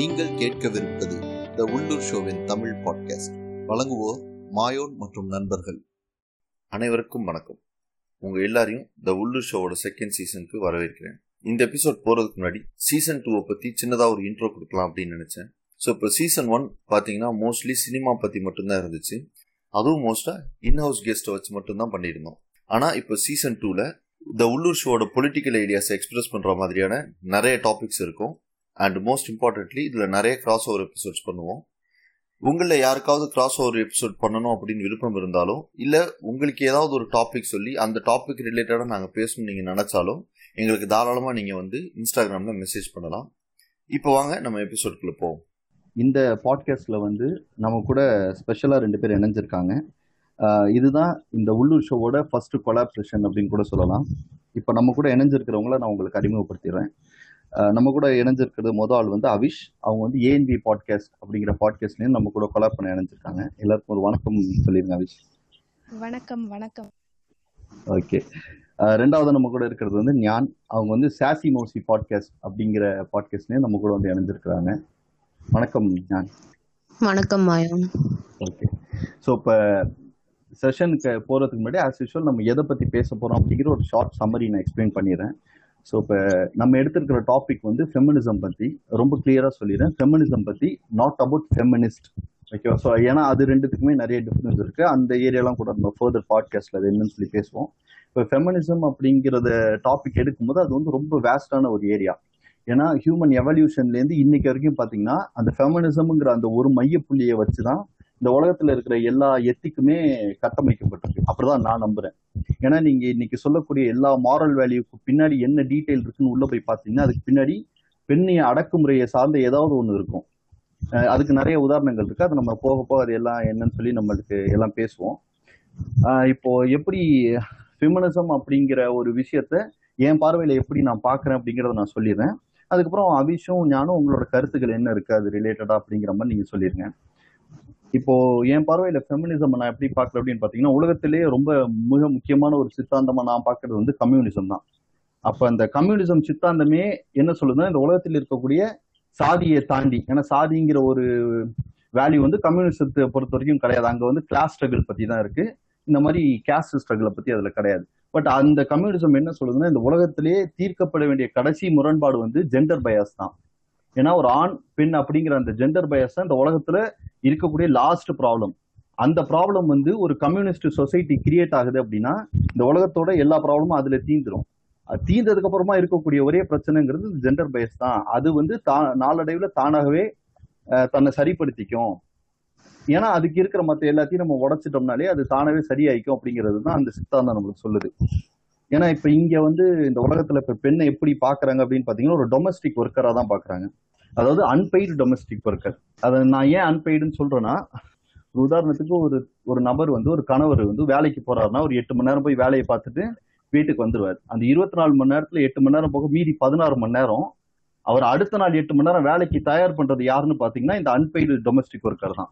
நீங்கள் கேட்கவிருப்பது த உள்ளூர் ஷோவின் தமிழ் பாட்காஸ்ட் வழங்குவோர் மாயோன் மற்றும் நண்பர்கள். அனைவருக்கும் வணக்கம். உங்கள் எல்லாரையும் த உள்ளூர் ஷோவோட செகண்ட் சீசனுக்கு வரவேற்கிறேன். இந்த எபிசோட் போகிறதுக்கு முன்னாடி சீசன் டூவை பற்றி சின்னதாக ஒரு இன்ட்ரோ கொடுக்கலாம் அப்படின்னு நினச்சேன். ஸோ இப்போ சீசன் ஒன் பார்த்தீங்கன்னா மோஸ்ட்லி சினிமா பற்றி மட்டும்தான் இருந்துச்சு. அதுவும் மோஸ்ட்டாக இன்ஹவுஸ் கெஸ்ட்டை வச்சு மட்டும்தான் பண்ணியிருந்தோம். ஆனால் இப்போ சீசன் டூவில் த உள்ளூர் ஷோவோட பொலிட்டிக்கல் ஐடியாஸை எக்ஸ்பிரஸ் பண்ணுற மாதிரியான நிறைய டாபிக்ஸ் இருக்கும். அண்ட் மோஸ்ட் இம்பார்ட்டன்ட்லி இதில் நிறைய கிராஸ் ஓவர் எபிசோட்ஸ் பண்ணுவோம். உங்களில் யாருக்காவது கிராஸ் ஓவர் எபிசோட் பண்ணணும் அப்படின்னு விருப்பம் இருந்தாலும் இல்லை உங்களுக்கு ஏதாவது ஒரு டாபிக் சொல்லி அந்த டாபிக் ரிலேட்டடாக நாங்கள் பேசணும் நீங்கள் நினச்சாலும் எங்களுக்கு தாராளமாக நீங்கள் வந்து இன்ஸ்டாகிராமில் மெசேஜ் பண்ணலாம். இப்போ வாங்க நம்ம எபிசோட்குள்ள போவோம். இந்த பாட்காஸ்டில் வந்து நம்ம கூட ஸ்பெஷலாக ரெண்டு பேர் இணைஞ்சிருக்காங்க. இதுதான் இந்த உள்ளூர் ஷோவோட ஃபர்ஸ்ட் கொலாப்ரேஷன் அப்படின்னு கூட சொல்லலாம். இப்போ நம்ம கூட இணைஞ்சிருக்கிறவங்கள நான் உங்களுக்கு அறிமுகப்படுத்திடுறேன். நம்ம கூட இணைஞ்சிருக்கிறது மொதல் ஆள் வந்து அவிஷ். அவங்க வந்து ஏஎன்பி பாட்காஸ்ட் அப்படிங்கிற பாட்காஸ்ட்லேயும் நம்ம கூட கொலாப் பண்ண இணைஞ்சிருக்காங்க. எல்லாருக்கும் ஒரு வணக்கம் சொல்லிருங்க அவிஷ். வணக்கம் வணக்கம். ஓகே. ரெண்டாவது நம்ம கூட இருக்கிறது வந்து ஞான். அவங்க வந்து சாசி மோசி பாட்காஸ்ட் அப்படிங்கிற பாட்காஸ்ட்லேயும் நம்ம கூட வந்து இணைஞ்சிருக்கிறாங்க. வணக்கம் ஞான். வணக்கம் மாயம். ஓகே. ஸோ இப்போ செஷனுக்கு போகிறதுக்கு முன்னாடி ஆஸ் யூஷுவல் நம்ம எதை பற்றி பேச போகிறோம் அப்படிங்கிற ஒரு ஷார்ட் சம்மரி நான் எக்ஸ்பிளைன் பண்ணிடுறேன். ஸோ இப்போ நம்ம எடுத்திருக்கிற டாபிக் வந்து ஃபெமினிசம் பற்றி ரொம்ப கிளியராக சொல்லிடுறேன். ஃபெமினிசம் பற்றி நாட் அபவுட் ஃபெமினிஸ்ட் ஓகேவா ஸோ ஏன்னா அது ரெண்டுத்துக்குமே நிறைய டிஃப்ரென்ஸ் இருக்குது அந்த ஏரியாலாம் கூட நம்ம ஃபர்தர் பாட்காஸ்ட்டில் அது என்னன்னு சொல்லி பேசுவோம். இப்போ ஃபெமினிசம் அப்படிங்கிறத டாபிக் எடுக்கும்போது அது வந்து ரொம்ப வேஸ்டான ஒரு ஏரியா ஏன்னா ஹியூமன் எவல்யூஷன்லேருந்து இன்னைக்கு வரைக்கும் பார்த்தீங்கன்னா அந்த ஃபெமினிசம்ங்கிற அந்த ஒரு மையப்புள்ளியை வச்சு தான் இந்த உலகத்துல இருக்கிற எல்லா எத்திக்குமே கட்டமைக்கப்பட்டிருக்கு. அப்படிதான் நான் நம்புறேன். ஏன்னா நீங்க இன்னைக்கு சொல்லக்கூடிய எல்லா மாரல் வேல்யூக்கு பின்னாடி என்ன டீட்டெயில் இருக்குன்னு உள்ள போய் பார்த்தீங்கன்னா அதுக்கு பின்னாடி பெண்ணிய அடக்குமுறையை சார்ந்த ஏதாவது ஒன்று இருக்கும். அதுக்கு நிறைய உதாரணங்கள் இருக்கு. அது நம்ம போக போக அது எல்லாம் என்னன்னு சொல்லி நம்மளுக்கு எல்லாம் பேசுவோம். இப்போ எப்படி ஃபெமினிசம் அப்படிங்கிற ஒரு விஷயத்த என் பார்வையில எப்படி நான் பாக்குறேன் அப்படிங்கிறத நான் சொல்லிடுறேன். அதுக்கப்புறம் அபிஷும் ஞானும் உங்களோட கருத்துக்கள் என்ன இருக்கு? அது ரிலேட்டடா அப்படிங்கிற மாதிரி நீங்க சொல்லிருங்க இப்போ என் பார்வையில ஃபெமினிசம் நான் எப்படி பார்க்கறேன் அப்படின்னு பாத்தீங்கன்னா உலகத்திலேயே ரொம்ப மிக முக்கியமான ஒரு சித்தாந்தமா நான் பார்க்கறது வந்து கம்யூனிசம் தான். அப்ப அந்த கம்யூனிசம் சித்தாந்தமே என்ன சொல்லுதுன்னா இந்த உலகத்தில் இருக்கக்கூடிய சாதியை தாண்டி ஏன்னா சாதிங்கிற ஒரு வேல்யூ வந்து கம்யூனிசத்தை பொறுத்த வரைக்கும் கிடையாது. அங்க வந்து கிளாஸ் ஸ்ட்ரகிள் பத்தி தான் இருக்கு. இந்த மாதிரி கேஸ்ட் ஸ்ட்ரகிளை பத்தி அதுல கிடையாது. பட் அந்த கம்யூனிசம் என்ன சொல்லுதுன்னா இந்த உலகத்திலேயே தீர்க்கப்பட வேண்டிய கடைசி முரண்பாடு வந்து ஜெண்டர் பயாஸ் தான். ஏன்னா ஒரு ஆண் பெண் அப்படிங்கிற அந்த ஜெண்டர் பயாஸ் தான் இந்த உலகத்துல இருக்கக்கூடிய லாஸ்ட் ப்ராப்ளம் அந்த ப்ராப்ளம் வந்து ஒரு கம்யூனிஸ்ட் சொசைட்டி கிரியேட் ஆகுது அப்படின்னா இந்த உலகத்தோட எல்லா ப்ராப்ளமும் அதுல தீந்துரும். அது தீர்ந்ததுக்கு அப்புறமா இருக்கக்கூடிய ஒரே பிரச்சனைங்கிறது ஜெண்டர் பயஸ் தான். அது வந்து தா நாளடைவுல தானாகவே தன்னை சரிப்படுத்திக்கும். ஏன்னா அதுக்கு இருக்கிற மற்ற எல்லாத்தையும் நம்ம உடைச்சிட்டோம்னாலே அது தானாவே சரியாயிக்கும் அப்படிங்கிறது தான் அந்த சித்தாந்தம் நம்மளுக்கு சொல்லுது. ஏன்னா இப்ப இங்க வந்து இந்த உலகத்துல இப்ப பெண்ணை எப்படி பாக்குறாங்க அப்படின்னு பாத்தீங்கன்னா ஒரு டொமஸ்டிக் ஒர்க்கரா தான் பாக்குறாங்க. அதாவது அன்பெய்டு டொமஸ்டிக் ஒர்க்கர் அதை நான் ஏன் அன்பெய்டுன்னு சொல்றேன்னா ஒரு உதாரணத்துக்கு ஒரு ஒரு நபர் வந்து ஒரு கணவர் வந்து வேலைக்கு போறாருன்னா ஒரு எட்டு மணி நேரம் போய் வேலையை பார்த்துட்டு வீட்டுக்கு வந்துருவார். அந்த இருபத்தி நாலு மணி நேரத்துல எட்டு மணி நேரம் போக மீதி பதினாறு மணி நேரம் அவர் அடுத்த நாள் எட்டு மணி நேரம் வேலைக்கு தயார் பண்றது யாருன்னு பாத்தீங்கன்னா இந்த அன்பெய்டு டொமஸ்டிக் ஒர்க்கர் தான்.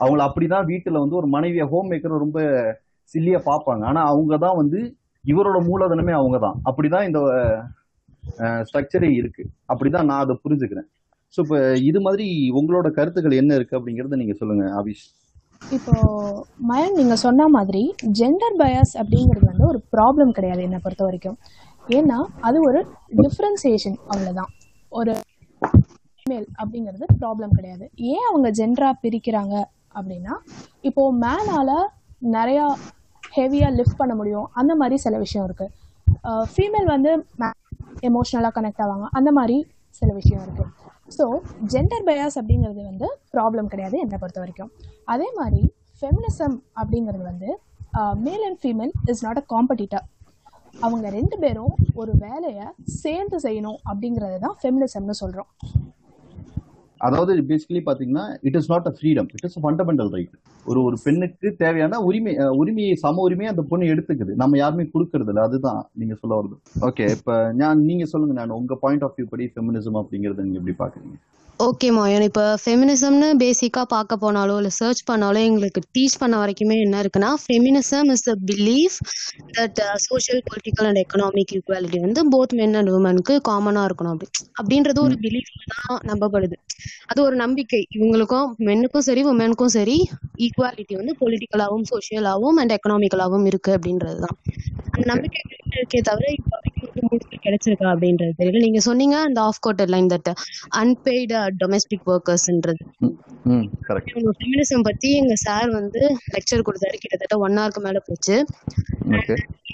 அவங்கள அப்படிதான் வீட்டுல வந்து ஒரு மனைவிய ஹோம் மேக்கர் ரொம்ப சில்லியா பார்ப்பாங்க. ஆனா அவங்க தான் வந்து இவரோட மூலதனமே அவங்க தான் அப்படிதான் இந்த ஸ்ட்ரக்சரே இருக்கு. அப்படிதான் நான் அதை புரிஞ்சுக்கிறேன். ஸோ இப்போ இது மாதிரி உங்களோட கருத்துக்கள் என்ன இருக்கு அப்படிங்கறத நீங்க சொல்லுங்க ஆபிஷ். இப்போ மயன் நீங்க சொன்ன மாதிரி ஜெண்டர் பயாஸ் அப்படிங்கிறது வந்து ஒரு ப்ராப்ளம் கிடையாது என்னை பொறுத்த வரைக்கும். ஏன்னா அது ஒரு டிஃப்ரென்சியேஷன் அவ்வளவுதான். ஒரு ஃபீமேல் அப்படிங்கிறது ப்ராப்ளம் கிடையாது. ஏன் அவங்க ஜென்டரா பிரிக்கிறாங்க அப்படின்னா இப்போ மேனால நிறைய ஹெவியா லிஃப்ட் பண்ண முடியும். அந்த மாதிரி சில விஷயம் இருக்கு. ஃபீமேல் வந்து எமோஷ்னலாக கனெக்ட் ஆவாங்க. அந்த மாதிரி சில விஷயம் இருக்கு. ஸோ ஜெண்டர் பயாஸ் அப்படிங்கிறது வந்து ப்ராப்ளம் கிடையாது என்னை பொறுத்த வரைக்கும். அதே மாதிரி ஃபெமினிசம் அப்படிங்கிறது வந்து male and female is not a competitor அவங்க ரெண்டு பேரும் ஒரு வேலையை சேர்ந்து செய்யணும் அப்படிங்கிறது தான் ஃபெமினிசம்னு சொல்கிறோம் அதாவது பேசிக்கலி பாத்தீங்கன்னா it is not a freedom it is fundamental right ஒரு ஒரு பெண்ணுக்கு தேவையான உரிமை உரிமையை சம உரிமையை அந்த பொண்ணு எடுத்துக்குது. நம்ம யாருமே கொடுக்கறது இல்லை. அதுதான் நீங்க சொல்ல வருது ஓகே இப்ப நான் நீங்க சொல்லுங்க. நான் உங்க பாயிண்ட் ஆஃப் வியூ படி ஃபெமினிசம் அப்படிங்கறத நீங்க எப்படி பாக்குறீங்க? ஓகே மாயன் இப்போ ஃபெமினிசம்னு பேசிக்காக பார்க்க போனாலோ இல்லை சர்ச் பண்ணாலோ எங்களுக்கு டீச் பண்ண வரைக்குமே என்ன இருக்குன்னா feminism is a belief that social political and economic equality வந்து போத் மென் அண்ட் உமனுக்கு காமனாக இருக்கணும் அப்படி. அப்படின்றது ஒரு பிலீஃப் தான் நம்பப்படுது. அது ஒரு நம்பிக்கை. இவங்களுக்கும் மென்னுக்கும் சரி உமனுக்கும் சரி ஈக்குவாலிட்டி வந்து பொலிட்டிக்கலாகவும் சோஷியலாகவும் அண்ட் எக்கனாமிக்கலாகவும் இருக்கு அப்படின்றது தான் அந்த நம்பிக்கை இருக்கே தவிர இப்போ முடிவு கிடைச்சிருக்கா அப்படின்றது தெரியல. நீங்க சொன்னீங்க அந்த oft quoted line that unpaid domestic ஒர்க்கர்ஸ்ன்றது feminism பத்தி எங்க சார் வந்து லெக்சர் கொடுத்தாரு. கிட்டத்தட்ட ஒன் ஹவருக்கு மேல போச்சு.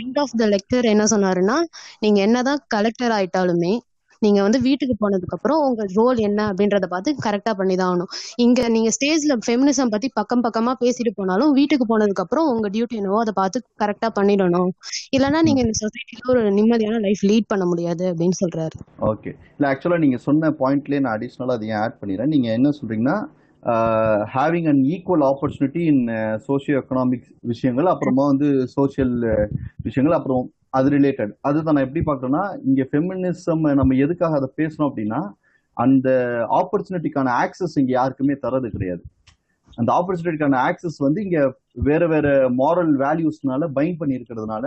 எண்ட் ஆஃப் த லெக்சர் என்ன சொன்னாருன்னா நீங்க என்னதான் கலெக்டர் ஆயிட்டாலுமே நீங்க வந்து வீட்டுக்கு போனதுக்கு அப்புறம் உங்க ரோல் என்ன அப்படின்றத பார்த்து கரெக்டா பண்ணி தான் ஆகணும் இங்க நீங்க ஸ்டேஜ்ல ஃபெமினிசம் பத்தி பக்கம் பக்கமா பேசிட்டு போனாலும் வீட்டுக்கு போனதுக்கு அப்புறம் உங்க டியூட்டி என்னவோ அதை பார்த்து கரெக்டா பண்ணிடணும். இல்லைன்னா நீங்க இந்த சொசைட்டில ஒரு நிம்மதியான லைஃப் லீட் பண்ண முடியாது அப்படின்னு சொல்றாரு. ஓகே இல்லை ஆக்சுவலாக நீங்கள் சொன்ன பாயிண்ட்லேயே நான் அடிஷ்னலாக அதையும் ஆட் பண்ணிடுறேன் நீங்கள் என்ன சொல்கிறீங்கன்னா having an equal opportunity in socio economic விஷயங்கள் அப்புறமா வந்து சோஷியல் விஷயங்கள் அப்புறம் அது ரிலேட்டட் அதுதான் நான் எப்படி பார்க்குறேன்னா இங்கே ஃபெமினிசம் நம்ம எதுக்காக அதை பேசணும் அப்படின்னா அந்த ஆப்பர்ச்சுனிட்டிக்கான ஆக்சஸ் இங்கே யாருக்குமே தரது கிடையாது. அந்த ஆப்பர்ச்சுனிட்டிக்கான ஆக்சஸ் வந்து இங்கே வேற வேற மாரல் வேல்யூஸ்னால பைண்ட் பண்ணி இருக்கிறதுனால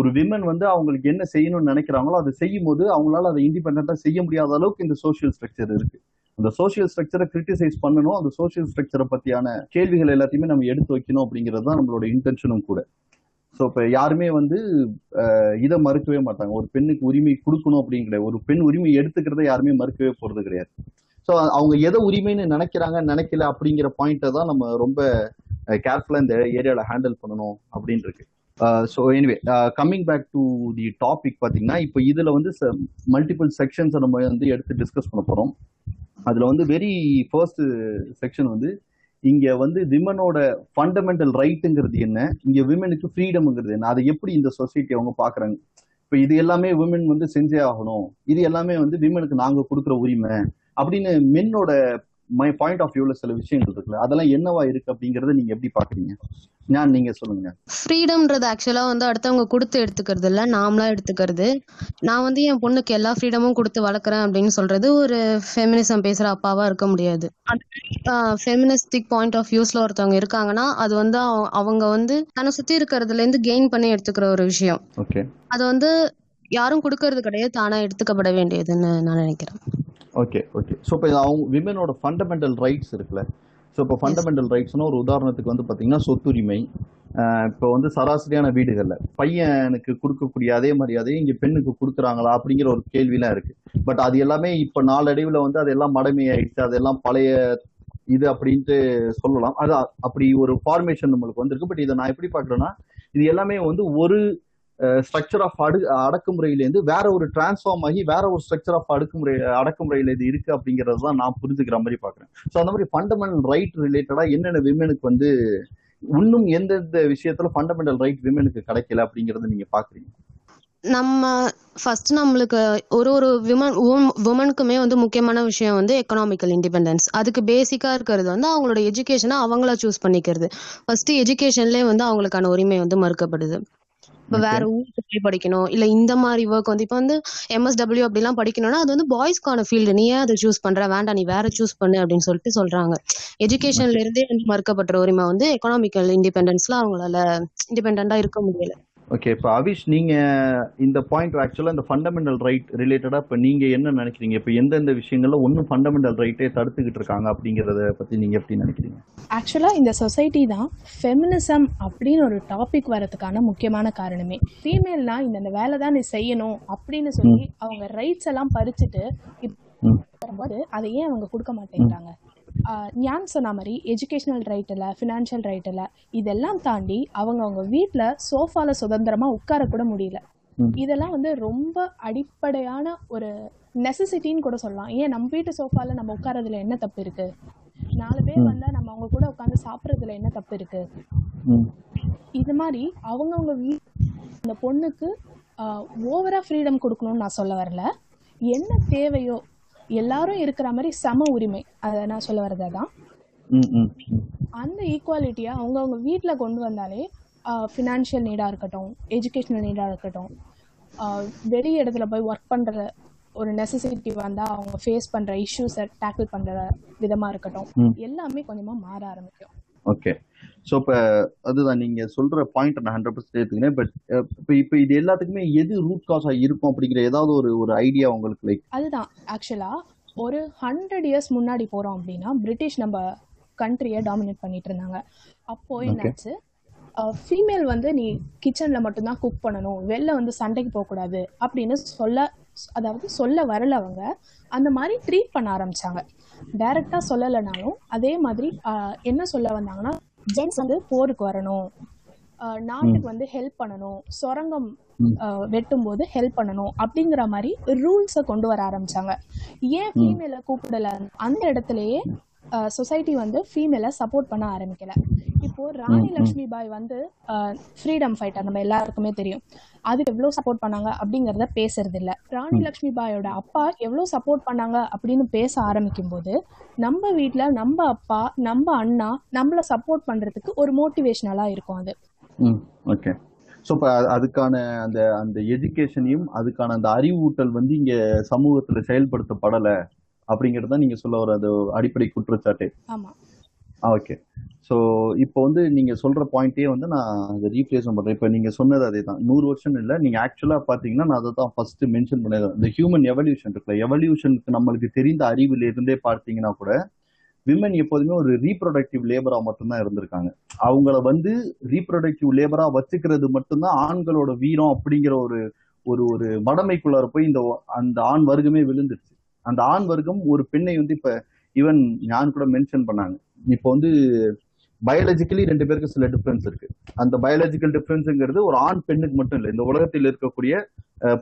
ஒரு விமன் வந்து அவங்களுக்கு என்ன செய்யணும்னு நினைக்கிறாங்களோ அதை செய்யும் போது அவங்களால அதை இண்டிபெண்டா செய்ய முடியாத அளவுக்கு இந்த சோஷியல் ஸ்ட்ரக்சர் இருக்கு. அந்த சோஷியல் ஸ்ட்ரக்சரை கிரிட்டிசைஸ் பண்ணணும். அந்த சோஷியல் ஸ்ட்ரக்சரை பத்தியான கேள்விகள் எல்லாத்தையுமே நம்ம எடுத்து வைக்கணும் அப்படிங்கிறது தான் நம்மளோட இன்டென்ஷனும் கூட. ஸோ இப்போ யாருமே வந்து இதை மறுக்கவே மாட்டாங்க. ஒரு பெண்ணுக்கு உரிமை கொடுக்கணும் அப்படிங்கிற ஒரு பெண் உரிமை எடுத்துக்கிறத யாருமே மறுக்கவே போறது கிடையாது. ஸோ அவங்க எதை உரிமைன்னு நினைக்கிறாங்க நினைக்கல அப்படிங்கிற பாயிண்ட்டை தான் நம்ம ரொம்ப கேர்ஃபுல்லாக இந்த ஏரியாவில் ஹேண்டில் பண்ணணும் அப்படின்னு இருக்கு. So anyway coming back to the topic பார்த்தீங்கன்னா இப்போ இதில் வந்து மல்டிபிள் செக்ஷன்ஸை நம்ம வந்து எடுத்து டிஸ்கஸ் பண்ண போகிறோம் அதில் வந்து வெரி ஃபர்ஸ்ட் செக்ஷன் வந்து இங்கே வந்து விமனோட ஃபண்டமெண்டல் ரைட்டுங்கிறது என்ன? இங்கே விமனுக்கு ஃப்ரீடம்ங்கிறது என்ன? அதை எப்படி இந்த சொசைட்டி அவங்க பார்க்குறாங்க இப்போ இது எல்லாமே விமன் வந்து செஞ்சே ஆகணும். இது எல்லாமே வந்து விமனுக்கு நாங்கள் கொடுக்குற உரிமை. அப்படின்னு மென்னோட மை பாயிண்ட் ஆஃப் வியூவில் சில விஷயங்கள் இருக்குல்ல அதெல்லாம் என்னவா இருக்கு அப்படிங்கறத நீங்க எப்படி பாக்குறீங்க? ஞான் நீங்க சொல்லுங்க. ஃப்ரீடம்ன்றது ஆக்சுவலா வந்து அடுத்தவங்க கொடுத்து எடுத்துக்கிறது இல்ல நாமளா எடுத்துக்கிறது. நான் வந்து என் பொண்ணுக்கு எல்லா ஃப்ரீடமும் கொடுத்து வளர்க்குறேன் அப்படின்னு சொல்றது ஒரு ஃபெமினிசம் பேசுற அப்பாவா இருக்க முடியாது. ஃபெமினிஸ்டிக் பாயிண்ட் ஆஃப் வியூஸ்ல ஒருத்தவங்க இருக்காங்கன்னா அது வந்து அவ- அவங்க வந்து தன்னை சுத்தி இருக்கிறதுல இருந்து கெயின் பண்ணி எடுத்துக்கிற ஒரு விஷயம். ஓகே அது வந்து யாரும் கொடுக்கறது கிடையாது தானா எடுத்துக்கப்பட வேண்டியதுன்னு நான் நினைக்கிறேன். ஓகே ஓகே ஸோ இப்போ அவங்க விமனோட ஃபண்டமெண்டல் ரைட்ஸ் இருக்குல்ல. ஸோ இப்போ ஃபண்டமெண்டல் ரைட்ஸ்னா ஒரு உதாரணத்துக்கு வந்து பார்த்தீங்கன்னா சொத்துரிமை இப்போ வந்து சராசரியான வீடுகளில். பையனுக்கு கொடுக்கக்கூடிய அதே மரியாதையை இங்கே பெண்ணுக்கு கொடுக்குறாங்களா அப்படிங்கிற ஒரு கேள்விலாம் இருக்குது பட் அது எல்லாமே இப்போ நாளடைவில் வந்து அதெல்லாம் மடமையாயிடுச்சு. அதெல்லாம் பழைய இது அப்படின்ட்டு சொல்லலாம். அது அப்படி ஒரு ஃபார்மேஷன் நம்மளுக்கு வந்திருக்கு. பட் இதை நான் எப்படி பார்க்குறேன்னா இது எல்லாமே வந்து ஒரு ஸ்ட்ரக்சர் ஆஃப் அடு அடக்குமுறையிலேருந்து வேற ஒரு டிரான்ஸ்ஃபார்ம் ஆகி வேற ஒரு ஸ்ட்ரக்சர் ஆஃப் அடக்குமுறை அடக்குமுறையில் இது இருக்கு அப்படிங்கிறது தான் நான் புரிஞ்சுக்கிற மாதிரி பார்க்குறேன் ஸோ அந்த மாதிரி ஃபண்டமெண்டல் ரைட் ரிலேட்டடாக என்னென்ன விமனுக்கு வந்து இன்னும் எந்தெந்த விஷயத்துல ஃபண்டமெண்டல் ரைட் விமனுக்கு கிடைக்கல அப்படிங்கறத நீங்க பாக்குறீங்க? நம்ம ஃபர்ஸ்ட் நம்மளுக்கு ஒரு ஒரு விமன் உமனுக்குமே வந்து முக்கியமான விஷயம் வந்து எக்கனாமிக்கல் இண்டிபெண்டன்ஸ் அதுக்கு பேசிக்கா இருக்கிறது வந்து அவங்களோட எஜுகேஷனை அவங்களா சூஸ் பண்ணிக்கிறது. ஃபர்ஸ்ட் எஜுகேஷன்லேயே வந்து அவங்களுக்கான உரிமை வந்து மறுக்கப்படுது. இப்போ வேற ஊருக்கு போய் படிக்கணும். இல்ல இந்த மாதிரி ஒர்க் வந்து இப்போ வந்து எம்எஸ்டபிள்யூ அப்படிலாம் படிக்கணும்னா அது வந்து பாய்ஸ்க்கான ஃபீல்டு நீ ஏன் அதை சூஸ் பண்ற? வேண்டாம் நீ வேற சூஸ் பண்ணு அப்படின்னு சொல்லிட்டு சொல்றாங்க. எஜுகேஷன்ல இருந்தே வந்து மறுக்கப்படுற உரிமை வந்து எக்கனாமிக்கல் இண்டிபெண்டன்ஸ்ல அவங்களால இண்டிபெண்டா இருக்க முடியல. ஓகே இப்போ அவிஷ் நீங்க இந்த பாயிண்ட் ஆக்சுவலா இந்த ஃபண்டமெண்டல் ரைட் ரிலேட்டடா இப்போ நீங்க என்ன நினைக்கிறீங்க? இப்போ எந்தெந்த விஷயங்கள்ல ஒன்றும் ஃபண்டமெண்டல் ரைட்டே தடுத்துக்கிட்டு இருக்காங்க அப்படிங்கறத பத்தி நீங்க எப்படி நினைக்கிறீங்க? ஆக்சுவலாக இந்த சொசைட்டி தான் ஃபெமினிசம் அப்படின்னு ஒரு டாபிக் வரதுக்கான முக்கியமான காரணமே. ஃபீமேல்னா இந்த வேலை தான் நீ செய்யணும் அப்படின்னு சொல்லி அவங்க ரைட்ஸ் எல்லாம் பறிச்சுட்டு. வரும்போது அதை ஏன் அவங்க கொடுக்க மாட்டேங்கிறாங்க? ஞான் சொன்ன மாதிரி எஜுகேஷனல் ரைட் இல்லை ஃபினான்ஷியல் ரைட் இல்லை இதெல்லாம் தாண்டி அவங்க அவங்க வீட்டில் சோஃபால சுதந்திரமா உட்கார கூட முடியல. இதெல்லாம் வந்து ரொம்ப அடிப்படையான ஒரு நெசசிட்டின்னு கூட சொல்லலாம். ஏன் நம்ம வீட்டு சோஃபால நம்ம உட்காரதுல என்ன தப்பு இருக்கு? நாலு பேர் வந்தா நம்ம அவங்க கூட உட்காந்து சாப்பிட்றதுல என்ன தப்பு இருக்கு? இது மாதிரி அவங்கவுங்க வீ அந்த பொண்ணுக்கு ஓவரா ஃப்ரீடம் கொடுக்கணும்னு நான் சொல்ல வரல. என்ன தேவையோ எல்லாரும் இருக்கிற மாதிரி சம உரிமை. அதை நான் சொல்ல வரது தான் அந்த ஈக்குவாலிட்டியை அவங்கவுங்க வீட்டில் கொண்டு வந்தாலே ஃபினான்ஷியல் நீடாக இருக்கட்டும் எஜுகேஷனல் நீடாக இருக்கட்டும் வெளி இடத்துல போய் ஒர்க் பண்ணுற ஒரு நெசசிட்டி வந்தால் அவங்க ஃபேஸ் பண்ணுற இஷ்யூஸை டேக்கிள் பண்ணுற விதமாக இருக்கட்டும். எல்லாமே கொஞ்சமாக மாற ஆரம்பிக்கும். ஓகே ஸோ இப்போ அதுதான் நீங்க சொல்ற பாயிண்ட் நான் ஹண்ட்ரட் பர்சன்ட் எடுத்துக்கிறேன் பட் இப்போ இப்போ இது எல்லாத்துக்குமே எது ரூட் காஸா இருக்கும் அப்படிங்கிற ஏதாவது ஒரு ஒரு ஐடியா உங்களுக்கு லைக் அதுதான். ஆக்சுவலாக ஒரு ஹண்ட்ரட் இயர்ஸ் முன்னாடி போகிறோம் அப்படின்னா பிரிட்டிஷ் நம்ம கண்ட்ரியை டாமினேட் பண்ணிட்டு இருந்தாங்க. அப்போ என்னாச்சு? ஃபீமேல் வந்து நீ கிச்சனில் மட்டும்தான் குக் பண்ணணும். வெளில வந்து சண்டைக்கு போகக்கூடாது அப்படின்னு சொல்ல அதாவது சொல்ல வரல அவங்க. அந்த மாதிரி ட்ரீட் பண்ண ஆரம்பிச்சாங்க. டைரக்டாக சொல்லலைனாலும் அதே மாதிரி என்ன சொல்ல வந்தாங்கன்னா ஜென்ஸ் வந்து போருக்கு வரணும். நாட்டுக்கு வந்து ஹெல்ப் பண்ணணும். சுரங்கம் ஆஹ், வெட்டும்போது ஹெல்ப் பண்ணணும் அப்படிங்கிற மாதிரி ரூல்ஸை கொண்டு வர ஆரம்பிச்சாங்க. ஏன் ஃபீமேலை கூப்பிடல? அந்த இடத்துலயே சொசைட்டி வந்து ஃபீமேலை சப்போர்ட் பண்ண ஆரம்பிக்கல. இப்போ ராணி லக்ஷ்மி பாய் வந்து ஃப்ரீடம் ஃபைட்டர் நம்ம எல்லாருக்குமே தெரியும். அதுக்கு எவ்வளோ சப்போர்ட் பண்ணாங்க அப்படிங்கிறத பேசுறது இல்ல ராணி லக்ஷ்மி பாயோட அப்பா எவ்வளோ சப்போர்ட் பண்ணாங்க அப்படின்னு பேச ஆரம்பிக்கும் போது நம்ம வீட்ல நம்ம அப்பா நம்ம அண்ணா நம்மள சப்போர்ட் பண்றதுக்கு ஒரு மோட்டிவேஷனலா இருக்கும் அது. ஓகே. ஸோ இப்போ அதுக்கான அந்த அந்த எஜுகேஷனையும் அதுக்கான அந்த அறிவூட்டல் வந்து இங்க சமூகத்துல செயல்படுத்தப்படலை. அப்படிங்கிறது தான் நீங்க சொல்ல வர அது அடிப்படை குற்றச்சாட்டு. ஆமா. ஓகே. ஸோ இப்போ வந்து நீங்க சொல்ற பாயிண்டே வந்து நான் அதை ரீப்ளேஸ் பண்றேன். இப்போ நீங்க சொன்னது அதே தான் நூறு வருஷம் இல்லை நீங்க ஆக்சுவலா பாத்தீங்கன்னா நான் அதை தான் ஃபர்ஸ்ட் மென்ஷன் பண்ணது இந்த ஹியூமன் எவல்யூஷன் இருக்குல்ல எவல்யூஷனுக்கு நம்மளுக்கு தெரிந்த அறிவுல இருந்தே பார்த்தீங்கன்னா கூட விமன் எப்போதுமே ஒரு ரீப்ரொடக்டிவ் லேபரா மட்டும்தான் இருந்திருக்காங்க. அவங்கள வந்து ரீப்ரொடக்டிவ் லேபரா வச்சுக்கிறது மட்டும்தான் ஆண்களோட வீரம் அப்படிங்கிற ஒரு ஒரு ஒரு மடமைக்குள்ளார போய் இந்த அந்த ஆண் வர்க்கமே விழுந்துருச்சு. அந்த ஆண் வர்க்கம் ஒரு பெண்ணை வந்து இப்ப ஈவன் ஞான் கூட மென்ஷன் பண்ணாங்க. இப்போ வந்து பயாலஜிக்கலி ரெண்டு பேருக்கு சில டிஃபரன்ஸ் இருக்கு. அந்த பயாலஜிக்கல் டிஃபரன்ஸுங்கிறது ஒரு ஆண் பெண்ணுக்கு மட்டும் இல்லை. இந்த உலகத்தில் இருக்கக்கூடிய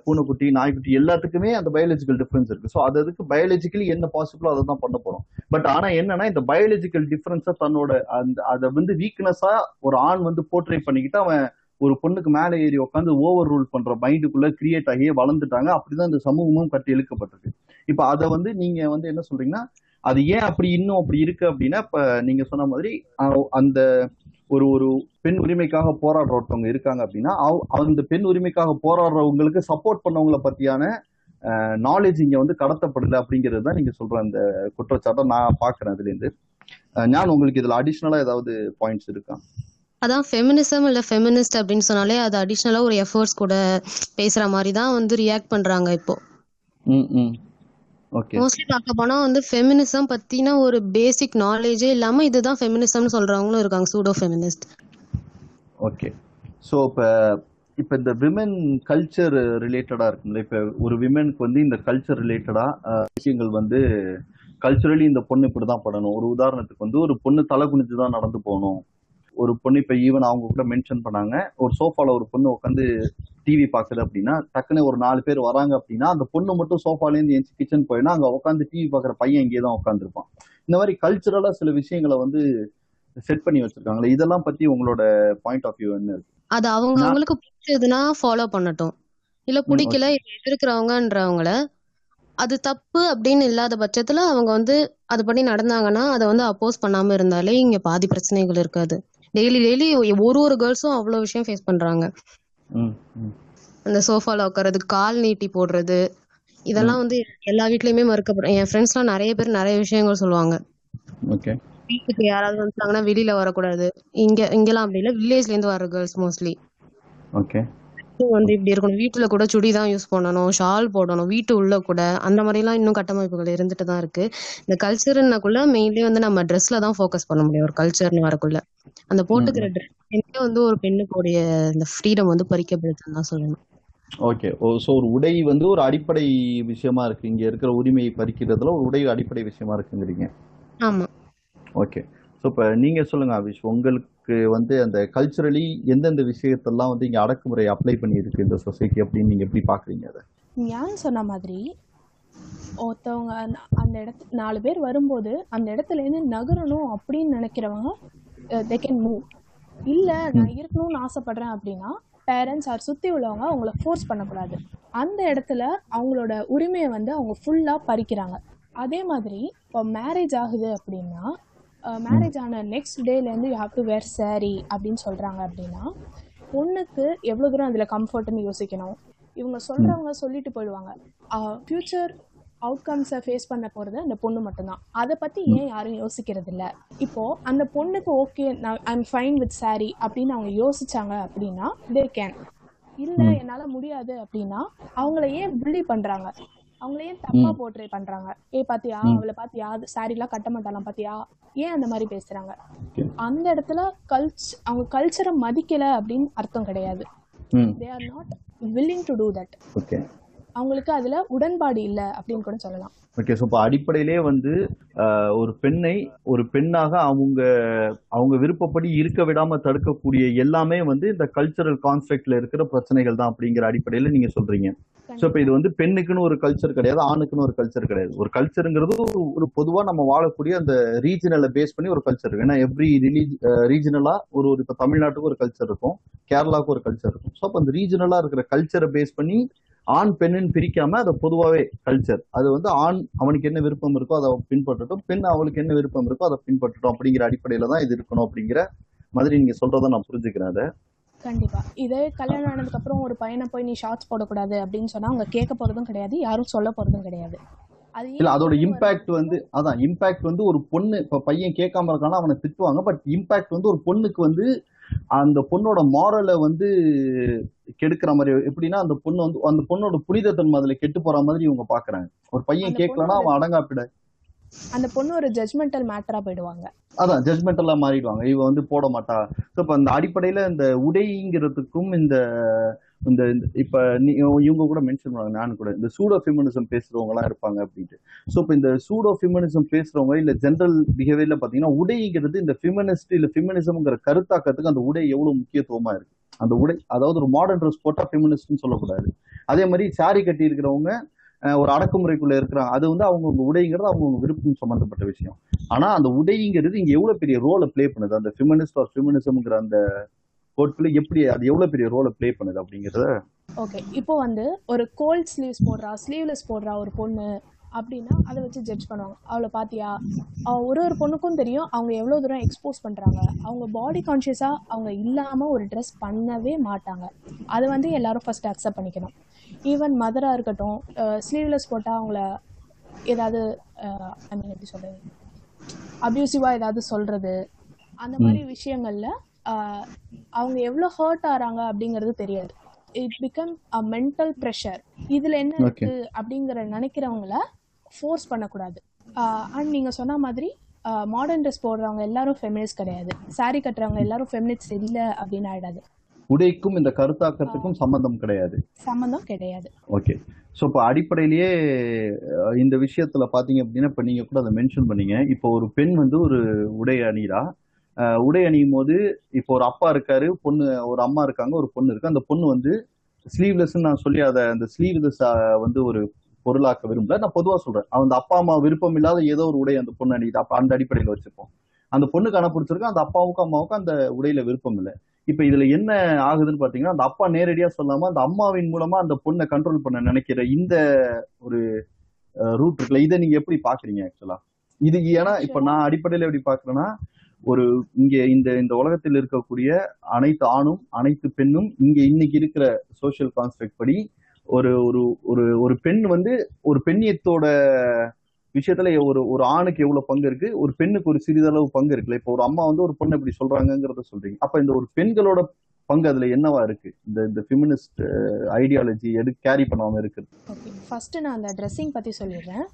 பூனைக்குட்டி நாய்க்குட்டி எல்லாத்துக்குமே அந்த பயாலஜிக்கல் டிஃபரன்ஸ் இருக்கு. ஸோ அது அதுக்கு பயாலஜிக்கலி என்ன பாசிபிளோ அதை தான் பண்ண போறோம். பட் ஆனா என்னன்னா இந்த பயாலஜிக்கல் டிஃபரன்ஸை தன்னோட அந்த அதை வந்து வீக்னஸா ஒரு ஆண் வந்து போர்ட்ரே பண்ணிக்கிட்டு அவன் ஒரு பொண்ணுக்கு மேலே ஏறி உட்காந்து ஓவர் ரூல் பண்ற மைண்டுக்குள்ள கிரியேட் ஆகியே வளர்ந்துட்டாங்க. அப்படிதான் இந்த சமூகமும் கட்டி இழுக்கப்பட்டிருக்கு. இப்ப அதை வந்து நீங்க வந்து என்ன சொல்றீங்கன்னா அது ஏன் அப்படி இன்னும் அப்படி இருக்கு அப்படின்னா இப்ப நீங்க சொன்ன மாதிரி அந்த ஒரு ஒரு பெண் உரிமைக்காக போராடுற ஒருத்தவங்க இருக்காங்க அப்படின்னா அந்த பெண் உரிமைக்காக போராடுறவங்களுக்கு சப்போர்ட் பண்ணவங்கள பத்தியான நாலேஜ் இங்க வந்து கடத்தப்படல அப்படிங்கிறது தான் நீங்க சொல்ற அந்த குற்றச்சாட்டை நான் பாக்குறேன் அதுல இருந்து ஞான் உங்களுக்கு இதுல அடிஷ்னலா ஏதாவது பாயிண்ட்ஸ் இருக்கா? அதான் ஃபெமினிசம் இல்ல ஃபெமினிஸ்ட் அப்படின்னு சொன்னாலே அது அடிஷ்னலா ஒரு எஃபர்ட்ஸ் கூட பேசுற மாதிரி தான் வந்து ரியாக்ட் பண்றாங்க இப்போ. ம் ம். மோஸ்ட்லி பார்க்க போனா வந்து ஃபெமினிசம் பத்தின ஒரு பேசிக் நாலேஜே இல்லாம இதுதான் ஃபெமினிசம்னு சொல்றவங்களும் இருக்காங்க சூடோ ஃபெமினிஸ்ட் ஓகே ஸோ இப்போ இப்போ இந்த விமன் கல்ச்சர் ரிலேட்டடாக இருக்குங்களா இப்போ ஒரு விமனுக்கு வந்து இந்த கல்ச்சர் ரிலேட்டடாக விஷயங்கள் வந்து கல்ச்சுரலி இந்த பொண்ணு இப்படி தான் படணும். ஒரு உதாரணத்துக்கு வந்து ஒரு பொண்ணு தலை குனிஞ்சு தான் நடந்து போகணும். ஒரு பொண்ணு இப்போ ஈவன் அவங்க கூட மென்ஷன் பண்ணாங்க. ஒரு சோஃபால ஒரு பொண்ணு உட்காந்து டிவி பார்க்குது அப்படின்னா டக்குன்னு ஒரு நாலு பேர் வராங்க அப்படின்னா அந்த பொண்ணு மட்டும் சோஃபாலேருந்து எஞ்சி கிச்சன் போயினா அங்கே உட்காந்து டிவி பார்க்குற பையன் இங்கே தான் உட்காந்துருப்பான் இந்த மாதிரி கல்ச்சுரலாக சில விஷயங்களை வந்து செட் பண்ணி வச்சிருக்காங்களே. இதெல்லாம் பத்தி உங்களோட பாயிண்ட் ஆஃப் வியூ என்ன இருக்கு? அது அவங்க அவங்களுக்கு பிடிச்சதுன்னா ஃபாலோ பண்ணட்டும். இல்ல பிடிக்கல எதிர்க்கிறவங்கன்றவங்கள அது தப்பு அப்படின்னு இல்லாத பட்சத்துல அவங்க வந்து அதுபடி நடந்தாங்கன்னா அதை வந்து அப்போஸ் பண்ணாம இருந்தாலே இங்க பாதி பிரச்சனைகள் இருக்காது. டெய்லி டெய்லி ஒரு ஒரு கேர்ள்ஸும் அவ்வளவு விஷயம் ஃபேஸ் பண்றாங்க. அந்த சோஃபால உட்கார்றது கால் நீட்டி போடுறது. இதெல்லாம் வந்து எல்லா வீட்லயுமே மறுக்கப்படும். என் ஃப்ரெண்ட்ஸ்லாம் நிறைய பேர் நிறைய விஷயங்கள் சொல்லுவாங்க. ஓகே. வீட்டுக்கு யாராவது வந்துட்டாங்கன்னா வெளியில வரக்கூடாது. இங்க இங்கெல்லாம் அப்படி இல்ல. வில்லேஜ்ல இருந்து வர கேர்ள்ஸ் மோஸ்ட்லி ஓகே. வந்து இப்படி இருக்கணும். வீட்டுல கூட சுடி தான் யூஸ் பண்ணணும் ஷால் போடணும் வீட்டு உள்ள கூட. அந்த மாதிரி எல்லாம் இன்னும் கட்டமைப்புகள் இருந்துட்டு தான் இருக்கு. இந்த கல்ச்சர்னாக்குள்ள மெயின்லி வந்து நம்ம ட்ரெஸ்ல தான் ஃபோக்கஸ் பண்ண முடியும். ஒரு கல்ச்சர்னு வரக்குள்ள அந்த போட்டுக்கிற ட்ரெஸ் வந்து ஒரு பெண்ணுக்குடைய இந்த ஃப்ரீடம் வந்து பறிக்கப்படுதுன்னு தான் சொல்லணும். ஓகே ஸோ ஒரு உடை வந்து ஒரு அடிப்படை விஷயமா இருக்கு. இங்க இருக்கிற உரிமையை பறிக்கிறதுல ஒரு உடை அடிப்படை விஷயமா இருக்குங்கிறீங்க. ஆமா. ஓகே ஸோ இப்போ நீங்க சொல்லுங்க அபிஷ் உங்களுக்கு வந்து அந்த கல்ச்சுரலி எந்தெந்த விஷயத்தெல்லாம் வந்து இங்க அடக்குமுறை அப்ளை பண்ணியிருக்கு இந்த சொசைட்டி அப்படின்னு நீங்க எப்படி பாக்குறீங்க அதை? ஞான் சொன்ன மாதிரி ஒருத்தவங்க அந்த- இடத்து நாலு பேர் வரும்போது அந்த இடத்துல இருந்து நகரணும் அப்படின்னு நினைக்கிறவங்க தே கேன் மூவ் இல்லை நான் இருக்கணும்னு ஆசைப்படுறேன் அப்படின்னா பேரண்ட்ஸ் ஆர் சுற்றி உள்ளவங்க அவங்கள ஃபோர்ஸ் பண்ணக்கூடாது. அந்த இடத்துல அவங்களோட உரிமையை வந்து அவங்க ஃபுல்லாக பறிக்கிறாங்க. அதே மாதிரி இப்போ மேரேஜ் ஆகுது அப்படின்னா Uh, மேரேஜ் ஆன next டேலேருந்து you have to wear sari அப்படின்னு சொல்கிறாங்க அப்படின்னா பொண்ணுக்கு எவ்வளோ தூரம் அதில் கம்ஃபர்ட்னு யோசிக்கணும். இவங்க சொல்கிறவங்க சொல்லிட்டு போயிடுவாங்க. ஃப்யூச்சர் அவுட்கம்ஸை ஃபேஸ் பண்ண போகிறது அந்த பொண்ணு மட்டும்தான். அதை பற்றி ஏன் யாரும் யோசிக்கிறது இல்லை? இப்போது அந்த பொண்ணுக்கு ஓகே நான் ஐம் ஃபைன் வித் சாரி அப்படின்னு அவங்க யோசிச்சாங்க அப்படின்னா தே கேன் இல்லை என்னால் முடியாது அப்படின்னா அவங்கள ஏன் புள்ளி பண்ணுறாங்க அவங்கள ஏன் தப்பா. போர்ட்ரே பண்றாங்க? ஏ பாத்தியா. அவளை பாத்தியா? சாரி எல்லாம் கட்ட மாட்டாளாம் பாத்தியா? ஏன் அந்த மாதிரி பேசுறாங்க. அந்த இடத்துல கல்ச் அவங்க கல்ச்சரை மதிக்கல அப்படின்னு அர்த்தம் கிடையாது. They are not willing to do that அவங்களுக்கு அதுல உடன்பாடு இல்ல அப்படின்னு கூட சொல்லலாம். ஓகே ஸோ இப்போ அடிப்படையிலே வந்து ஒரு பெண்ணை ஒரு பெண்ணாக அவங்க அவங்க விருப்பப்படி இருக்க விடாம தடுக்கக்கூடிய எல்லாமே வந்து இந்த கல்ச்சரல் கான்ஃபிளிக்ட்ல இருக்கிற பிரச்சனைகள் தான் அப்படிங்கிற அடிப்படையில நீங்க சொல்றீங்க. ஸோ இப்போ இது வந்து பெண்ணுக்குன்னு ஒரு கல்ச்சர் கிடையாது ஆணுக்குன்னு ஒரு கல்ச்சர் கிடையாது. ஒரு கல்ச்சருங்கிறது ஒரு பொதுவாக நம்ம வாழக்கூடிய அந்த ரீஜனலை பேஸ் பண்ணி ஒரு கல்ச்சர் இருக்கு. ஏன்னா எவ்ரி ரிலீஜ் ரீஜனலா ஒரு ஒரு இப்போ தமிழ்நாட்டுக்கு ஒரு கல்ச்சர் இருக்கும் கேரளாவுக்கு ஒரு கல்ச்சர் இருக்கும். ஸோ அப்போ அந்த ரீஜனலா இருக்கிற கல்ச்சரை பேஸ் பண்ணி ஆண் பெண்ணுன்னு பிரிக்காம அதை பொதுவாகவே கல்ச்சர் அது வந்து ஆண் அவனுக்கு என்ன விருப்பம் இருக்கோ அதை பின்பற்றட்டும் பெண் அவளுக்கு என்ன விருப்பம் இருக்கோ அதை பின்பற்றட்டும் அப்படிங்கிற அடிப்படையில தான் இது இருக்கணும் அப்படிங்கிற மாதிரி நீங்க சொல்றதை நான் புரிஞ்சுக்கிறேன் அதை. கண்டிப்பா. இதே கல்யாணம் ஆனதுக்கு அப்புறம் ஒரு பையனை போய் நீ ஷார்ட்ஸ் போடக்கூடாது அப்படின்னு சொன்னா அவங்க கேட்க போறதும் கிடையாது யாரும் சொல்ல போறதும் கிடையாது. இல்ல அதோட இம்பாக்ட்? வந்து அதான் இம்பாக்ட் வந்து ஒரு பொண்ணு இப்ப பையன் கேட்காம இருக்கானா அவனை திட்டுவாங்க பட் இம்பாக்ட் வந்து ஒரு பொண்ணுக்கு வந்து அந்த பொண்ணோட மாரலை வந்து கெடுக்கிற மாதிரி எப்படின்னா அந்த பொண்ணு வந்து அந்த பொண்ணோட புனிதத்தன்மை அதுல கெட்டு போற மாதிரி இவங்க பாக்குறாங்க. ஒரு பையன் கேட்கலன்னா அவன் அடங்காப்பிட. அந்த பொண்ணு ஒரு ஜட்மெண்டல் மேட்டரா போயிடுவாங்க. அதான் ஜட்மெண்டெல்லாம் மாறிடுவாங்க. இவ வந்து போட மாட்டா. இப்போ அந்த அடிப்படையில இந்த உடைங்கிறதுக்கும் இந்த இந்த இந்த- இப்ப இவங்க கூட மென்ஷன் பண்ணுவாங்க நான் கூட. இந்த சூடோ ஃபெமினிசம் பேசுறவங்க எல்லாம் இருப்பாங்க அப்படின்ட்டு. ஸோ இப்போ இந்த சூடோ ஃபெமினிசம் பேசுறவங்க இல்ல ஜென்ரல் பிஹேவியர்ல பாத்தீங்கன்னா உடைங்கிறது இந்த ஃபெமினிஸ்ட் இல்ல ஃபெமினிசம்ங்கிற கருத்தாக்கத்துக்கு அந்த உடை எவ்வளவு முக்கியத்துவமா இருக்கு? அந்த உடை அதாவது ஒரு மாடர்ன் ட்ரெஸ் போட்டா ஃபெமினிஸ்ட்னு சொல்லக்கூடாது. அதே மாதிரி சாரி கட்டி இருக்கிறவங்க ஒரு அடக்குமுறைக்குள்ள இருக்கிறாங்க. அது வந்து அவங்கவுங்க உடைங்கிறது அவங்கவுங்க விருப்பம் சம்மந்தப்பட்ட விஷயம். ஆனா அந்த உடைங்கிறது இங்க எவ்வளவு பெரிய ரோலை ப்ளே பண்ணுது? அந்த ஃபெமினிஸ்ட் ஆர் ஃபெமினிசம்ங்கிற அந்த கோட்ல எப்படி அது எவ்வளவு பெரிய ரோலை ப்ளே பண்ணுது அப்படிங்கறத ஓகே இப்போ வந்து ஒரு கோல்ட் ஸ்லீவ்ஸ் போடுறா ஸ்லீவ்லெஸ் போடுறா ஒரு பொண்ணு. அப்படின்னா அதை வச்சு ஜட்ஜ் பண்ணுவாங்க. அவளை பாத்தியா? அவ ஒரு ஒரு பொண்ணுக்கும் தெரியும் அவங்க எவ்வளோ தூரம் எக்ஸ்போஸ் பண்றாங்க. அவங்க பாடி கான்ஷியஸா அவங்க இல்லாம ஒரு ட்ரெஸ் பண்ணவே மாட்டாங்க. அது வந்து எல்லாரும் ஃபர்ஸ்ட் அக்செப்ட் பண்ணிக்கணும். ஈவன் மதரா இருக்கட்டும் ஸ்லீவ்லெஸ் போட்டா அவங்கள ஏதாவது ஐ மீன் எப்படி சொல்றது? அப்யூசிவா ஏதாவது சொல்றது? அந்த மாதிரி விஷயங்கள்ல அவங்க எவ்வளோ ஹர்ட் ஆறாங்க அப்படிங்கிறது தெரியாது. It become a mental pressure இதுல என்ன இருக்கு அப்படிங்கிற நினைக்கிறவங்கள ஃபோர்ஸ் பண்ணக்கூடாது. அண்ட் நீங்க சொன்ன மாதிரி மாடர்ன் ட்ரெஸ் போடுறவங்க எல்லாரும் ஃபெமினிஸ்ட் கிடையாது. saree கட்டுறவங்க எல்லாரும் ஃபெமினிஸ்ட் இல்லை அப்படின்னு ஆயிடாது. உடைக்கும் இந்த கருத்தாக்கத்துக்கும் சம்பந்தம் கிடையாது. சம்மந்தம் கிடையாது. ஓகே ஸோ இப்போ அடிப்படையிலேயே இந்த விஷயத்துல பாத்தீங்க அப்படின்னா இப்போ நீங்க கூட அதை மென்ஷன் பண்ணீங்க. இப்போ ஒரு பெண் வந்து ஒரு உடை அணிகிறா உடை அணியும் போது இப்போ ஒரு அப்பா இருக்காரு பொண்ணு ஒரு அம்மா இருக்காங்க ஒரு பொண்ணு இருக்கு. அந்த பொண்ணு வந்து ஸ்லீவ்லெஸ் நான் சொல்லி அதை அந்த ஸ்லீவ்லெஸ் வந்து ஒரு பொருளாக்க விரும்பல. நான் பொதுவா சொல்றேன். அந்த அப்பா அம்மா விருப்பம் இல்லாத ஏதோ ஒரு உடை அந்த பொண்ணு அணியுது. அப்ப அந்த அடிப்படையில வச்சுப்போம் அந்த பொண்ணுக்கு அணை அந்த அப்பாவுக்கும் அம்மாவுக்கும் அந்த உடையில விருப்பம் இல்லை. இப்ப இதுல என்ன ஆகுதுன்னு பாத்தீங்கன்னா அந்த அப்பா நேரடியா சொல்லாம அந்த அம்மாவின் மூலமா அந்த பொண்ணை கண்ட்ரோல் பண்ண நினைக்கிற இந்த ஒரு ரூட் இருக்குல்ல இதை நீங்க எப்படி பாக்குறீங்க ஆக்சுவலா இது ஏன்னா இப்ப நான் அடிப்படையில எப்படி பாக்குறேன்னா ஒரு இங்க இந்த இந்த உலகத்தில் இருக்கக்கூடிய அனைத்து ஆணும் அனைத்து பெண்ணும் இங்க இன்னைக்கு இருக்கிற சோஷியல் கான்ஸ்ட்ரக்ட் படி ஒரு ஒரு ஒரு ஒரு பெண் வந்து ஒரு பெண்ணியத்தோட விஷயத்துல ஒரு ஒரு ஆணுக்கு எவ்வளவு பங்கு இருக்கு? ஒரு பெண்ணுக்கு ஒரு சிறிதளவு பங்கு இருக்குல்ல? இப்போ ஒரு அம்மா வந்து ஒரு பொண்ணு இப்படி சொல்றாங்கங்கிறத சொல்றீங்க. அப்ப இந்த ஒரு பெண்களோட பங்கு அதுல என்னவா இருக்கு? இந்த இந்த ஃபெமினிஸ்ட் ஐடியாலஜி எது கேரி பண்ணாம இருக்கு ஓகே ஃபர்ஸ்ட் நான் அந்த ட்ரெஸ்ஸிங் பத்தி சொல்லிடுறேன்.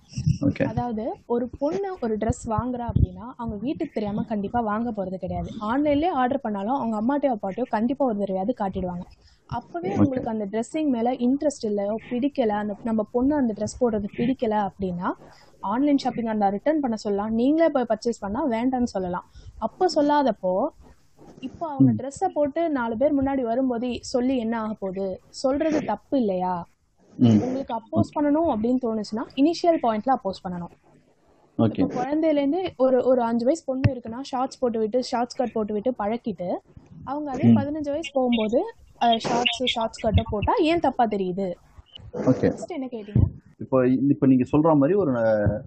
ஓகே அதாவது ஒரு பொண்ணு ஒரு ட்ரெஸ் வாங்குறா அப்படின்னா அவங்க வீட்டுக்கு தெரியாம கண்டிப்பா வாங்க போறது கிடையாது. ஆன்லைன்லயே ஆர்டர் பண்ணாலும் அவங்க அம்மாட்டையோ அப்பாட்டையோ கண்டிப்பா ஒரு தடவையாவது காட்டிடுவாங்க. அப்பவே உங்களுக்கு அந்த ட்ரெஸ்ஸிங் மேல இன்ட்ரெஸ்ட் இல்லையோ பிடிக்கல அந்த நம்ம பொண்ணு அந்த ட்ரெஸ் போடுறது பிடிக்கல அப்படின்னா ஆன்லைன் ஷாப்பிங் அந்த ரிட்டர்ன் பண்ண சொல்லலாம். நீங்களே போய் பர்ச்சேஸ் பண்ணா வேண்டாம்னு சொல்லலாம். அப்போ சொல்லாதப்போ இப்போ அவங்க ட்ரெஸ்ஸை போட்டு நாலு பேர் முன்னாடி வரும்போது சொல்லி என்ன ஆக போகுது? சொல்றது தப்பு இல்லையா? உங்களுக்கு அப்போஸ் பண்ணணும் அப்படின்னு தோணுச்சுன்னா இனிஷியல் பாயிண்ட்ல அப்போஸ் பண்ணணும். குழந்தையிலேருந்து ஒரு ஒரு அஞ்சு வயசு பொண்ணு இருக்குன்னா ஷார்ட்ஸ் போட்டு விட்டு ஷார்ட்ஸ் கட் போட்டு விட்டு பழக்கிட்டு அவங்க அதே பதினஞ்சு வயசு போகும்போது ஷார்ட்ஸ் ஷார்ட்ஸ் கட்டை போட்டா ஏன் தப்பா தெரியுது? என்ன கேட்டீங்க? இப்போ இப்ப நீங்க சொல்ற மாதிரி ஒரு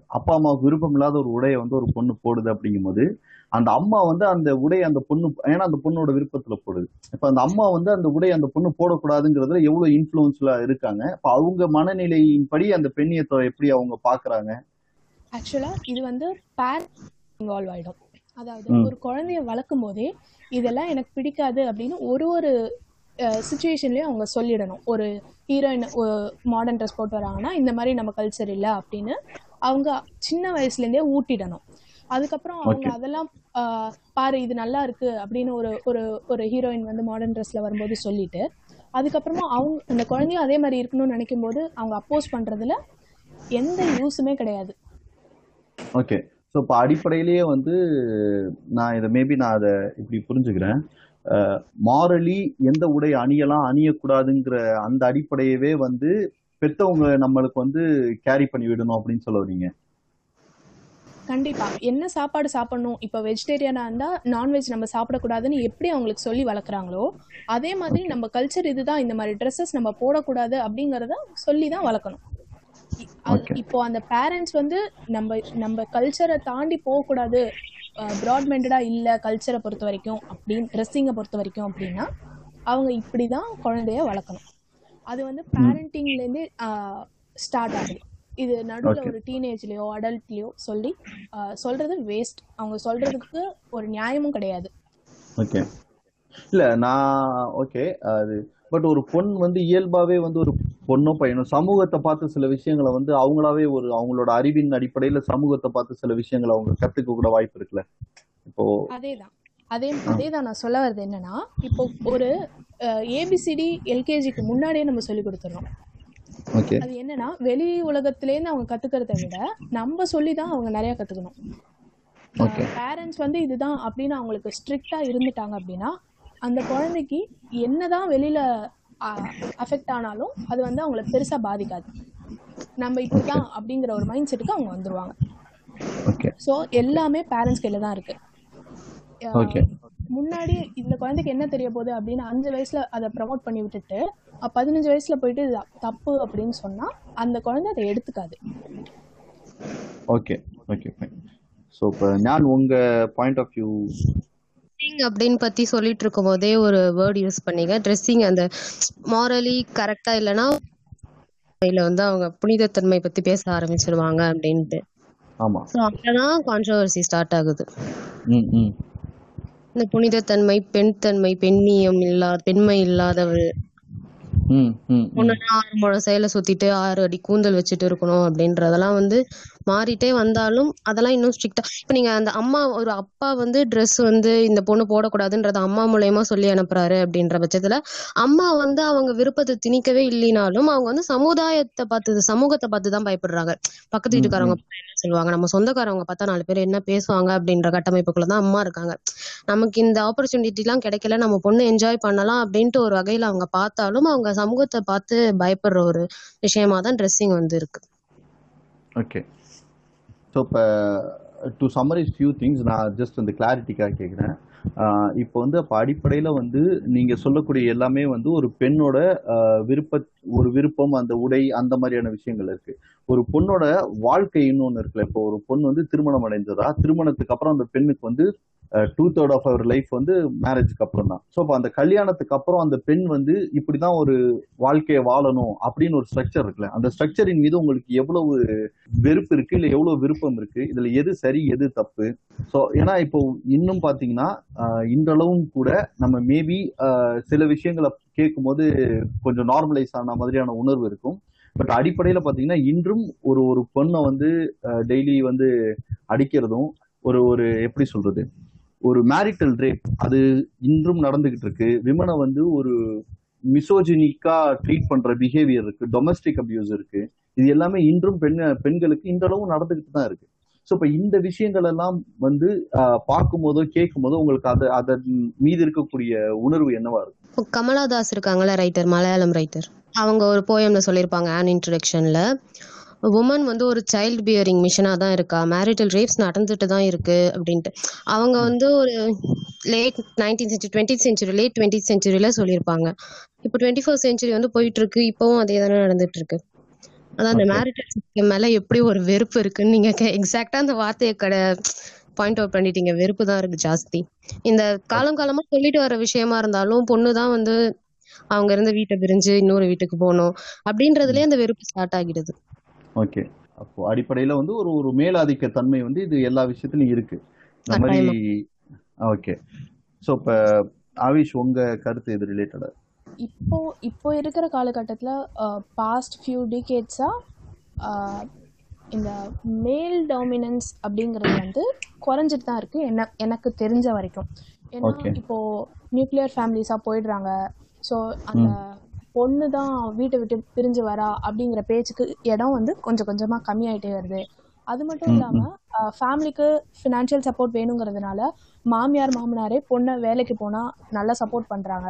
அப்பா அம்மாவுக்கு விருப்பம் இல்லாத ஒரு உடையை வந்து ஒரு பொண்ணு போடுது அப்படிங்கும்போது அந்த அம்மா வந்து அந்த உடை அந்த பொண்ணு ஏன்னா அந்த பொண்ணோட விருப்பத்துல போடுது. இப்ப அந்த அம்மா வந்து அந்த உடை அந்த பொண்ணு போடக்கூடாதுங்கிறதுல எவ்வளவு இன்ஃபுளுன்ஸ்ல இருக்காங்க? இப்ப அவங்க மனநிலையின்படி அந்த பெண்ணியத்தை எப்படி அவங்க பாக்குறாங்க? ஆக்சுவலா இது வந்து பேர் இன்வால்வ் ஆயிடும். அதாவது. ஒரு குழந்தைய வளர்க்கும் போதே இதெல்லாம் எனக்கு பிடிக்காது அப்படின்னு ஒரு ஒரு சுச்சுவேஷன்லேயும் அவங்க சொல்லிடணும். ஒரு ஹீரோயின் மாடர்ன் ட்ரெஸ் போட்டு வராங்கன்னா இந்த மாதிரி நம்ம கல்ச்சர் இல்லை அப்படின்னு அவங்க சின்ன வயசுலேருந்தே ஊட்டிடணும். அதுக்கப்புறம் அவங்க. அதெல்லாம் பாரு இது நல்லா இருக்கு அப்படின்னு ஒரு ஒரு ஒரு ஹீரோயின் வந்து மாடர்ன் ட்ரெஸ்ல வரும்போது சொல்லிட்டு அதுக்கப்புறமா அவங்க அந்த குழந்தையும் அதே மாதிரி இருக்கணும்னு நினைக்கும் போது அவங்க அப்போஸ் பண்றதுல எந்த யூஸுமே கிடையாது. ஓகே ஸோ இப்போ அடிப்படையிலேயே வந்து நான் இதை மேபி நான் அதை இப்படி புரிஞ்சுக்கிறேன். மாரலி எந்த உடை அணியலாம் அணியக்கூடாதுங்கிற அந்த அடிப்படையவே வந்து பெத்தவங்க நம்மளுக்கு வந்து கேரி பண்ணி விடணும் அப்படின்னு சொல்ல வரீங்க கண்டிப்பா. என்ன சாப்பாடு சாப்பிடணும்? இப்போ வெஜிடேரியனா இருந்தா நான்வெஜ் நம்ம சாப்பிடக்கூடாதுன்னு எப்படி அவங்களுக்கு சொல்லி வளர்க்குறாங்களோ அதே மாதிரி நம்ம கல்ச்சர் இதுதான் இந்த மாதிரி ட்ரெஸ்ஸஸ் நம்ம போடக்கூடாது அப்படிங்கறத சொல்லி தான் வளர்க்கணும். இப்போ அந்த பேரண்ட்ஸ் வந்து நம்ம நம்ம கல்ச்சரை தாண்டி போகக்கூடாது. ப்ராட்மெண்டடா இல்ல கல்ச்சரை பொறுத்த வரைக்கும் அப்படின்னு ட்ரெஸ்ஸிங்கை பொறுத்த வரைக்கும் அப்படின்னா அவங்க இப்படி தான் குழந்தைய வளர்க்கணும். அது வந்து பேரண்டிங்லேருந்தே ஸ்டார்ட் ஆகுது. இது நடுவில். ஒரு டீனேஜ்லயோ அடல்ட்லயோ சொல்லி சொல்றது வேஸ்ட் அவங்க சொல்றதுக்கு ஒரு நியாயமும் கிடையாது. ஓகே இல்ல நான் ஓகே அது பட் ஒரு பொண் வந்து இயல்பாவே வந்து ஒரு பொண்ணோ பையனோ சமூகத்தை பார்த்து சில விஷயங்களை வந்து அவங்களாவே ஒரு அவங்களோட அறிவின் அடிப்படையில சமூகத்தை பார்த்து சில விஷயங்களை அவங்க கத்துக்க கூட வாய்ப்பு இருக்குல்ல? இப்போ அதேதான். அதே அதே தான் நான் சொல்ல வர்றது என்னன்னா இப்போ ஒரு ஏபிசிடி எல்கேஜிக்கு முன்னாடியே நம்ம சொல்லி கொடுத்துறோம். ஓகே. அது என்னன்னா வெளி உலகத்திலேருந்து அவங்க கத்துக்கிறத விட நம்ம சொல்லி தான் அவங்க நிறைய கத்துக்கணும். பேரண்ட்ஸ் வந்து இதுதான் அப்படின்னு அவங்களுக்கு ஸ்ட்ரிக்டா இருந்துட்டாங்க அப்படின்னா அந்த குழந்தைக்கு என்னதான் வெளியில அஃபெக்ட் ஆனாலும் அது வந்து அவங்கள பெருசா பாதிக்காது. நம்ம இப்படிதான் அப்படிங்கிற ஒரு மைண்ட் செட்டுக்கு அவங்க வந்துருவாங்க. ஸோ எல்லாமே பேரண்ட்ஸ் கையில தான் இருக்கு. அஹ் ஓகே முன்னாடி இந்த குழந்தைக்கு என்ன தெரிய போகுது அப்படின்னு அஞ்சு வயசுல அதை ப்ரமோட் பண்ணி விட்டுட்டு பதினஞ்சு வயசுல போயிட்டு இது தப்பு அப்படின்னு சொன்னா அந்த குழந்தை அதை எடுத்துக்காது. ஓகே ஓகே ஃபைன் ஸோ இப்போ நான் உங்க பாயிண்ட் ஆஃப் வியூ ட்ரெஸ்ஸிங் அப்படின்னு பத்தி சொல்லிட்டு இருக்கும் போதே ஒரு வேர்ட் யூஸ் பண்ணீங்க. ட்ரெஸ்ஸிங் அந்த மாரலி கரெக்டா இல்லைன்னா இதுல வந்து அவங்க புனிதத்தன்மை பத்தி பேச ஆரம்பிச்சிருவாங்க அப்படின்ட்டு. ஆமா. ஸோ கான்ட்ரவர்சி ஸ்டார்ட் ஆகுது. இந்த புனிதத்தன்மை பெண் தன்மை பெண்ணியம் இல்லா பெண்மை ம் ஒண்ணுன்னா ஆறு முழம் சேலை சுத்திட்டு ஆறு அடி கூந்தல் வச்சுட்டு இருக்கணும் அப்படின்றதெல்லாம் வந்து மாறிட்டே வந்தாலும் அதெல்லாம் இன்னும் ஸ்ட்ரிக்டா இப்ப நீங்க அந்த அம்மா ஒரு அப்பா வந்து Dress வந்து இந்த பொண்ணு போடக்கூடாதுன்றத அம்மா மூலயமா சொல்லி அனுப்புறாரு அப்படின்ற பட்சத்துல அம்மா வந்து அவங்க விருப்பத்தை திணிக்கவே இல்லைனாலும் அவங்க வந்து சமுதாயத்தை பார்த்து சமூகத்தை பார்த்து தான் பயப்படுறாங்க. பக்கத்து வீட்டுக்காரவங்க என்ன சொல்லுவாங்க? நம்ம சொந்தக்காரவங்க பார்த்தா நாலு பேர் என்ன பேசுவாங்க அப்படின்ற கட்டமைப்புக்குள்ள தான் அம்மா இருக்காங்க. நமக்கு இந்த ஆப்பர்ச்சுனிட்டி எல்லாம் கிடைக்கல நம்ம பொண்ணு என்ஜாய் பண்ணலாம் அப்படின்ட்டு ஒரு வகையில அவங்க பார்த்தாலும் அவங்க சமூகத்தை பார்த்து பயப்படுற ஒரு விஷயமா தான் ட்ரெஸ்ஸிங் வந்து இருக்கு. ஓகே ஸோ இப்போ டு சம்மரைஸ் ஃபியூ திங்ஸ் நான் ஜஸ்ட் அந்த கிளாரிட்டிக்காக கேட்குறேன் இப்போ வந்து அப்போ அடிப்படையில் வந்து நீங்கள் சொல்லக்கூடிய எல்லாமே வந்து ஒரு பெண்ணோட விருப்ப ஒரு விருப்பம் அந்த உடை அந்த மாதிரியான விஷயங்கள் இருக்குது ஒரு பொண்ணோட வாழ்க்கை இன்னொன்று இருக்குல்ல இப்போ ஒரு பொண்ணு வந்து திருமணம் அடைஞ்சதா திருமணத்துக்கு அப்புறம் அந்த பெண்ணுக்கு வந்து two third of her life வந்து மேரேஜுக்கு அப்புறம் தான் ஸோ அப்போ அந்த கல்யாணத்துக்கு அப்புறம் அந்த பெண் வந்து இப்படிதான் ஒரு வாழ்க்கையை வாழணும் அப்படின்னு ஒரு ஸ்ட்ரக்சர் இருக்குல்ல. அந்த ஸ்ட்ரக்சரின் மீது உங்களுக்கு எவ்வளவு வெறுப்பு இருக்கு இல்லை எவ்வளவு விருப்பம் இருக்கு இதுல எது சரி எது தப்பு? ஸோ ஏன்னா இப்போ இன்னும் பாத்தீங்கன்னா இன்றளவும் கூட நம்ம மேபி சில விஷயங்களை கேட்கும்போது கொஞ்சம் நார்மலைஸ் ஆன மாதிரியான உணர்வு இருக்கும். பட் அடிப்படையில பாத்தீங்கன்னா இன்றும் ஒரு ஒரு பொண்ணை வந்து டெய்லி வந்து அடிக்கிறதும் ஒரு ஒரு எப்படி சொல்றது? ஒரு மேரிட்டல் ரேப் அது இன்றும் நடந்துகிட்டு இருக்கு விமனை வந்து ஒரு மிசோஜினிக்கா ட்ரீட் பண்ற பிஹேவியர் இருக்கு. டொமஸ்டிக் அபியூஸ் இருக்கு. இது எல்லாமே இன்றும் பெண் பெண்களுக்கு இன்றளவும் நடந்துகிட்டு தான் இருக்கு. ஸோ இப்போ இந்த விஷயங்கள் எல்லாம் வந்து ஆஹ், பார்க்கும்போதோ கேட்கும்போதோ உங்களுக்கு அது அதன் மீது இருக்கக்கூடிய உணர்வு என்னவா இருக்கும் இப்போ கமலாதாஸ் இருக்காங்களா ரைட்டர் மலையாளம் ரைட்டர் அவங்க ஒரு போயம்ல சொல்லியிருப்பாங்க ஆன் இன்ட்ரடக்ஷன்ல உமன் வந்து ஒரு சைல்ட் பியரிங் மிஷனாக தான் இருக்கா? மேரிட்டல் ரேப்ஸ் நடந்துட்டு தான் இருக்கு அப்படின்ட்டு. அவங்க வந்து ஒரு late nineteen century twenty century late twenty சென்ச்சுரியில சொல்லியிருப்பாங்க. இப்போ டுவெண்ட்டி ஃபோர் சென்ச்சுரி வந்து போயிட்டு இருக்கு இப்போவும் அதே தானே நடந்துட்டு இருக்கு அதான் அந்த. மேரிட்டல் சிஸ்டம் மேல எப்படி ஒரு வெறுப்பு இருக்குன்னு நீங்க எக்ஸாக்டா அந்த வார்த்தையை கடை பாயிண்ட் அவுட் பண்ணிட்டீங்க. வெறுப்பு தான் இருக்கு ஜாஸ்தி. இந்த காலம் காலமா சொல்லிட்டு வர விஷயமா இருந்தாலும் பொண்ணு தான் வந்து அவங்க இருந்த வீட்டை பிரிஞ்சு இன்னொரு வீட்டுக்கு போகணும். அப்படின்றதுலயே அந்த வெறுப்பு ஸ்டார்ட் ஆகிடுது. ஓகே. அப்போ அடிப்படையில வந்து ஒரு ஒரு மேலாதிக்க தன்மை வந்து இது எல்லா விஷயத்துலயும் இருக்கு. இந்த மாதிரி ஓகே. ஸோ இப்போ ஆவிஷ் உங்க கருத்து இது ரிலேட்டடா இப்போ இப்போ இருக்கிற காலகட்டத்தில் பாஸ்ட் ஃபியூ டிகேட்ஸாக இந்த மேல் டாமினன்ஸ் அப்படிங்கிறது வந்து குறைஞ்சிட்டு தான் இருக்குது என்ன எனக்கு தெரிஞ்ச வரைக்கும். ஏன்னா. இப்போ நியூக்ளியர் ஃபேமிலிஸாக போயிடுறாங்க. ஸோ அந்த பொண்ணு தான் வீட்டை விட்டு பிரிஞ்சு வரா அப்படிங்கிற பேச்சுக்கு இடம் வந்து கொஞ்சம் கொஞ்சமாக கம்மியாயிட்டே வருது. அது மட்டும் இல்லாமல் ஃபேமிலிக்கு ஃபினான்ஷியல் சப்போர்ட் வேணுங்கிறதுனால மாமியார் மாமனாரே பொண்ணை வேலைக்கு போனால் நல்லா சப்போர்ட் பண்ணுறாங்க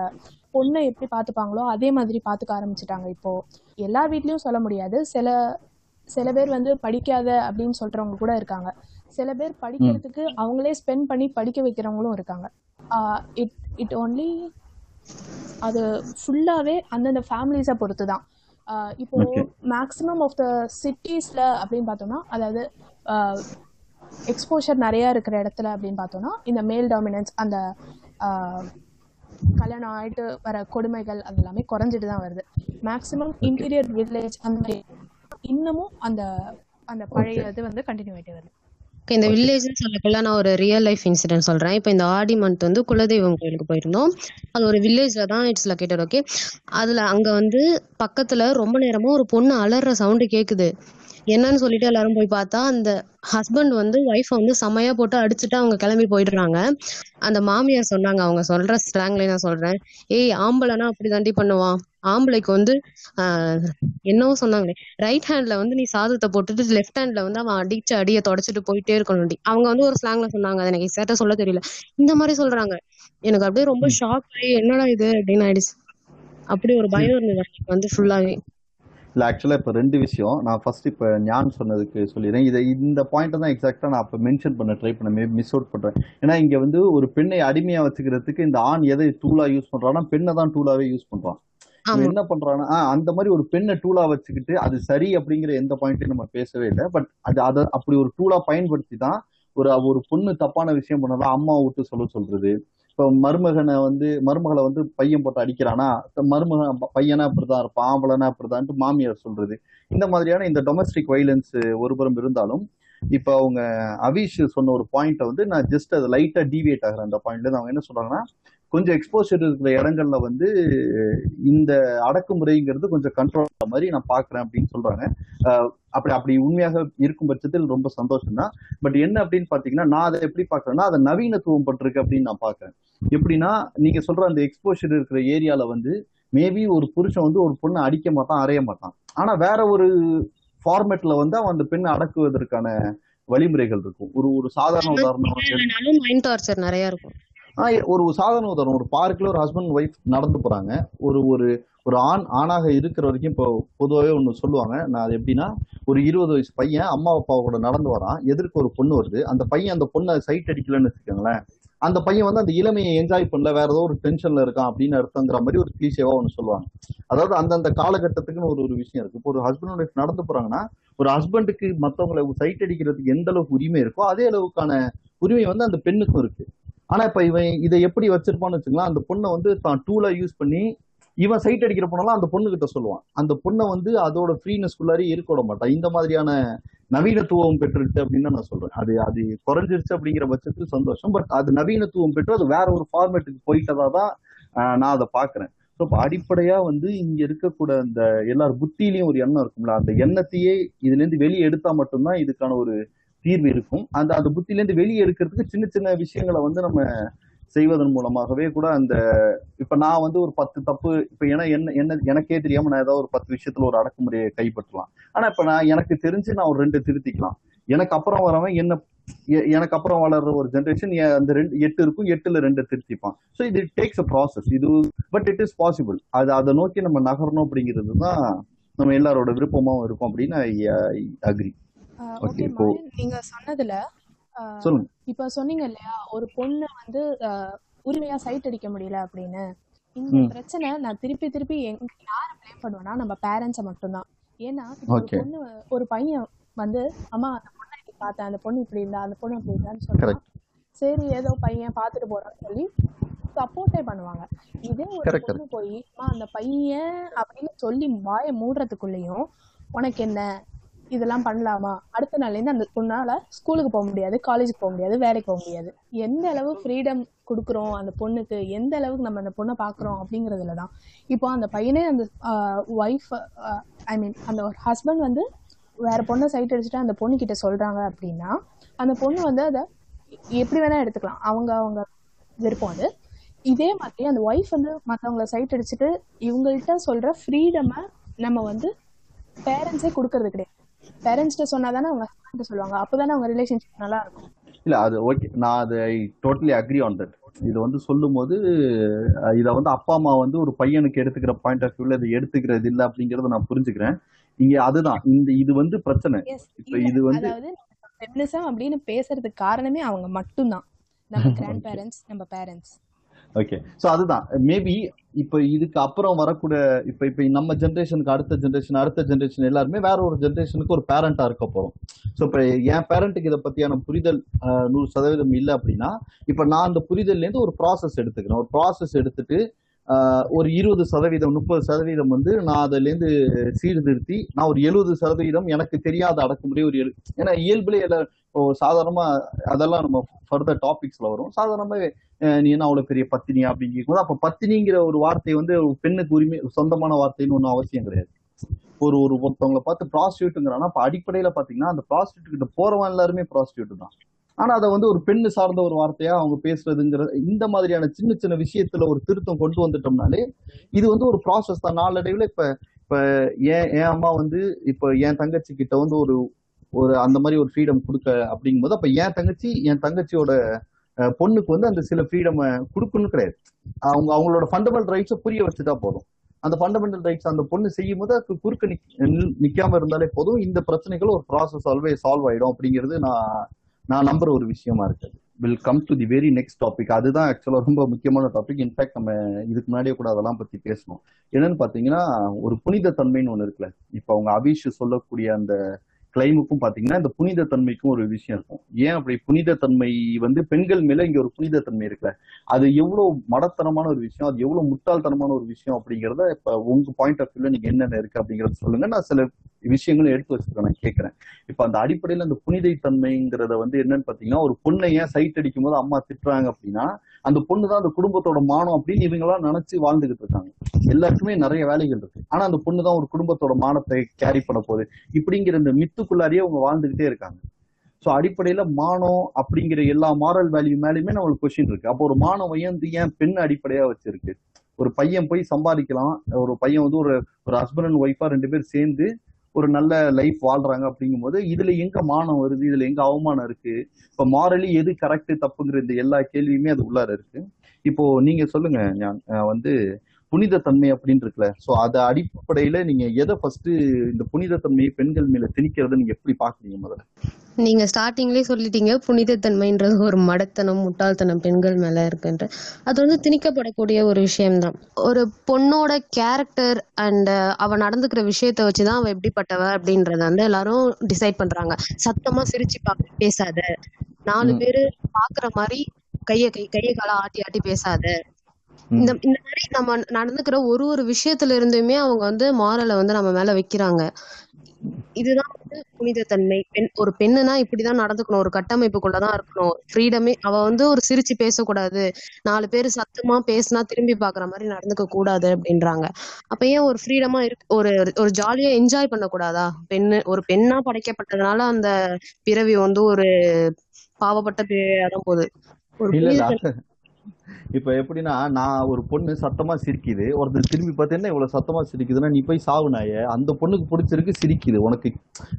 பொண்ணை எப்படி பார்த்துப்பாங்களோ அதே மாதிரி பார்த்துக்க ஆரம்பிச்சிட்டாங்க இப்போது எல்லா வீட்லேயும் சொல்ல முடியாது. சில சில பேர் வந்து படிக்காத அப்படின்னு சொல்கிறவங்க கூட இருக்காங்க. சில பேர் படிக்கிறதுக்கு அவங்களே ஸ்பெண்ட் பண்ணி படிக்க வைக்கிறவங்களும் இருக்காங்க. இட் இட் ஓன்லி அது ஃபுல்லாகவே அந்தந்த ஃபேமிலிஸை பொறுத்து தான் இப்போ. மேக்ஸிமம் ஆஃப் த சிட்டிஸில் அப்படின்னு பார்த்தோம்னா அதாவது எக்ஸ்போஷர் நிறையா இருக்கிற இடத்துல அப்படின்னு பார்த்தோம்னா இந்த மேல் டாமினன்ஸ் அந்த கல்யாணம் ஆயிட்டு வர கொடுமைகள் அது எல்லாமே குறைஞ்சிட்டு தான் வருது. மேக்ஸிமம் இன்டீரியர் வில்லேஜ் அந்த மாதிரி இன்னமும் அந்த அந்த பழைய இது வந்து கண்டினியூ ஆகிட்டே வருது. Okay, இந்த வில்லேஜ்னு சொல்லக்குள்ள நான் ஒரு ரியல் லைஃப் இன்சிடென்ட் சொல்றேன். இப்போ இந்த ஆடி மந்த் வந்து குலதெய்வம் கோயிலுக்கு போயிருந்தோம். அது ஒரு வில்லேஜ்ல தான் இட்ஸ் லொக்கேட்டட் ஓகே அதுல அங்க வந்து பக்கத்துல ரொம்ப நேரமா ஒரு பொண்ணு அலற சவுண்டு கேக்குது. என்னன்னு சொல்லிட்டு எல்லாரும் போய் பார்த்தா அந்த ஹஸ்பண்ட் வந்து ஒய்ஃபை வந்து செமையா போட்டு அடிச்சுட்டு அவங்க கிளம்பி போயிடுறாங்க. அந்த மாமியார் சொன்னாங்க அவங்க சொல்ற ஸ்லாங்ல நான் சொல்றேன். ஏய் ஆம்பளைனா அப்படி தாண்டி பண்ணுவான். ஆம்பளைக்கு வந்து ஆஹ், என்னவோ சொன்னாங்களே ரைட் ஹேண்ட்ல வந்து நீ சாதத்தை போட்டுட்டு லெஃப்ட் ஹேண்ட்ல வந்து அவன் அடிச்ச அடியை தொடச்சிட்டு போயிட்டே இருக்கணும்டி அவங்க வந்து ஒரு ஸ்லாங்ல சொன்னாங்க அது எனக்கு எக்ஸாக்டா சொல்ல தெரியல. இந்த மாதிரி சொல்றாங்க. எனக்கு அப்படியே ரொம்ப ஷாக் ஆகி என்னடா இது? அப்படின்னு ஆயிடுச்சு. அப்படி ஒரு பயம் இருந்தது எனக்கு வந்து ஃபுல்லாவே இல்லை ஆக்சுவலாக இப்போ ரெண்டு விஷயம். நான் ஃபர்ஸ்ட் இப்போ ஞான் சொன்னதுக்கு சொல்லிடுறேன். இதை இந்த பாயிண்ட்டை தான் எக்ஸாக்டாக நான் இப்போ மென்ஷன் பண்ண ட்ரை பண்ண மே மிஸ் அவுட் பண்ணுறேன் ஏன்னா இங்கே வந்து ஒரு பெண்ணை அடிமையாக வச்சுக்கிறதுக்கு இந்த ஆண் எதை டூலாக யூஸ் பண்ணுறான்னா பெண்ணை தான் டூலாகவே யூஸ் பண்ணுறான் என்ன பண்றான்னா அந்த மாதிரி ஒரு பெண்ணை டூலா வச்சுக்கிட்டு அது சரி அப்படிங்கிற எந்த பாயிண்ட்டையும் நம்ம பேசவே இல்லை. பட் அது அதை அப்படி ஒரு டூலா பயன்படுத்தி தான் ஒரு ஒரு பொண்ணு தப்பான விஷயம் பண்ணலாம் அம்மா விட்டு சொல்ல சொல்றது. இப்போ மருமகனை வந்து மருமகளை வந்து பையன் போட்டு அடிக்கிறானா மருமகன் பையனா அப்படிதான் இருப்பான் ஆம்பளனா அப்படிதான்ட்டு மாமியார் சொல்றது. இந்த மாதிரியான இந்த டொமஸ்டிக் வைலன்ஸ் ஒருபுறம் இருந்தாலும் இப்போ அவங்க அவிஷ் சொன்ன ஒரு பாயிண்ட்டை வந்து நான் ஜஸ்ட் அது லைட்டா டீவியேட் ஆகிறேன். அந்த பாயிண்ட்ல அவங்க என்ன சொல்றாங்கன்னா கொஞ்சம் எக்ஸ்போசர் இருக்கிற இடங்கள்ல வந்து இந்த அடக்குமுறைங்கிறது கொஞ்சம் கண்ட்ரோல் மாதிரி நான் பாக்குறேன் அப்படின்னு சொல்றாங்க. அப்படி அப்படி உண்மையாக இருக்கும் பட்சத்தில் ரொம்ப சந்தோஷம் தான் பட் என்ன அப்படின்னு பாத்தீங்கன்னா நான் அதை எப்படி பாக்குறேன்னா அதை நவீனத்துவம் பட்டிருக்கு அப்படின்னு நான் பாக்குறேன் எப்படின்னா நீங்க சொல்ற அந்த எக்ஸ்போஷர் இருக்கிற ஏரியால வந்து மேபி ஒரு புருஷன் வந்து ஒரு பொண்ணை அடிக்க மாட்டான் அறைய மாட்டான். ஆனா வேற ஒரு ஃபார்மேட்ல வந்து அவன் அந்த பெண்ணை அடக்குவதற்கான வழிமுறைகள் இருக்கும். ஒரு ஒரு சாதாரண உதாரணம் நிறைய இருக்கும். ஒரு சாதாரண உதாரணம். ஒரு பார்க்ல ஒரு ஹஸ்பண்ட் ஒய்ஃப் நடந்து போறாங்க. ஒரு ஒரு ஒரு ஆண் ஆணாக இருக்கிற வரைக்கும் இப்போ பொதுவாகவே ஒன்று சொல்லுவாங்க. நான் அது எப்படின்னா ஒரு இருபது வயசு பையன் அம்மா அப்பா கூட நடந்து வரான். எதிர்க்க ஒரு பொண்ணு வருது. அந்த பையன் அந்த பொண்ணை சைட் அடிக்கலன்னு வச்சுக்கோங்களேன். அந்த பையன் வந்து அந்த இளமையை என்ஜாய் பண்ணல. வேற ஏதோ ஒரு டென்ஷன்ல இருக்கான் அப்படின்னு அர்த்தங்கிற மாதிரி ஒரு கிளீசேவா ஒன்று சொல்லுவாங்க. அதாவது அந்தந்த காலகட்டத்துக்குன்னு ஒரு ஒரு விஷயம் இருக்கு. இப்போ ஒரு ஹஸ்பண்ட் ஒய்ஃப் நடந்து போறாங்கன்னா ஒரு ஹஸ்பண்டுக்கு மற்றவங்களை சைட் அடிக்கிறதுக்கு எந்த அளவுக்கு உரிமை இருக்கோ அதே அளவுக்கான உரிமை வந்து அந்த பெண்ணுக்கும் இருக்கு. ஆனா இப்ப இவன் இதை எப்படி வச்சிருப்பான்னு வச்சுக்கலாம் அந்த பொண்ணை வந்து தான் டூலா யூஸ் பண்ணி இவன் சைட் அடிக்கிற பொண்ணெல்லாம் அந்த பொண்ணு கிட்ட சொல்லுவான். அந்த பொண்ணை வந்து அதோட ஃப்ரீனஸ் குள்ளாரி இருக்க விட மாட்டான். இந்த மாதிரியான நவீனத்துவம் பெற்றுட்டு அப்படின்னு தான் நான் சொல்றேன். அது அது குறைஞ்சிருச்சு அப்படிங்கிற பட்சத்தில் சந்தோஷம். பட் அது நவீனத்துவம் பெற்று அது வேற ஒரு ஃபார்மேட்டுக்கு போயிட்டதா தான் நான் அதை பாக்குறேன் ஸோ இப்போ அடிப்படையா வந்து இங்க இருக்கக்கூட அந்த எல்லார் புத்தியிலையும் ஒரு எண்ணம் இருக்கும்ல. அந்த எண்ணத்தையே இதுல இருந்து வெளியே எடுத்தா மட்டும்தான் இதுக்கான ஒரு தீர்வு இருக்கும். அந்த அந்த புத்திலேருந்து வெளியே இருக்கிறதுக்கு சின்ன சின்ன விஷயங்களை வந்து நம்ம செய்வதன் மூலமாகவே கூட அந்த இப்ப நான் வந்து ஒரு பத்து தப்பு இப்ப ஏன்னா என்ன என்ன எனக்கே தெரியாம நான் ஏதாவது ஒரு பத்து விஷயத்துல ஒரு அடக்குமுறையை கைப்பற்றலாம். ஆனா இப்ப நான் எனக்கு தெரிஞ்சு நான் ஒரு ரெண்டு திருத்திக்கலாம். எனக்கு அப்புறம் வரவன் என்ன எ- எனக்கு அப்புறம் வளர்ற ஒரு ஜென்ரேஷன் அந்த ரெண்டு எட்டு இருக்கும் எட்டுல ரெண்டு திருத்திப்பான். ஸோ இது டேக்ஸ் அ ப்ராசஸ் இது பட் இட் இஸ் பாசிபிள் அது அதை நோக்கி நம்ம நகரணும் அப்படிங்கிறது தான் நம்ம எல்லாரோட விருப்பமாகவும் இருக்கும் அப்படின்னு ஐ அக்ரி ஓகே நீங்க சொன்னதுல இப்ப சொன்னீங்க இல்லையா ஒரு பொண்ணு வந்து உரிமையா சைட் அடிக்க முடியல அப்படின்னு. இந்த. பிரச்சனை நான் திருப்பி திருப்பி யார ப்ளேம் பண்ணுவேன்னா நம்ம பேரண்ட்ஸை மட்டும்தான் ஏன்னா ஒரு. பொண்ணு ஒரு பையன் வந்து அம்மா அந்த பொண்ணை இப்படி பார்த்தேன் அந்த பொண்ணு இப்படி இருந்தா அந்த பொண்ணு இப்படி இருந்தான்னு சொல்றான் சரி ஏதோ பையன் பார்த்துட்டு போறான்னு சொல்லி சப்போர்ட்டே பண்ணுவாங்க. இதே ஒரு பொண்ணு போய் அம்மா அந்த பையன் அப்படின்னு சொல்லி வாயை மூடுறதுக்குள்ளேயும் உனக்கு என்ன? இதெல்லாம் பண்ணலாமா? அடுத்த நாள்லேருந்து அந்த பொண்ணால ஸ்கூலுக்கு போக முடியாது காலேஜுக்கு போக முடியாது வேலைக்கு போக முடியாது. எந்த அளவு ஃப்ரீடம் கொடுக்குறோம் அந்த பொண்ணுக்கு? எந்த அளவுக்கு நம்ம அந்த பொண்ணை பார்க்குறோம் அப்படிங்கிறதுல தான். இப்போ அந்த பையனே அந்த ஒய்ஃப் ஐ மீன் அந்த ஒரு ஹஸ்பண்ட் வந்து வேற பொண்ணை சைட் அடிச்சுட்டு அந்த பொண்ணு கிட்ட சொல்றாங்க அப்படின்னா அந்த பொண்ணு வந்து அதை எப்படி வேணா எடுத்துக்கலாம். அவங்க அவங்க விருப்பம் அது. இதே மாதிரி அந்த ஒய்ஃப் வந்து மற்றவங்கள சைட் அடிச்சுட்டு இவங்கள்ட்ட சொல்ற ஃப்ரீடமை நம்ம வந்து பேரண்ட்ஸே கொடுக்கறது கிடையாது. பேரண்ட்ஸ்கிட்ட சொன்னாதானே அவங்க ஹஸ்பண்ட் சொல்லுவாங்க. அப்போதானே அவங்க ரிலேஷன்ஷிப் நல்லா இருக்கும் இல்ல அது ஓகே நான் அது I totally agree on that இது வந்து சொல்லும் போது இத வந்து அப்பா அம்மா வந்து ஒரு பையனுக்கு எடுத்துக்கிற பாயிண்ட் ஆஃப் வியூல இதை எடுத்துக்கிறது இல்ல அப்படிங்கறத நான் புரிஞ்சுக்கிறேன். இங்க அதுதான். இந்த இது வந்து பிரச்சனை. இப்ப இது வந்து ஃபெமினிசம் அப்படின்னு பேசுறதுக்கு காரணமே அவங்க மட்டும்தான். நம்ம கிராண்ட் பேரண்ட்ஸ் நம்ம பேரண்ட்ஸ் ஓகே ஸோ அதுதான். மேபி இப்போ இதுக்கு அப்புறம் வரக்கூடிய இப்போ இப்போ நம்ம ஜென்ரேஷனுக்கு அடுத்த ஜென்ரேஷன் அடுத்த ஜென்ரேஷன் எல்லாருமே வேற ஒரு ஜென்ரேஷனுக்கு ஒரு பேரண்டாக இருக்க போகிறோம் ஸோ இப்போ என் பேரண்ட்டுக்கு இதை பற்றியான புரிதல் நூறு சதவீதம் இல்லை அப்படின்னா இப்போ நான் அந்த புரிதல்லேருந்து ஒரு ப்ராசஸ் எடுத்துக்கிறேன். ஒரு ப்ராசஸ் எடுத்துட்டு ஒரு இருபது சதவீதம் முப்பது சதவீதம் வந்து நான் அதுலேருந்து சீர்திருத்தி நான் ஒரு எழுபது சதவீதம் எனக்கு தெரியாத அடக்குமுறை ஒரு எழு ஏன்னா இயல்புலே எல்லாம் சாதாரணமாக சாதாரணமா அதெல்லாம் நம்ம ஃபர்தர் டாபிக்ஸ்ல வரும். சாதாரணமாவே நீ என்ன அவ்வளவு பெரிய பத்தினி அப்படிங்கிற போது அப்ப பத்தினிங்கிற ஒரு வார்த்தை வந்து பெண்ணுக்கு உரிமை சொந்தமான வார்த்தைன்னு ஒன்றும் அவசியம் கிடையாது. ஒரு ஒரு ஒருத்தவங்களை பார்த்து ப்ராஸ்டியூட்டுங்கிறான்னா அப்ப அடிப்படையில பாத்தீங்கன்னா அந்த ப்ராஸ்டியூட் கிட்ட போறவன் எல்லாருமே ப்ராஸ்டியூட் தான். ஆனா அதை வந்து ஒரு பெண்ணு சார்ந்த ஒரு வார்த்தையா அவங்க பேசுறதுங்கிற இந்த மாதிரியான சின்ன சின்ன விஷயத்துல ஒரு திருத்தம் கொண்டு வந்துட்டோம்னாலே இது வந்து ஒரு ப்ராசஸ் தான். நாளடைவுல இப்ப இப்ப என் என் அம்மா வந்து இப்ப என் தங்கச்சி கிட்ட வந்து ஒரு ஒரு அந்த மாதிரி ஒரு ஃப்ரீடம் கொடுக்க அப்படிங்கும்போது அப்ப என் தங்கச்சி என் தங்கச்சியோட பொண்ணுக்கு வந்து அந்த சில ஃப்ரீடம் கொடுக்கணும் கிடையாது. அவங்க அவங்களோட ஃபண்டமெண்டல் ரைட்ஸை புரிய வச்சுட்டா போதும். அந்த ஃபண்டமெண்டல் ரைட்ஸ் அந்த பொண்ணு செய்யும் போது அதுக்கு குறுக்க நிக்காம இருந்தாலே போதும். இந்த பிரச்சனைகள் ஒரு ப்ராசஸ் ஆல்வே சால்வ் ஆயிடும் அப்படிங்கிறது நான் நான் நம்புற ஒரு விஷயமா இருக்கு. Will come to the very next topic அதுதான் ஆக்சுவலா ரொம்ப முக்கியமான டாபிக் இன்ஃபேக்ட் நம்ம இதுக்கு முன்னாடியே கூட அதெல்லாம் பத்தி பேசணும். என்னன்னு பாத்தீங்கன்னா ஒரு புனித தன்மைன்னு ஒண்ணு இருக்குல்ல. இப்ப அவங்க அபிஷ் சொல்லக்கூடிய அந்த கிளைமுக்கும் பாத்தீங்கன்னா இந்த புனித தன்மைக்கும் ஒரு விஷயம் இருக்கும். ஏன் அப்படி புனித தன்மை வந்து பெண்கள் மேல இங்க ஒரு புனித தன்மை இருக்குல்ல? அது எவ்வளவு மடத்தனமான ஒரு விஷயம் அது எவ்வளவு முட்டாள்தனமான ஒரு விஷயம் அப்படிங்கறத இப்ப உங்க பாயிண்ட் ஆஃப் வியூல நீங்க என்னென்ன இருக்கு அப்படிங்கறத சொல்லுங்க. நான் சில விஷயங்களும் எடுத்து வச்சிருக்கேன் நான் கேட்கறேன் இப்ப அந்த அடிப்படையில அந்த புனிதை தன்மைங்கிறத வந்து என்னன்னு பாத்தீங்கன்னா ஒரு பொண்ணை ஏன் சைட் அடிக்கும் போது அம்மா திட்டுறாங்க அப்படின்னா அந்த பொண்ணு தான் அந்த குடும்பத்தோட மானம் அப்படின்னு இவங்களா நினைச்சு வாழ்ந்துகிட்டு இருக்காங்க. எல்லாருக்குமே நிறைய வேலைகள் இருக்கு. ஆனா அந்த பொண்ணு தான் ஒரு குடும்பத்தோட மானத்தை கேரி பண்ண போகுது. இப்படிங்கிற இந்த மித்துக்குள்ளாரியே அவங்க வாழ்ந்துகிட்டே இருக்காங்க. ஸோ அடிப்படையில மானம் அப்படிங்கிற எல்லா மாரல் வேல்யூ மேலேயுமே நம்மளுக்கு கொஸ்டின் இருக்கு. அப்போ ஒரு மானம் வந்து ஏன் பெண் அடிப்படையா வச்சிருக்கு? ஒரு பையன் போய் சம்பாதிக்கலாம். ஒரு பையன் வந்து ஒரு ஒரு ஹஸ்பண்ட் அண்ட் ஒய்ஃபா ரெண்டு பேர் சேர்ந்து ஒரு நல்ல லைஃப் வாழ்றாங்க அப்படிங்கும்போது இதுல எங்க மானம் வருது? இதுல எங்க அவமானம் இருக்கு? இப்ப மாரலி எது கரெக்ட் தப்புங்கிற இந்த எல்லா கேள்வியுமே அது உள்ளார இருக்கு. இப்போ நீங்க சொல்லுங்க ஞான், வந்து புனித தன்மை அப்படின்னு இருக்குல்ல. சோ அத அடிப்படையில நீங்க எதை ஃபர்ஸ்ட் இந்த புனித தன்மையை பெண்கள் மேல திணிக்கிறத நீங்க எப்படி பாக்குறீங்க முதல்ல? நீங்க ஸ்டார்டிங்லயே சொல்லிட்டீங்க புனிதத்தன்மைன்றது ஒரு மடத்தனம் முட்டாள்தனம் பெண்கள் மேல இருக்குன்ற. அது வந்து திணிக்கப்படக்கூடிய ஒரு விஷயம்தான். ஒரு பொண்ணோட கேரக்டர் அண்ட் அவ நடந்துக்கிற விஷயத்த வச்சுதான் அவ எப்படிப்பட்டவ அப்படின்றத வந்து எல்லாரும் டிசைட் பண்றாங்க. சத்தமா சிரிச்சு பாக்க பேசாத. நாலு. பேரு பாக்குற மாதிரி கைய கை கைய கால ஆட்டி ஆட்டி பேசாத. இந்த. இந்த மாதிரி நம்ம நடந்துக்கிற ஒரு ஒரு விஷயத்துல இருந்துமே அவங்க வந்து மாரலை வந்து நம்ம மேல வைக்கிறாங்க. இதுதான் வந்து புனிதத்தன்மை. பெண் ஒரு பெண்ணுனா இப்படிதான் நடந்துக்கணும். ஒரு கட்டமைப்புக்குள்ளதான் இருக்கணும். ஃப்ரீடமே அவ வந்து ஒரு சிரிச்சு பேசக்கூடாது. நாலு பேர் சத்தமா பேசினா திரும்பி பாக்குற மாதிரி நடந்துக்க கூடாது அப்படின்றாங்க. அப்ப ஏன் ஒரு ஃப்ரீடமா இருக்கு ஒரு ஒரு ஜாலியா என்ஜாய் பண்ணக்கூடாதா? பெண்ணு ஒரு பெண்ணா படைக்கப்பட்டதுனால அந்த பிறவி வந்து ஒரு பாவப்பட்ட பிறவியாதான் போகுது ஒரு இப்ப எப்படின்னா நான் ஒரு பொண்ணு சத்தமா சிரிக்குது. ஒருத்தர் திரும்பி பார்த்தீங்கன்னா இவ்வளவு சத்தமா சிரிக்குதுன்னா நீ போய் சாவுனாய அந்த பொண்ணுக்கு பிடிச்சிருக்கு சிரிக்குது உனக்கு.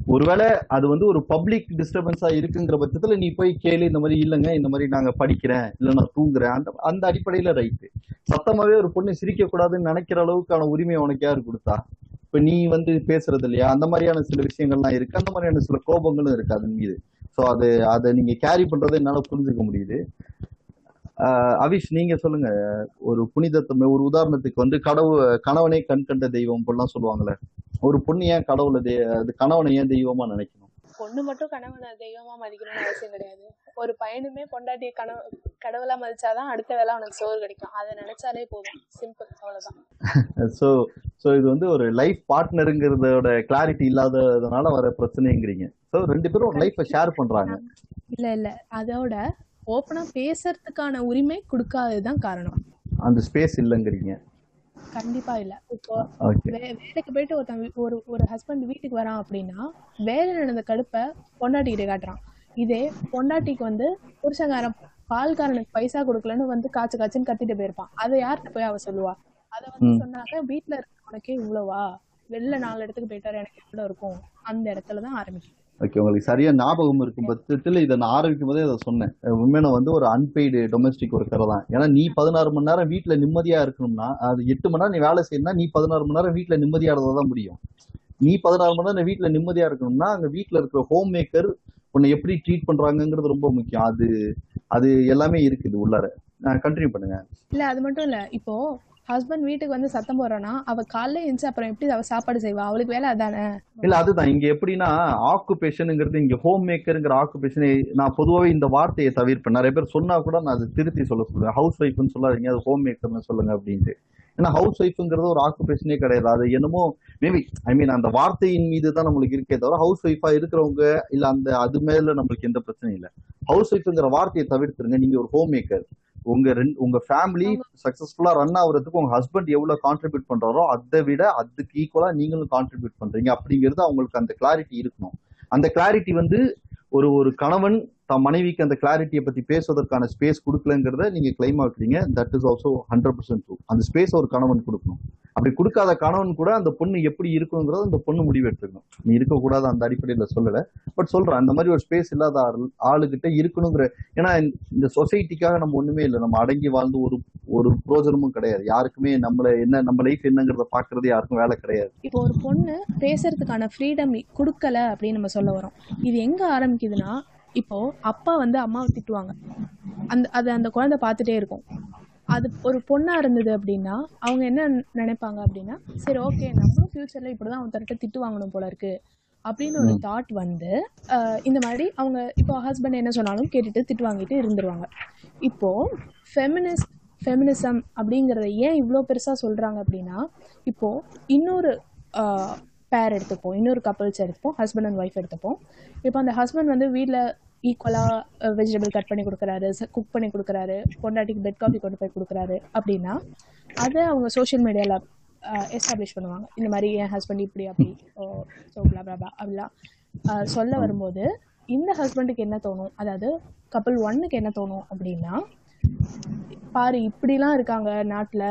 ஒருவேளை அது வந்து ஒரு பப்ளிக் டிஸ்டர்பன்ஸா இருக்குங்கிற பட்சத்துல நீ போய் கேளு இந்த மாதிரி இல்லைங்க இந்த மாதிரி நாங்க படிக்கிறேன் இல்ல நான் தூங்குறேன். அந்த அந்த அடிப்படையில ரைட்டு சத்தமாவே ஒரு பொண்ணு சிரிக்க கூடாதுன்னு நினைக்கிற அளவுக்கான உரிமை உனக்கு யாரு கொடுத்தா? இப்ப நீ வந்து பேசுறது இல்லையா? அந்த மாதிரியான சில விஷயங்கள்லாம் இருக்கு. அந்த மாதிரியான சில கோபங்களும் இருக்கு அதன் மீது. ஸோ அது அதை நீங்க கேரி பண்றதை என்னால புரிஞ்சுக்க முடியுது. அவிஷ் நீங்க சொல்லுங்க. ஒரு புனிதத்தன்மை ஒரு உதாரணத்துக்கு வந்து கடவுள் கணவனே கண் கண்ட தெய்வம் இப்படிலாம் சொல்லுவாங்கல்ல. ஒரு பொண்ணு ஏன் கடவுளை அது கணவனை ஏன் தெய்வமா நினைக்கணும்? பொண்ணு மட்டும் கணவனை தெய்வமா மதிக்கணும்னு அவசியம் கிடையாது. ஒரு பையனுமே பொண்டாட்டிய கனவு கடவுளா மதிச்சாதான் அடுத்த வேலை அவனுக்கு சோறு கிடைக்கும். அதை நினைச்சாலே போதும். சிம்பிள் அவ்வளவுதான். ஸோ ஸோ இது வந்து ஒரு லைஃப் பார்ட்னருங்கிறதோட கிளாரிட்டி இல்லாததுனால வர பிரச்சனைங்கிறீங்க. ஸோ ரெண்டு பேரும் ஒரு லைஃப்பை ஷேர் பண்றாங்க. இல்ல இல்ல. அதோட ஓப்பனா பேசுறதுக்கான உரிமை கொடுக்காததுதான் காரணம். அந்த ஸ்பேஸ் இல்லைங்கிறீங்க. கண்டிப்பா இல்ல. இப்போ வேலைக்கு போயிட்டு ஒருத்தன் ஒரு ஒரு ஹஸ்பண்ட் வீட்டுக்கு வரான் அப்படின்னா வேலை நடந்த கடுப்பை பொண்டாட்டிக்கிட்ட காட்டுறான். இதே பொண்டாட்டிக்கு வந்து புருஷங்காரன் பால்காரனுக்கு பைசா கொடுக்கலன்னு வந்து காய்ச்சு காய்ச்சுன்னு கத்திட்டு போயிருப்பான். அதை யார்கிட்ட போய் அவ சொல்லுவா? அதை வந்து. சொன்னாக்க வீட்டுல இருக்கிறவனுக்கே இவ்வளவா? வெளில நாலு இடத்துக்கு போயிட்டாரு எனக்கு எவ்வளவு இருக்கும்? அந்த இடத்துலதான் ஆரம்பிக்கும். ஓகே உங்களுக்கு சரியா ஞாபகம் இருக்கும் பட்சத்தில் இதை நான் ஆரம்பிக்கும் போதே இதை சொன்னேன். உண்மையான வந்து ஒரு அன்பெய்டு டொமஸ்டிக் ஒர்க்கர் தான். ஏன்னா நீ பதினாறு மணி நேரம் வீட்டில் நிம்மதியா இருக்கணும்னா அது எட்டு மணி நேரம் நீ வேலை செய்யணும்னா நீ பதினாறு மணி நேரம் வீட்டில் நிம்மதியா தான் முடியும். நீ பதினாறு மணி நேரம் வீட்டில் நிம்மதியா இருக்கணும்னா அங்கே வீட்டில் இருக்கிற ஹோம் மேக்கர் உன்னை எப்படி ட்ரீட் பண்றாங்கிறது ரொம்ப முக்கியம். அது அது எல்லாமே இருக்குது உள்ளார. கண்டினியூ பண்ணுங்க. இல்ல அது மட்டும் இல்ல. இப்போ ஹஸ்பண்ட் வீட்டுக்கு வந்து சத்தம் போடுறானா அவ காலைல எழுந்துச்சு அப்புறம் எப்படி அவ சாப்பாடு செய்வா? அவளுக்கு வேலை அதானே? இல்ல அதுதான். இங்க எப்படின்னா ஆக்குபேஷனுங்கிறது இங்க ஹோம் மேக்கருங்கிற ஆக்குபேஷனை நான் பொதுவாகவே இந்த வார்த்தையை தவிர்ப்பேன். நிறைய பேர் சொன்னா கூட நான் அதை திருத்தி சொல்ல சொல்லுவேன் ஹவுஸ் ஒய்ஃப்னு சொல்லாதீங்க அது ஹோம் மேக்கர்னு சொல்லுங்க அப்படின்ட்டு. ஏன்னா ஹவுஸ் ஒய்ஃப்ங்கிறது ஒரு ஆக்குபேஷனே கிடையாது. அது என்னமோ மேபி ஐ மீன் அந்த வார்த்தையின் மீது தான் நம்மளுக்கு இருக்கே தவிர ஹவுஸ் ஒய்ஃபா இருக்கிறவங்க இல்ல அந்த அது மேல நம்மளுக்கு எந்த பிரச்சனையும் இல்லை. ஹவுஸ் ஒய்ஃப்ங்கிற வார்த்தையை தவிர்த்துருங்க. நீங்க ஒரு ஹோம் மேக்கர் உங்க ரெண்டு உங்க ஃபேமிலி சக்சஸ்ஃபுல்லா ரன் ஆகுறதுக்கு உங்க ஹஸ்பண்ட் எவ்வளவு கான்ட்ரிபியூட் பண்றாரோ அதை விட அதுக்கு ஈக்குவலா நீங்களும் கான்ட்ரிபியூட் பண்றீங்க. அப்படிங்கிறது அவங்களுக்கு அந்த கிளாரிட்டி இருக்கணும். அந்த கிளாரிட்டி வந்து ஒரு ஒரு கணவன் தன் மனைவிக்கு அந்த கிளாரிட்டியை பத்தி பேசுவதற்கான ஸ்பேஸ் கொடுக்கலங்கிறத நீங்க claim ஆக்குறீங்க. That is also hundred percent true அந்த ஸ்பேஸ் ஒரு கணவன் கொடுக்கணும். அப்படி கொடுக்காத கணவன் கூட அந்த பொண்ணு எப்படி இருக்குங்கிறத அந்த பொண்ணு முடிவு எடுத்துக்கணும். நீ இருக்கக்கூடாது அந்த அடிப்படையில சொல்லல. பட் சொல்றேன் அந்த மாதிரி ஒரு ஸ்பேஸ் இல்லாத ஆள் ஆளுகிட்ட இருக்கணுங்கிற ஏன்னா இந்த- இந்த சொசைட்டிக்காக நம்ம ஒண்ணுமே இல்லை. நம்ம அடங்கி வாழ்ந்து ஒரு ஒரு பிரோஜனமும் கிடையாது. யாருக்குமே நம்மள என்ன நம்ம லைஃப் என்னங்கிறத பாக்குறது யாருக்கும் வேலை கிடையாது. இப்போ ஒரு பொண்ணு பேசுறதுக்கான ஃப்ரீடம் கொடுக்கல அப்படின்னு நம்ம சொல்ல வரோம். இது எங்க ஆரம்பிக்குதுன்னா இப்போ அப்பா வந்து அம்மாவை திட்டுவாங்க. அந்த அது அந்த குழந்தை பார்த்துட்டே இருக்கும். அது ஒரு பொண்ணா இருந்தது அப்படின்னா அவங்க என்ன நினைப்பாங்க அப்படின்னா சரி ஓகே நம்மளும் ஃபியூச்சர்ல இப்படிதான் ஒருத்தர்கிட்ட திட்டு வாங்கணும் போல இருக்கு. அப்படின்னு ஒரு தாட் வந்து இந்த மாதிரி அவங்க இப்போ ஹஸ்பண்ட் என்ன சொன்னாலும் கேட்டுட்டு திட்டு வாங்கிட்டு இருந்துருவாங்க. இப்போ ஃபெமினிஸ்ட் ஃபெமினிசம் அப்படிங்கறத ஏன் இவ்வளோ பெருசா சொல்றாங்க அப்படின்னா இப்போ இன்னொரு பேர் எடுத்துப்போம் இன்னொரு கப்பல்ஸ் எடுத்துப்போம் ஹஸ்பண்ட் அண்ட் ஒய்ஃப் எடுத்துப்போம். இப்போ அந்த ஹஸ்பண்ட் வந்து வீட்டில் ஈக்குவலாக வெஜிடபிள் கட் பண்ணி கொடுக்குறாரு குக் பண்ணி கொடுக்குறாரு பொண்டாட்டிக்கு பெட் காஃபி கொண்டு போய் கொடுக்குறாரு அப்படின்னா அதை அவங்க சோஷியல் மீடியாவில் எஸ்டாப்ளிஷ் பண்ணுவாங்க. இந்த மாதிரி என் ஹஸ்பண்ட் இப்படி அப்படி ஸோ blah அப்படிலாம் சொல்ல வரும்போது இந்த ஹஸ்பண்டுக்கு என்ன தோணும்? அதாவது கப்பல் ஒன்னுக்கு என்ன தோணும் அப்படின்னா பாரு இப்படிலாம் இருக்காங்க நாட்டில்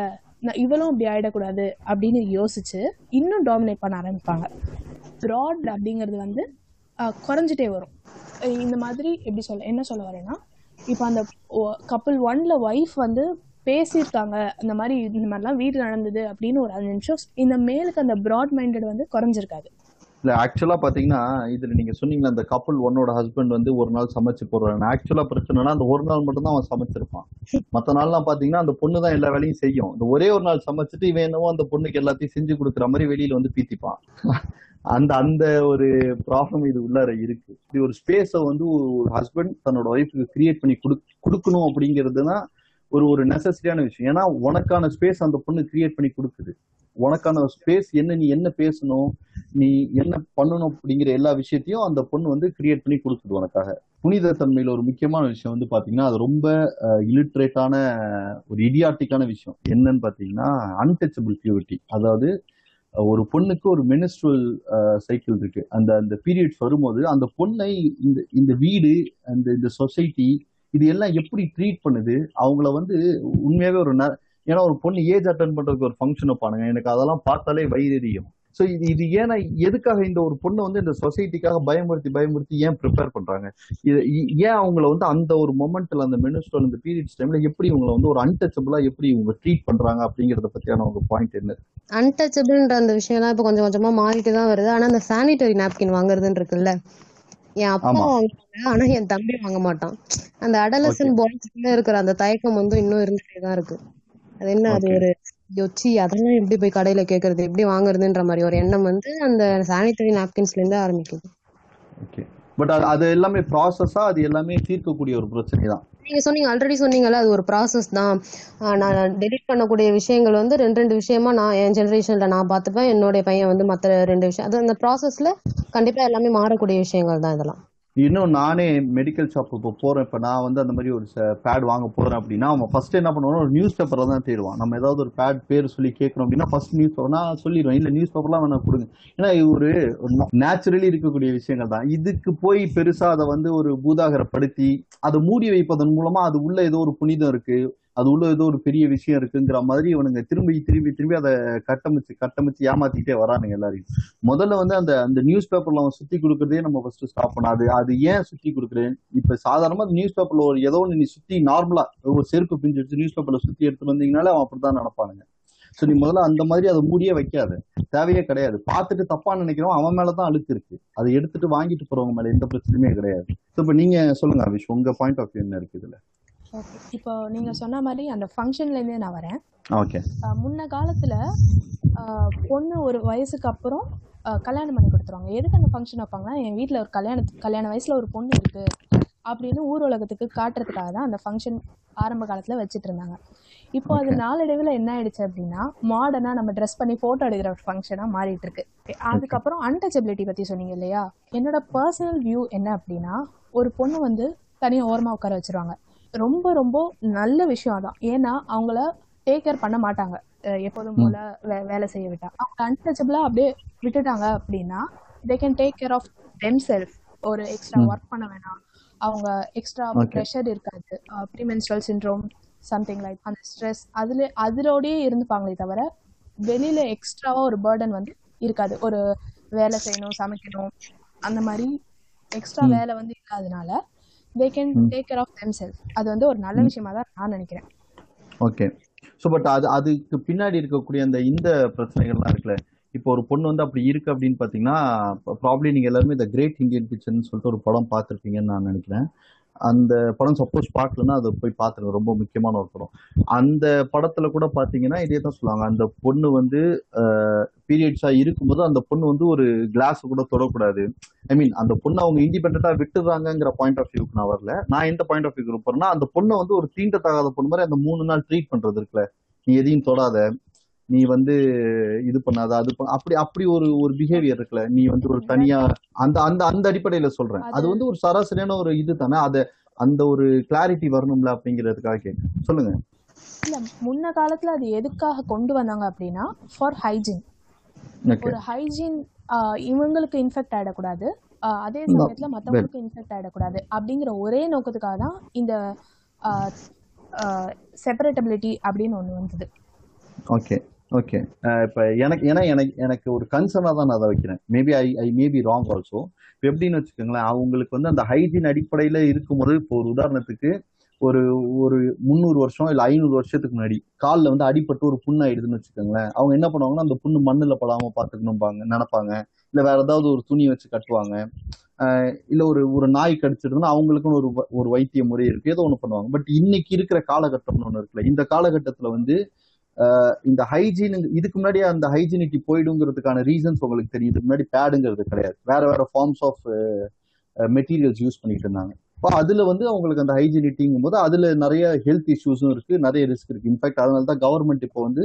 நான் இவளும் இப்படி ஆயிடக்கூடாது அப்படின்னு யோசிச்சு இன்னும் டாமினேட் பண்ண ஆரம்பிப்பாங்க. ப்ராட் அப்படிங்கிறது வந்து குறைஞ்சிட்டே வரும். இந்த மாதிரி எப்படி சொல்ல என்ன சொல்ல வரேன்னா இப்போ அந்த கப்பல் ஒன்ல ஒய்ஃப் வந்து பேசியிருக்காங்க இந்த மாதிரி இந்த மாதிரிலாம் வீட்டில் நடந்தது அப்படின்னு ஒரு அஞ்சு நிமிஷம் இந்த மேலுக்கு அந்த ப்ராட் மைண்டட் வந்து குறைஞ்சிருக்காது. இல்லை ஆக்சுவலாக பார்த்தீங்கன்னா இதில் நீங்கள் சொன்னீங்களா அந்த கப்பல் ஒன்னோட ஹஸ்பண்ட் வந்து ஒரு நாள் சமைச்சு போடுறாங்க ஆக்சுவலாக பிரச்சனைனா அந்த ஒரு நாள் மட்டும்தான் அவன் சமைச்சிருப்பான். மற்ற நாள்லாம் பார்த்தீங்கன்னா அந்த பொண்ணு தான் எல்லா வேலையும் செய்யும். இந்த ஒரே ஒரு நாள் சமைச்சிட்டு இவன் என்னவோ அந்த பொண்ணுக்கு எல்லாத்தையும் செஞ்சு கொடுக்குற மாதிரி வெளியில் வந்து பீத்திப்பான். அந்த அந்த ஒரு ப்ராப்ளம் இது உள்ளார இருக்கு. இப்படி ஒரு ஸ்பேஸை வந்து ஒரு ஹஸ்பண்ட் தன்னோட ஒய்ஃபுக்கு கிரியேட் பண்ணி கொடு கொடுக்கணும் அப்படிங்கிறதுனா ஒரு ஒரு நெசசரியான விஷயம். ஏன்னா உனக்கான ஸ்பேஸ் அந்த பொண்ணு கிரியேட் பண்ணி கொடுக்குது. உனக்கான ஸ்பேஸ் என்ன நீ என்ன பேசணும் நீ என்ன பண்ணணும் அப்படிங்கிற எல்லா விஷயத்தையும் அந்த பொண்ணு வந்து கிரியேட் பண்ணி கொடுக்குது உனக்காக. புனித தன்மையில ஒரு முக்கியமான விஷயம் வந்து பாத்தீங்கன்னா அது ரொம்ப இலிட்ரேட்டான ஒரு இடியாட்டிக்கான விஷயம். என்னன்னு பாத்தீங்கன்னா அன்டச்சபிள் பியூரிட்டி அதாவது ஒரு பொண்ணுக்கு ஒரு மெனிஸ்ட்ரல் சைக்கிள் இருக்கு. அந்த அந்த பீரியட்ஸ் வரும்போது அந்த பொண்ணை இந்த இந்த வீடு அந்த இந்த சொசைட்டி இது எல்லாம் எப்படி ட்ரீட் பண்ணுது? அவங்கள வந்து உண்மையாவே ஒரு ந- ஏன்னா ஒரு பொண்ணு ஏஜ் அட்டன் பண்றதுக்கு ஒரு ஃபங்க்ஷன் வைப்பானுங்க. எனக்கு அதெல்லாம் பார்த்தாலே வயிறெரியும் ஸோ இது இது ஏன்னா எதுக்காக இந்த ஒரு பொண்ணை வந்து இந்த சொசைட்டிக்காக பயமுறுத்தி பயமுறுத்தி ஏன் ப்ரிப்பேர் பண்றாங்க? இது ஏன் அவங்கள வந்து அந்த ஒரு மொமெண்ட்ல அந்த மினிஸ்டர் அந்த பீரியட்ஸ் டைம்ல எப்படி இவங்கள வந்து ஒரு அன்டச்சபிளா எப்படி இவங்க ட்ரீட் பண்றாங்க அப்படிங்கறத பத்தியான உங்க பாயிண்ட் என்ன? அன்டச்சபிள்ன்ற அந்த விஷயம்லாம் இப்போ கொஞ்சம் கொஞ்சமா மாறிட்டு தான் வருது. ஆனா அந்த சானிட்டரி நாப்கின் வாங்குறதுன்னு இருக்குல்ல? என் அப்பா. வாங்குவாங்க ஆனா என் தம்பி வாங்க மாட்டான். அந்த அடலசன் பாய்ஸ்ல இருக்கிற அந்த தயக்கம் வந்து இன்னும் இருந்துட்டே தான் இருக்கு. அது என்ன அது. ஒரு யோச்சி அதெல்லாம் எப்படி போய் கடையில கேக்குறது? எப்படி வாங்குறதுன்ற மாதிரி ஒரு எண்ணம் வந்து அந்த சானிட்டரி நாப்கின்ஸ்ல இருந்து ஆரம்பிக்குது. ஓகே பட் அது எல்லாமே ப்ராசஸா அது எல்லாமே தீர்க்கக்கூடிய ஒரு பிரச்சனை தான். நீங்க சொன்னீங்க ஆல்ரெடி சொன்னீங்கல்ல அது ஒரு ப்ராசஸ் தான். நான் டெலிட் பண்ணக்கூடிய விஷயங்கள் வந்து ரெண்டு ரெண்டு விஷயமா நான் என் ஜெனரேஷன்ல நான் பார்த்துப்பேன். என்னுடைய பையன் வந்து மற்ற ரெண்டு விஷயம் அது அந்த ப்ராசஸ்ல கண்டிப்பா எல்லாமே மாறக்கூடிய விஷயங்கள் தான் இதெல்லாம். இன்னும் நானே மெடிக்கல் ஷாப் இப்போ போகிறேன் இப்போ நான் வந்து அந்த மாதிரி ஒரு பேட் வாங்க போகிறேன் அப்படின்னா அவன் ஃபஸ்ட்டு என்ன பண்ணுவான் ஒரு நியூஸ் பேப்பரில் தான் தேடுவான். நம்ம ஏதாவது ஒரு பேட் பேர் சொல்லி கேட்குறோம் அப்படின்னா ஃபர்ஸ்ட் நியூஸ் பேப்பர் நான் சொல்லிடுவேன். இல்லை நியூஸ் பேப்பர்லாம் வேணா கொடுங்க. ஏன்னா இது ஒரு நேச்சுரலி இருக்கக்கூடிய விஷயங்கள் தான். இதுக்கு போய் பெருசாக அதை வந்து ஒரு பூதாகரப்படுத்தி அதை மூடி வைப்பதன் மூலமாக அது உள்ள ஏதோ ஒரு புனிதம் இருக்குது அது உள்ள ஏதோ ஒரு பெரிய விஷயம் இருக்குங்கிற மாதிரி இவனுங்க திரும்பி திரும்பி திரும்பி அதை கட்டமைச்சு கட்டமைச்சு ஏமாத்திட்டே வரானுங்க எல்லாரையும். முதல்ல வந்து அந்த அந்த நியூஸ் பேப்பர்ல அவன் சுத்தி கொடுக்கறதே நம்ம ஃபர்ஸ்ட் ஸ்டாப் பண்ண அது அது ஏன் சுத்தி கொடுக்குறேன்? இப்ப சாதாரணமா நியூஸ் பேப்பர்ல ஒரு ஏதோ ஒன்று நீ சுத்தி நார்மலா ஒரு செருப்பு பிஞ்சு வச்சு நியூஸ் பேப்பர்ல சுத்தி எடுத்து வந்தீங்கனாலே அவன் அப்படிதான் நினைப்பானுங்க ஸோ நீ முதல்ல அந்த மாதிரி அதை மூடியே வைக்காது. தேவையே கிடையாது. பார்த்துட்டு தப்பா நினைக்கிறவன் அவன் மேலதான் அழுக்கு இருக்கு. அதை எடுத்துட்டு வாங்கிட்டு போறவங்க மேல எந்த பிரச்சனையுமே கிடையாது. ஸோ இப்போ நீங்க சொல்லுங்க அபிஷ் உங்க பாயிண்ட் ஆஃப் வியூ என்ன இருக்கு இதுல? ஓகே இப்போ நீங்க சொன்ன மாதிரி அந்த ஃபங்க்ஷன்ல இருந்தே நான் வரேன். ஓகே முன்ன காலத்துல பொண்ணு ஒரு வயசுக்கு அப்புறம் கல்யாணம் பண்ணி கொடுத்துருவாங்க. எதுக்கு அந்த ஃபங்க்ஷன் வைப்பாங்கன்னா என் வீட்டில் ஒரு கல்யாணத்துக்கு கல்யாண வயசுல ஒரு பொண்ணு இருக்கு அப்படின்னு ஊர் உலகத்துக்கு காட்டுறதுக்காக தான் அந்த ஃபங்க்ஷன் ஆரம்ப காலத்துல வச்சுட்டு இருந்தாங்க. இப்போ அது நாளடைவில் என்ன ஆயிடுச்சு அப்படின்னா மாடர்னா நம்ம ட்ரெஸ் பண்ணி போட்டோ எடுக்கிற ஒரு ஃபங்க்ஷனாக மாறிட்டு இருக்கு. அதுக்கப்புறம் அன்டச்சபிலிட்டி பத்தி சொன்னீங்க இல்லையா? என்னோட பர்சனல் வியூ என்ன அப்படின்னா ஒரு பொண்ணு வந்து தனியாக ஓரமாக உட்கார வச்சிருவாங்க. ரொம்ப ரொம்ப நல்ல விஷயம் அதான். ஏன்னா அவங்கள டேக் கேர் பண்ண மாட்டாங்க. எப்போதும் போல வே- வேலை செய்ய விட்டா. அவங்க அன்டச்சபிளா அப்படியே விட்டுட்டாங்க அப்படின்னா they can take care of themself ஒரு எக்ஸ்ட்ரா ஒர்க் பண்ண வேணாம். அவங்க எக்ஸ்ட்ரா. ப்ரெஷர் இருக்காது. ப்ரீமென்ஸ்ட்ரல் சிண்ட்ரோம் சம்திங் லைக் அந்த ஸ்ட்ரெஸ் அதுல அதிலோடயே இருந்துப்பாங்களே தவிர வெளியில எக்ஸ்ட்ராவா ஒரு பேர்டன் வந்து இருக்காது. ஒரு வேலை செய்யணும் சமைக்கணும் அந்த மாதிரி எக்ஸ்ட்ரா வேலை வந்து இல்லாதனால they can take care of themself அது வந்து ஒரு நல்ல விஷயமா தான் நான் நினைக்கிறேன். ஓகே ஸோ பட் அது அதுக்கு பின்னாடி இருக்கக்கூடிய அந்த இந்த பிரச்சனைகள்லாம் இருக்குல்ல. இப்போ ஒரு பொண்ணு வந்து அப்படி இருக்கு அப்படின்னு பார்த்தீங்கன்னா ப்ராப்ளி நீங்கள் எல்லாருமே இந்த கிரேட் இந்தியன் கிச்சன் சொல்லிட்டு ஒரு படம் பார்த்துருப்பீங்கன்னு நான் நினைக்கிறேன். அந்த படம் சப்போஸ் பார்க்கலன்னா அதை போய் பார்த்துருங்க. ரொம்ப முக்கியமான ஒரு படம். அந்த படத்துல கூட பார்த்தீங்கன்னா இதே தான் சொல்லுவாங்க. அந்த பொண்ணு வந்து பீரியட்ஸாக இருக்கும்போது அந்த பொண்ணு வந்து ஒரு கிளாஸ் கூட தொடக்கூடாது. ஐ மீன் அந்த பொண்ணு அவங்க இண்டிபெண்டா விட்டுறாங்கிற பாயிண்ட் ஆஃப் வியூக்கு நான் வரல. நான் எந்த பாயிண்ட் ஆஃப் வியூக்கு போறேன்னா அந்த பொண்ணை வந்து ஒரு தீண்டத்தகாத பொண்ணு மாதிரி அந்த மூணு நாள் ட்ரீட் பண்றது இருக்குல்ல. நீ எதையும் தொடாத. நீ வந்து இது பண்ணாத அது அப்படி அப்படி ஒரு ஒரு பிஹேவியர் இருக்குல்ல. நீ வந்து ஒரு தனியா அந்த அந்த அந்த அடிப்படையில சொல்றேன். அது வந்து ஒரு சராசரியான ஒரு இது தானே அத அந்த ஒரு கிளாரிட்டி வரணும்ல அப்படிங்கிறதுக்காக கேட்க சொல்லுங்க. இல்ல முன்ன காலத்துல அது எதுக்காக கொண்டு வந்தாங்க அப்படின்னா ஃபார் ஹைஜீன் ஒரு ஹைஜீன் இவங்களுக்கு இன்ஃபெக்ட் ஆயிடக்கூடாது. அதே. சமயத்துல மத்தவங்களுக்கு இன்ஃபெக்ட் ஆயிடக்கூடாது. அப்படிங்கிற ஒரே நோக்கத்துக்காக தான் இந்த செப்பரேட்டபிலிட்டி அப்படின்னு ஒண்ணு வந்தது. ஓகே ஓகே uh, இப்போ எனக்கு ஏன்னா எனக்கு எனக்கு ஒரு கன்சர்னாக தான் நான் அதை வைக்கிறேன். Maybe I I maybe wrong also இப்போ எப்படின்னு வச்சுக்கோங்களேன் அவங்களுக்கு வந்து அந்த ஹைஜீன் அடிப்படையில் இருக்கும்போது இப்போ ஒரு உதாரணத்துக்கு ஒரு ஒரு முந்நூறு வருஷம் இல்லை ஐநூறு வருஷத்துக்கு முன்னாடி காலில் வந்து அடிப்பட்டு ஒரு புண்ணு ஆயிடுதுன்னு வச்சுக்கோங்களேன். அவங்க என்ன பண்ணுவாங்கன்னா அந்த புண்ணு மண்ணில் படாமல் பார்த்துக்கணும்பாங்க நினைப்பாங்க. இல்லை வேற ஏதாவது ஒரு துணி வச்சு கட்டுவாங்க. இல்லை இல்ல ஒரு ஒரு நாய் கடிச்சிருந்தா அவங்களுக்குன்னு ஒரு வ- ஒரு வைத்திய முறை இருக்கு. ஏதோ ஒண்ணு பண்ணுவாங்க. பட் இன்னைக்கு இருக்கிற காலகட்டம்னு ஒண்ணு இருக்குல்ல இந்த காலகட்டத்துல வந்து இந்த ஹைஜீன் இதுக்கு முன்னாடி அந்த ஹைஜீனிட்டி போயிடுங்கிறதுக்கான ரீசன்ஸ் உங்களுக்கு தெரியும். இதுக்கு முன்னாடி பேடுங்கிறது கிடையாது. வேற வேற ஃபார்ம்ஸ் ஆஃப் மெட்டீரியல்ஸ் யூஸ் பண்ணிட்டு இருந்தாங்க. இப்போ அதுல வந்து அவங்களுக்கு அந்த ஹைஜீனிட்டிங்கும் போது அதுல நிறைய ஹெல்த் இஷ்யூஸும் இருக்கு நிறைய ரிஸ்க் இருக்கு. இன்ஃபேக்ட் அதனால தான் கவர்மெண்ட் இப்போ வந்து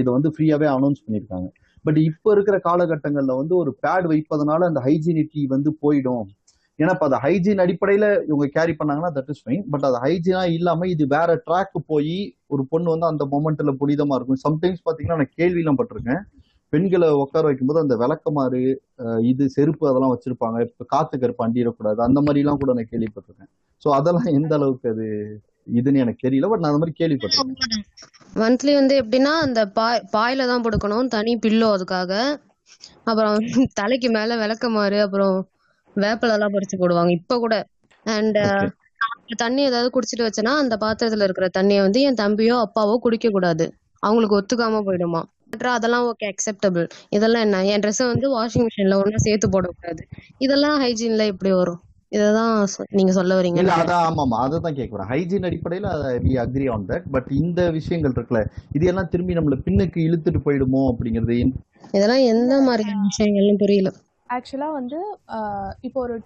இதை வந்து ஃப்ரீயாவே அனௌன்ஸ் பண்ணியிருக்காங்க. பட் இப்போ இருக்கிற காலகட்டங்களில் வந்து ஒரு பேட் வைப்பதனால அந்த ஹைஜீனிட்டி வந்து போயிடும். ஏன்னா இப்போ அதை ஹைஜீன் அடிப்படையில இவங்க கேரி பண்ணாங்கன்னா தட் இஸ் ஃபைன் பட் அது ஹைஜீனா இல்லாம இது வேற ட்ராக் போய் ஒரு பொண்ணு வந்து அந்த மொமெண்ட்ல புனிதமா இருக்கும். சம்டைம்ஸ் பாத்தீங்கன்னா நான் கேள்வியெல்லாம் பட்டிருக்கேன். பெண்களை உட்கார வைக்கும்போது அந்த விளக்கமாறு இது செருப்பு அதெல்லாம் வச்சிருப்பாங்க. இப்ப காத்து கருப்பு அண்டிடக்கூடாது. அந்த மாதிரி எல்லாம் கூட நான் கேள்விப்பட்டிருக்கேன். சோ அதெல்லாம் எந்த அளவுக்கு அது இதுன்னு எனக்கு தெரியல. பட் நான் அந்த மாதிரி கேள்விப்பட்டிருக்கேன். மந்த்லி வந்து எப்படின்னா அந்த பாய் பாயில தான் படுக்கணும். தனி பில்லோ அதுக்காக. அப்புறம் தலைக்கு மேல விளக்கமாறு அப்புறம் வேப்பில எல்லாம் பறிச்சு போடுவாங்க. இப்ப கூட. And Okay. தண்ணி ஏதாவது குடிச்சிட்டு வச்சேன்னா அந்த பாத்திரத்துல இருக்கிற தண்ணியை வந்து என் தம்பியோ அப்பாவோ குடிக்க கூடாது அவங்களுக்கு ஒத்துக்காம போயிடுமா. அதெல்லாம் ஓகே அக்செப்டபிள் இதெல்லாம் என்ன? என் ட்ரெஸ்ஸை வந்து வாஷிங் மிஷின்ல ஒண்ணா சேர்த்து போடக்கூடாது. இதெல்லாம் ஹைஜீன்ல எப்படி வரும்? இததான் நீங்க சொல்ல வரீங்க. இல்ல அதான் ஆமா ஆமா அதை தான் கேட்குறேன் ஹைஜீன் அடிப்படையில we agree on that but இந்த விஷயங்கள் இருக்குல்ல இது எல்லாம் திரும்பி நம்மள பின்னுக்கு இழுத்துட்டு போயிடுமோ அப்படிங்கிறது இதெல்லாம் எந்த மாதிரியான விஷயங்கள்னு புரியல. ஆக்சுவலாக வந்து இப்போ ஒரு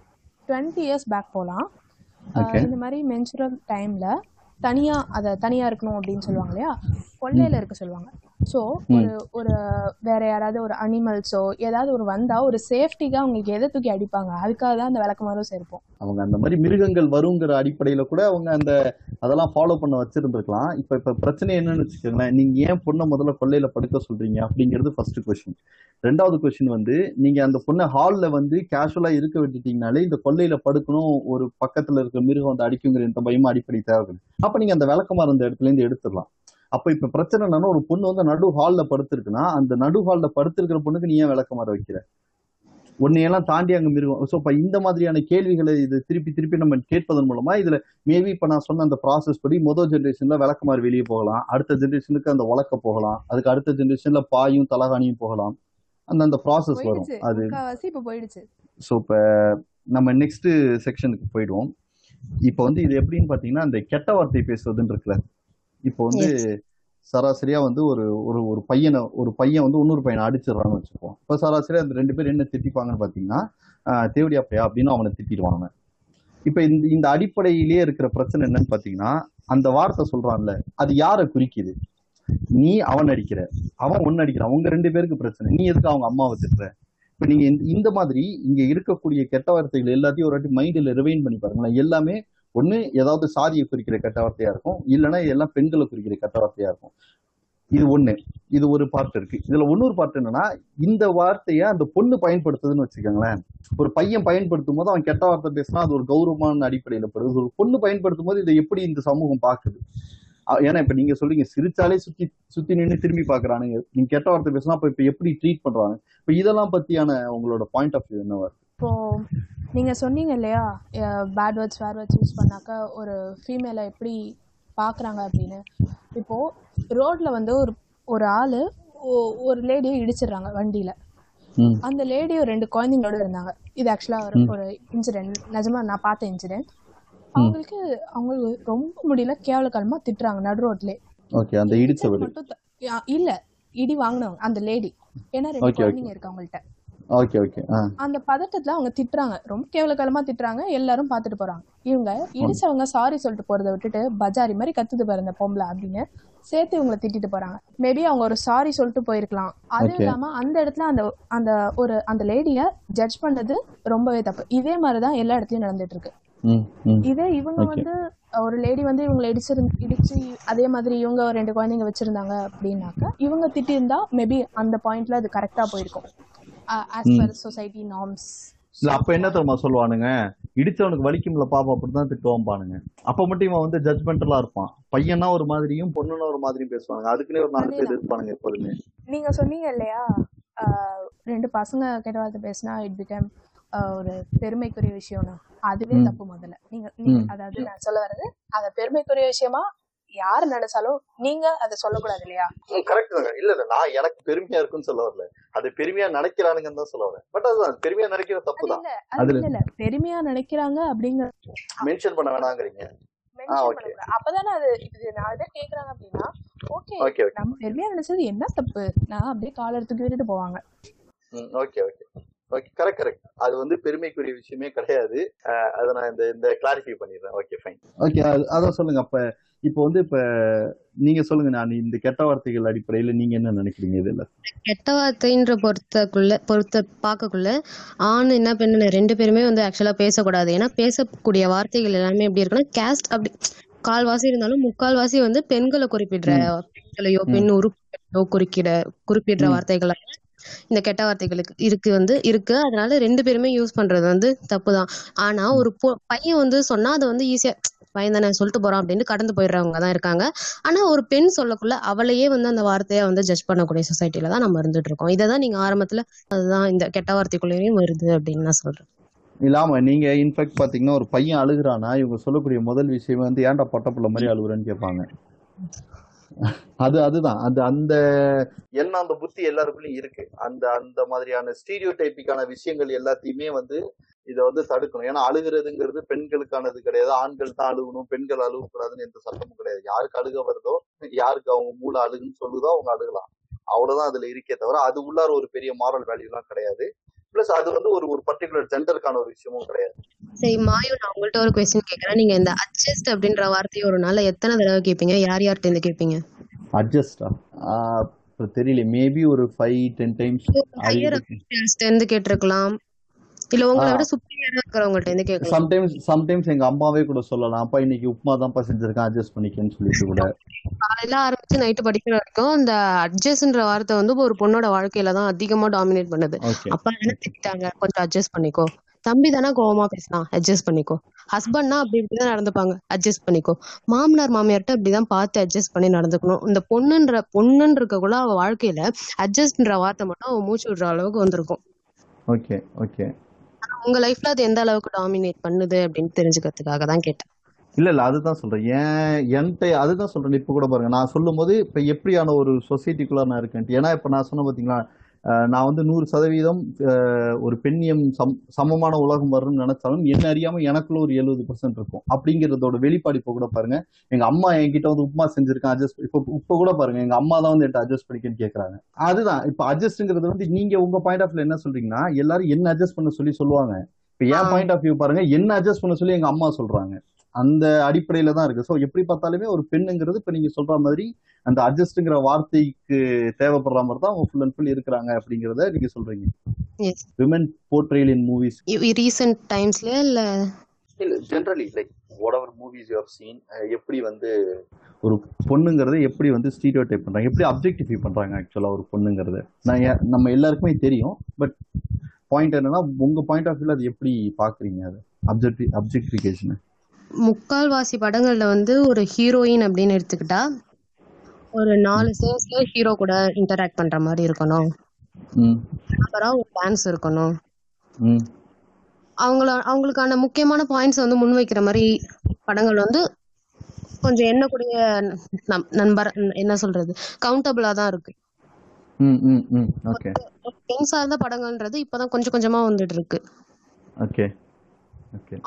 டுவெண்ட்டி இயர்ஸ் பேக் போகலாம். இந்த மாதிரி மென்சுரல் டைம்ல தனியா அதை தனியா இருக்கணும் அப்படின்னு சொல்லுவாங்க இல்லையா? கொள்ளையில இருக்க சொல்லுவாங்க. ஸோ ஒரு ஒரு வேற யாராவது ஒரு அனிமல்ஸோ ஏதாவது ஒரு வந்தா ஒரு சேஃப்டிக்கு அவங்களுக்கு எதை தூக்கி அடிப்பாங்க? அதுக்காக தான் அந்த விளக்கமாரும் சேர்ப்போம். அவங்க அந்த மாதிரி மிருகங்கள் வருங்கிற அடிப்படையில கூட அவங்க அந்த அதெல்லாம் ஃபாலோ பண்ண வச்சிருந்திருக்கலாம். இப்ப இப்ப பிரச்சனை என்னன்னு வச்சுக்கோங்களேன் நீங்க ஏன் பொண்ணை முதல்ல கொள்ளையில படுக்க சொல்றீங்க அப்படிங்கிறது ஃபர்ஸ்ட் கொஸ்டின் ரெண்டாவது கொஸ்டின் வந்து நீங்க அந்த பொண்ணை ஹால்ல வந்து கேஷுவலா இருக்க விட்டுட்டீங்கனாலே இந்த கொள்ளையில படுக்கணும் ஒரு பக்கத்துல இருக்க மிருகம் வந்து அடிக்குங்கிற இந்த பயமும் அடிப்படை தேவைப்படுது அப்ப நீங்க அந்த விளக்கமா இருந்த இடத்துல இருந்து எடுத்துடலாம். அப்ப இப்ப பிரச்சனை என்னன்னா ஒரு பொண்ணு வந்து நடு ஹால்ல படுத்திருக்குன்னா அந்த நடு ஹால்ல படுத்திருக்கிற பொண்ணுக்கு நீ ஏன் விளக்கமாற வைக்கிற? உன்னையெல்லாம் தாண்டி அங்க மிருகம். ஸோ இப்ப இந்த மாதிரியான கேள்விகளை இது திருப்பி திருப்பி நம்ம கேட்பதன் மூலமா இதுல மேபி இப்ப நான் சொன்ன அந்த ப்ராசஸ் படி முதல் ஜென்ரேஷன்ல விளக்கமாறு வெளியே போகலாம். அடுத்த ஜென்ரேஷனுக்கு அந்த உலக்க போகலாம். அதுக்கு அடுத்த ஜென்ரேஷன்ல பாயும் தலகாணியும் போகலாம். அந்த அந்த ப்ராசஸ் வரும். அது இப்ப போயிடுச்சு. ஸோ இப்போ நம்ம நெக்ஸ்ட் செக்ஷனுக்கு போயிடுவோம். இப்போ வந்து இது எப்படின்னு பார்த்தீங்கன்னா அந்த கெட்ட வார்த்தை பேசுவதுன்னு இருக்குல்ல. இப்போ வந்து சராசரியா வந்து ஒரு ஒரு ஒரு பையனை ஒரு பையன் வந்து இன்னொரு பையனை அடிச்சிடுறான்னு வச்சுப்போம் இப்போ சராசரியா அந்த ரெண்டு பேரும் என்ன திட்டிப்பாங்கன்னு பார்த்தீங்கன்னா ஆஹ் தேவடியா பையா அப்படின்னு அவனை திட்டிடுவாங்க இப்போ இந்த இந்த அடிப்படையிலேயே இருக்கிற பிரச்சனை என்னன்னு பார்த்தீங்கன்னா அந்த வார்த்தை சொல்றான்ல அது யாரை குறிக்குது? நீ அவன் அடிக்கிற அவன் ஒன்னு அடிக்கிறான் உங்க ரெண்டு பேருக்கு பிரச்சனை. நீ எதுக்கு அவங்க அம்மாவை திட்டுற? இப்ப நீங்க இந்த- இந்த மாதிரி இங்க இருக்கக்கூடிய கெட்ட வார்த்தைகள் எல்லாத்தையும் ஒரு வாட்டி மைண்ட்ல ரிவைன் பண்ணி பாருங்களேன். எல்லாமே ஒண்ணு ஏதாவது சாதியை குறிக்கிற கெட்ட வார்த்தையா இருக்கும். இல்லைன்னா இதெல்லாம் பெண்களை குறிக்கிற கெட்ட வார்த்தையா இருக்கும். இது ஒண்ணு. இது ஒரு பார்ட் இருக்கு. இதுல இன்னொரு பார்ட் என்னன்னா இந்த வார்த்தையை அந்த பொண்ணு பயன்படுத்துதுன்னு வச்சுக்கோங்களேன். ஒரு பையன் பயன்படுத்தும் போது அவன் கெட்ட வார்த்தை பேசினா அது ஒரு கௌரவமான அடிப்படையில படுது ஒரு பொண்ணு பயன்படுத்தும் போது இதை எப்படி இந்த சமூகம் பாக்குது ஏன்னா இப்ப நீங்க சொல்றீங்க சிரிச்சாலே சுத்தி சுத்தி நின்று திரும்பி பாக்குறானுங்க நீங்க கெட்ட வார்த்தை பேசினா அப்ப இப்ப எப்படி ட்ரீட் பண்றாங்க? இப்ப இதெல்லாம் பத்தியான உங்களோட பாயிண்ட் ஆஃப் வியூ என்னவா இருக்கு? இப்போ நீங்க சொன்னீங்க இல்லையா bad words where words use பண்ணாக்கா ஒரு ஃபீமேலை எப்படி பார்க்குறாங்க அப்படின்னு. இப்போ ரோட்ல வந்து ஒரு ஒரு ஆளு ஒரு லேடியை இடிச்சிடுறாங்க வண்டியில. அந்த லேடியும் ரெண்டு குழந்தைங்களோட இருந்தாங்க. இது ஆக்சுவலா ஒரு ஒரு இன்சிடென்ட் நிஜமா நான் பார்த்த இன்சிடென்ட் அவங்களுக்கு அவங்களுக்கு ரொம்ப முடியல கேவலக்காலமா திட்டுறாங்க நடு ரோட்ல ஓகே அந்த யா- இல்ல இடி வாங்கினவங்க அந்த லேடி. ஏன்னா ரெண்டு. குழந்தைங்க இருக்கு அவங்கள்ட்ட. ஓகே ஓகே அந்த பதட்டத்துல அவங்க திட்டுறாங்க. ரொம்ப கேவலக்காலமா திட்டுறாங்க. எல்லாரும் பார்த்துட்டு போறாங்க. இவங்க இடிச்சவங்க சாரி சொல்லிட்டு போறதை விட்டுட்டு பஜாரி மாதிரி கத்துது பாரு இந்த பொம்பளை அப்படின்னு சேர்த்து இவங்களை திட்டிட்டு போறாங்க. மேபி அவங்க ஒரு சாரி சொல்லிட்டு போயிருக்கலாம். அது. இல்லாம அந்த இடத்துல அந்த அந்த ஒரு அந்த லேடிய ஜட்ஜ் பண்ணது ரொம்பவே தப்பு. இதே மாதிரிதான் எல்லா இடத்துலயும் நடந்துட்டு இருக்கு. இதே இவங்க. வந்து ஒரு லேடி வந்து இவங்களை இடிச்சிரு இடிச்சு அதே மாதிரி இவங்க ரெண்டு குழந்தைங்க வச்சிருந்தாங்க அப்படின்னாக்க இவங்க திட்டியிருந்தா மேபி அந்த பாயிண்ட்ல அது கரெக்டா போயிருக்கும். ஆஸ் பர் சொசைட்டி நார்ம்ஸ் இல்ல அப்ப என்ன தெரியுமா சொல்லுவானுங்க? இடிச்சவனுக்கு வலிக்கும்ல பாப்பா அப்படிதான் திட்டுவான் பானுங்க அப்ப மட்டும் இவன் வந்து ஜட்மெண்டலா இருப்பான். பையனா ஒரு மாதிரியும் பொண்ணுனா ஒரு மாதிரியும் பேசுவானுங்க. அதுக்குன்னே ஒரு நாலு பேர் இருப்பானுங்க எப்போதுமே. நீங்க சொன்னீங்க இல்லையா? ரெண்டு பசங்க கெட்ட வார்த்தை பேசினா இட் பிகம் ஒரு பெருமைக்குரிய விஷயம்னு அதுவே. தப்பு முதல்ல. நீங்க. அதாவது நான் சொல்ல வர்றது அத பெருமைக்குரிய விஷயமா யாரு நினைச்சாலும் நீங்க அதை சொல்லக்கூடாது இல்லையா? கரெக்ட் தாங்க. இல்ல இல்ல நான் எனக்கு பெருமையா இருக்குன்னு சொல்ல வரல. அது பெருமையா நினைக்கிறானுங்கன்னு தான் சொல்ல வரேன். பட் அதுதான் பெருமையா நினைக்கிற தப்பு தான். இல்ல பெருமையா நினைக்கிறாங்க அப்படிங்கிற மென்ஷன் பண்ண வேணாங்கிறீங்க. அப்பதானே அது இது நாலு பேர் கேக்குறாங்க அப்படின்னா ஓகே ஓகே ஓகே நம்ம பெருமையா நினைச்சது என்ன தப்பு? நான் அப்படியே கால எடுத்து விட்டுட்டு போவாங்க. Okay okay okay correct correct அது வந்து பெருமைக்குரிய விஷயமே கிடையாது. அஹ் அதை நான் இந்த இந்த கிளாரிஃபை பண்ணிடுறேன். ஓகே ஃபைன் ஓகே அதான் சொல்லுங்க. அப்ப இப்போ வந்து இப்ப நீங்க சொல்லுங்க நான் இந்த கெட்ட வார்த்தைகள் அடிப்படையில நீங்க என்ன நினைக்கிறீங்க இதுல? கெட்ட வார்த்தைன்ற பொறுத்தக்குள்ள பொறுத்த பார்க்கக்குள்ள ஆண் என்ன பெண்ணு ரெண்டு பேருமே வந்து ஆக்சுவலா பேசக்கூடாது. ஏன்னா பேசக்கூடிய வார்த்தைகள் எல்லாமே எப்படி இருக்குன்னா கேஸ்ட் அப்படி கால்வாசி இருந்தாலும் முக்கால்வாசி வந்து பெண்களை குறிப்பிடுற பெண்களையோ பெண் உறுப்புகளையோ குறிக்கிட குறிப்பிடுற. வார்த்தைகள் இந்த கெட்ட வார்த்தைகளுக்கு இருக்கு வந்து இருக்கு. அதனால ரெண்டு பேருமே யூஸ் பண்றது வந்து தப்புதான். ஆனா ஒரு பையன் வந்து சொன்னா அதை வந்து ஈஸியா பையன் தானே சொல்லிட்டு போறான் அப்படின்னு கடந்து போயிடுறவங்க தான் இருக்காங்க. ஆனா ஒரு பெண் சொல்லக்குள்ள அவளையே வந்து அந்த வார்த்தையை வந்து ஜட்ஜ் பண்ணக்கூடிய சொசைட்டில தான் நம்ம இருந்துட்டு இருக்கோம். இதை தான் நீங்க ஆரம்பத்துல அதுதான் இந்த கெட்ட வார்த்தைக்குள்ளேயும் வருது அப்படின்னு நான் சொல்றேன். இல்லாம நீங்க இன்ஃபேக்ட் பாத்தீங்கன்னா ஒரு பையன் அழுகுறானா இவங்க சொல்லக்கூடிய முதல் விஷயம் வந்து ஏன்டா பொட்டப்புள்ள மாதிரி அழுகுறேன்னு கேட்பாங்க. அது அதுதான். அது அந்த என்ன அந்த புத்தி எல்லாருக்குள்ளயும் இருக்கு. அந்த அந்த மாதிரியான ஸ்டீரியோ டைப்பிக்கான விஷயங்கள் எல்லாத்தையுமே வந்து இதை வந்து தடுக்கணும். ஏன்னா அழுகிறதுங்கிறது பெண்களுக்கானது கிடையாது. ஆண்கள் தான் அழுகணும் பெண்கள் அழுகக்கூடாதுன்னு எந்த சட்டமும் கிடையாது. யாருக்கு அழுக வருதோ யாருக்கு அவங்க மூளை அழுகுன்னு சொல்லுதோ அவங்க அழுகலாம். அவ்வளவுதான் அதுல இருக்கே தவிர அது உள்ளார ஒரு பெரிய மாரல் வேல்யூலாம் கிடையாது. பிளஸ் அது வந்து ஒரு ஒரு பர்டிகுலர் ஜெண்டருக்கான ஒரு விஷயமும் கிடையாது. சரி மாயு நான் உங்கள்ட்ட ஒரு கொஸ்டின் கேக்குறேன். நீங்க இந்த அட்ஜஸ்ட் அப்படின்ற வார்த்தையை ஒரு நாள்ல எத்தனை தடவை கேட்பீங்க யார் யார்கிட்ட இருந்து கேட்பீங்க அட்ஜஸ்டா தெரியல மேபி ஒரு ஃபைவ் டென் டைம்ஸ் ஹையர் இருந்து கேட்டிருக்கலாம். இல்ல உங்களை விட சுப்பீரியரா இருக்கிறவங்கள்ட்ட இருந்து கேட்கலாம் சம்டைம்ஸ் சம்டைம்ஸ் எங்க அம்மாவே கூட சொல்லலாம். அப்பா இன்னைக்கு உப்புமா தான்ப்பா செஞ்சிருக்கேன் அட்ஜஸ்ட் பண்ணிக்கன்னு சொல்லிட்டு கூட. காலையில ஆரம்பிச்சு நைட்டு படிக்கிற வரைக்கும் இந்த அட்ஜஸ்ட்ன்ற வார்த்தை வந்து ஒரு பொண்ணோட வாழ்க்கையில தான் அதிகமா டாமினேட் பண்ணுது. அப்பா என்ன திட்டாங்க? கொஞ்சம் அட்ஜஸ்ட் பண்ணிக்கோ. தம்பி தானே கோவமா பேசினான் அட்ஜஸ்ட் பண்ணிக்கோ. ஹஸ்பண்ட்னா அப்படி இப்படிதான் நடந்துப்பாங்க அட்ஜஸ்ட் பண்ணிக்கோ. மாமனார் மாமியார்ட்ட இப்படிதான் பார்த்து அட்ஜஸ்ட் பண்ணி நடந்துக்கணும். இந்த பொண்ணுன்ற பொண்ணுன்னு இருக்கக்குள்ள அவ வாழ்க்கையில அட்ஜஸ்ட்ன்ற வார்த்தை மட்டும் அவ மூச்சு விடுற அளவுக்கு வந்திருக்கும். ஓகே ஓகே உங்க லைஃப்ல அது எந்த அளவுக்கு டாமினேட் பண்ணுது அப்படின்னு தெரிஞ்சுக்கிறதுக்காக தான் கேட்டேன். இல்ல இல்ல அதுதான் சொல்றேன். ஏன் என்கிட்ட அதுதான் சொல்றேன். இப்ப கூட பாருங்க நான் சொல்லும் போது இப்ப எப்படியான ஒரு சொசைட்டிக்குள்ள நான் இருக்கேன் ஏன்னா இப்ப நான் சொன்ன பாத்தீங்களா நான் வந்து நூறு சதவீதம் ஒரு பெண்ணியம் சம் சமமான உலகம் வரும்னு நினைச்சாலும் என்ன அறியாம எனக்குள்ள ஒரு எழுபது பர்சன்ட் இருக்கும். அப்படிங்கறதோட வெளிப்பாடு இப்ப கூட பாருங்க. எங்க அம்மா என்கிட்ட வந்து உப்புமா செஞ்சிருக்கேன் அட்ஜஸ்ட் இப்ப இப்ப கூட பாருங்க எங்க அம்மா தான் வந்து என்கிட்ட அட்ஜஸ்ட் பண்ணிக்கன்னு கேக்குறாங்க. அதுதான் இப்ப அட்ஜஸ்ட்ங்கிறது வந்து நீங்க உங்க பாயிண்ட் ஆஃப் என்ன சொல்றீங்கன்னா எல்லாரும் என்ன அட்ஜஸ்ட் பண்ண சொல்லி சொல்லுவாங்க. இப்ப என். பாயிண்ட் ஆஃப் வியூ பாருங்க என்ன அட்ஜஸ்ட் பண்ண சொல்லி எங்க அம்மா சொல்றாங்க. அந்த அடிப்படையில தான் இருக்கு. ஸோ எப்படி பார்த்தாலுமே ஒரு பெண்ணுங்கிறது இப்ப நீங்க சொல்ற மாதிரி அந்த அட்ஜஸ்ட்ங்கிற வார்த்தைக்கு தேவைப்படுற மாதிரி தான் அவங்க ஃபுல் அண்ட் ஃபுல் இருக்கிறாங்க அப்படிங்கறத நீங்க சொல்றீங்க. Yes women portrayal in movies recent டைம்ஸ்ல இல்ல? இல்ல generally like whatever movies you have seen எப்படி வந்து ஒரு பொண்ணுங்கிறத எப்படி வந்து ஸ்டீரியோ டைப் பண்றாங்க? எப்படி அப்ஜெக்டிஃபை பண்றாங்க ஆக்சுவலா ஒரு பொண்ணுங்கிறத? நான் நம்ம எல்லாருக்குமே தெரியும் பட் பாயிண்ட் என்னன்னா உங்க பாயிண்ட் ஆஃப் வியூல அது எப்படி பாக்குறீங்க அது அப்ஜெக்டி அப்ஜெக்டிஃபிகேஷன் முக்கால்வாசி படங்கள்ல வந்து ஒரு ஹீரோயின் அப்படின்னு எடுத்துக்கிட்டா ஒரு நாலு சீன்ஸ்ல ஹீரோ கூட இன்டராக்ட் பண்ற மாதிரி இருக்கணும். அப்புறம் ஒரு டான்ஸ் இருக்கணும். அவங்கள அவங்களுக்கான முக்கியமான பாயிண்ட்ஸ் வந்து முன்வைக்கிற மாதிரி படங்கள் வந்து கொஞ்சம் எண்ணக்கூடிய நண்பர் என்ன சொல்றது கவுண்டபிளா தான் இருக்கு. ம் ம் ம். ஓகே. பெண் சார்ந்த படங்கள்ன்றது இப்பதான் கொஞ்சம் கொஞ்சமா வந்துட்டு இருக்கு.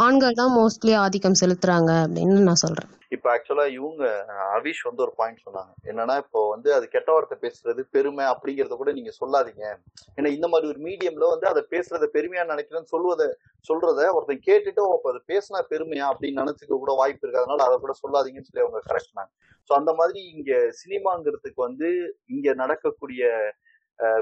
ஆண்கள் தான் மோஸ்ட்லி ஆதிக்கம் செலுத்துறாங்க அப்படின்னு நான் சொல்றேன். இப்போ ஆக்சுவலா இவங்க அவிஷ் வந்து ஒரு பாயிண்ட் சொன்னாங்க. என்னன்னா இப்போ வந்து அது கெட்ட வார்த்தை பேசுறது பெருமை அப்படிங்கறத கூட நீங்க சொல்லாதீங்க. ஏன்னா இந்த மாதிரி ஒரு மீடியம்ல வந்து அதை பேசுறத பெருமையா நினைக்கிறேன்னு சொல்லுவத சொல்றத ஒருத்தன் கேட்டுட்டு அப்ப அது பேசினா பெருமையா அப்படின்னு நினைச்சுக்க கூட வாய்ப்பு இருக்கு. அதனால அதை கூட சொல்லாதீங்கன்னு சொல்லி அவங்க கரெக்ட் ஸோ அந்த மாதிரி இங்க சினிமாங்கிறதுக்கு வந்து இங்க நடக்கக்கூடிய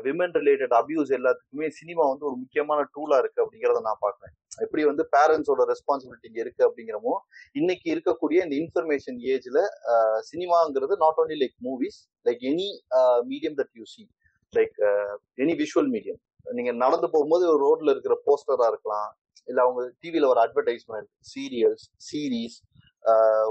விமன் ரிலேட்டட் அபியூஸ் எல்லாத்துக்குமே சினிமா வந்து ஒரு முக்கியமான டூலா இருக்கு அப்படிங்கறத நான் பாக்குறேன் எப்படி வந்து பேரண்ட்ஸோட ரெஸ்பான்சிபிலிட்டி இங்க இருக்கு அப்படிங்கிறமோ இன்னைக்கு இருக்கக்கூடிய இந்த இன்ஃபர்மேஷன் ஏஜ்ல சினிமாங்கிறது not only like movies like any medium that you see like any visual medium நீங்க நடந்து போகும்போது ஒரு ரோட்ல இருக்கிற போஸ்டரா இருக்கலாம். இல்ல அவங்க டிவியில ஒரு அட்வர்டைஸ்மெண்ட் சீரியல்ஸ் சீரீஸ்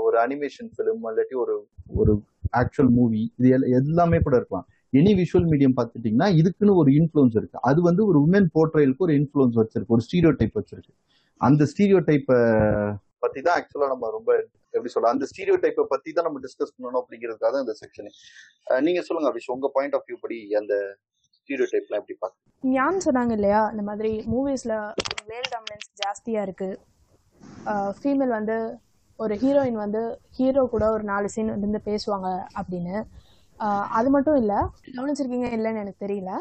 ஒரு அனிமேஷன் ஃபிலிம் இல்லாட்டி ஒரு ஒரு ஆக்சுவல் மூவி இது எல்லாமே கூட இருக்கலாம். எனி விஷுவல் மீடியம் பார்த்துட்டீங்கன்னா இதுக்குன்னு ஒரு இன்ஃப்ளூன்ஸ் இருக்கு. அது வந்து ஒரு உமன் போர்ட்ரேலுக்கு ஒரு இன்ஃப்ளூயன்ஸ் வச்சிருக்கு ஒரு ஸ்டீரியோ டைப் வச்சிருக்கு. அந்த ஸ்டீரியோ டைப்பை பத்தி தான் ஆக்சுவலா நம்ம ரொம்ப எப்படி சொல்ல அந்த ஸ்டீரியோ டைப்பை பத்தி தான் நம்ம டிஸ்கஸ் பண்ணணும் அப்படிங்கிறதுக்காக தான் இந்த செக்ஷன் நீங்க சொல்லுங்க அபிஷ் உங்க பாயிண்ட் ஆஃப் வியூ படி அந்த ஸ்டீரியோ டைப்லாம் எப்படி பார்க்க ஞான் சொன்னாங்க இல்லையா இந்த மாதிரி மூவிஸில் மேல் டாமினன்ஸ் ஜாஸ்தியாக இருக்குது ஃபீமேல் வந்து ஒரு ஹீரோயின் வந்து ஹீரோ கூட ஒரு நாலு சீன் இருந்து பேசுவாங்க அப்படின்னு. அது மட்டும் இல்லை கவனிச்சிருக்கீங்க இல்லைன்னு எனக்கு தெரியல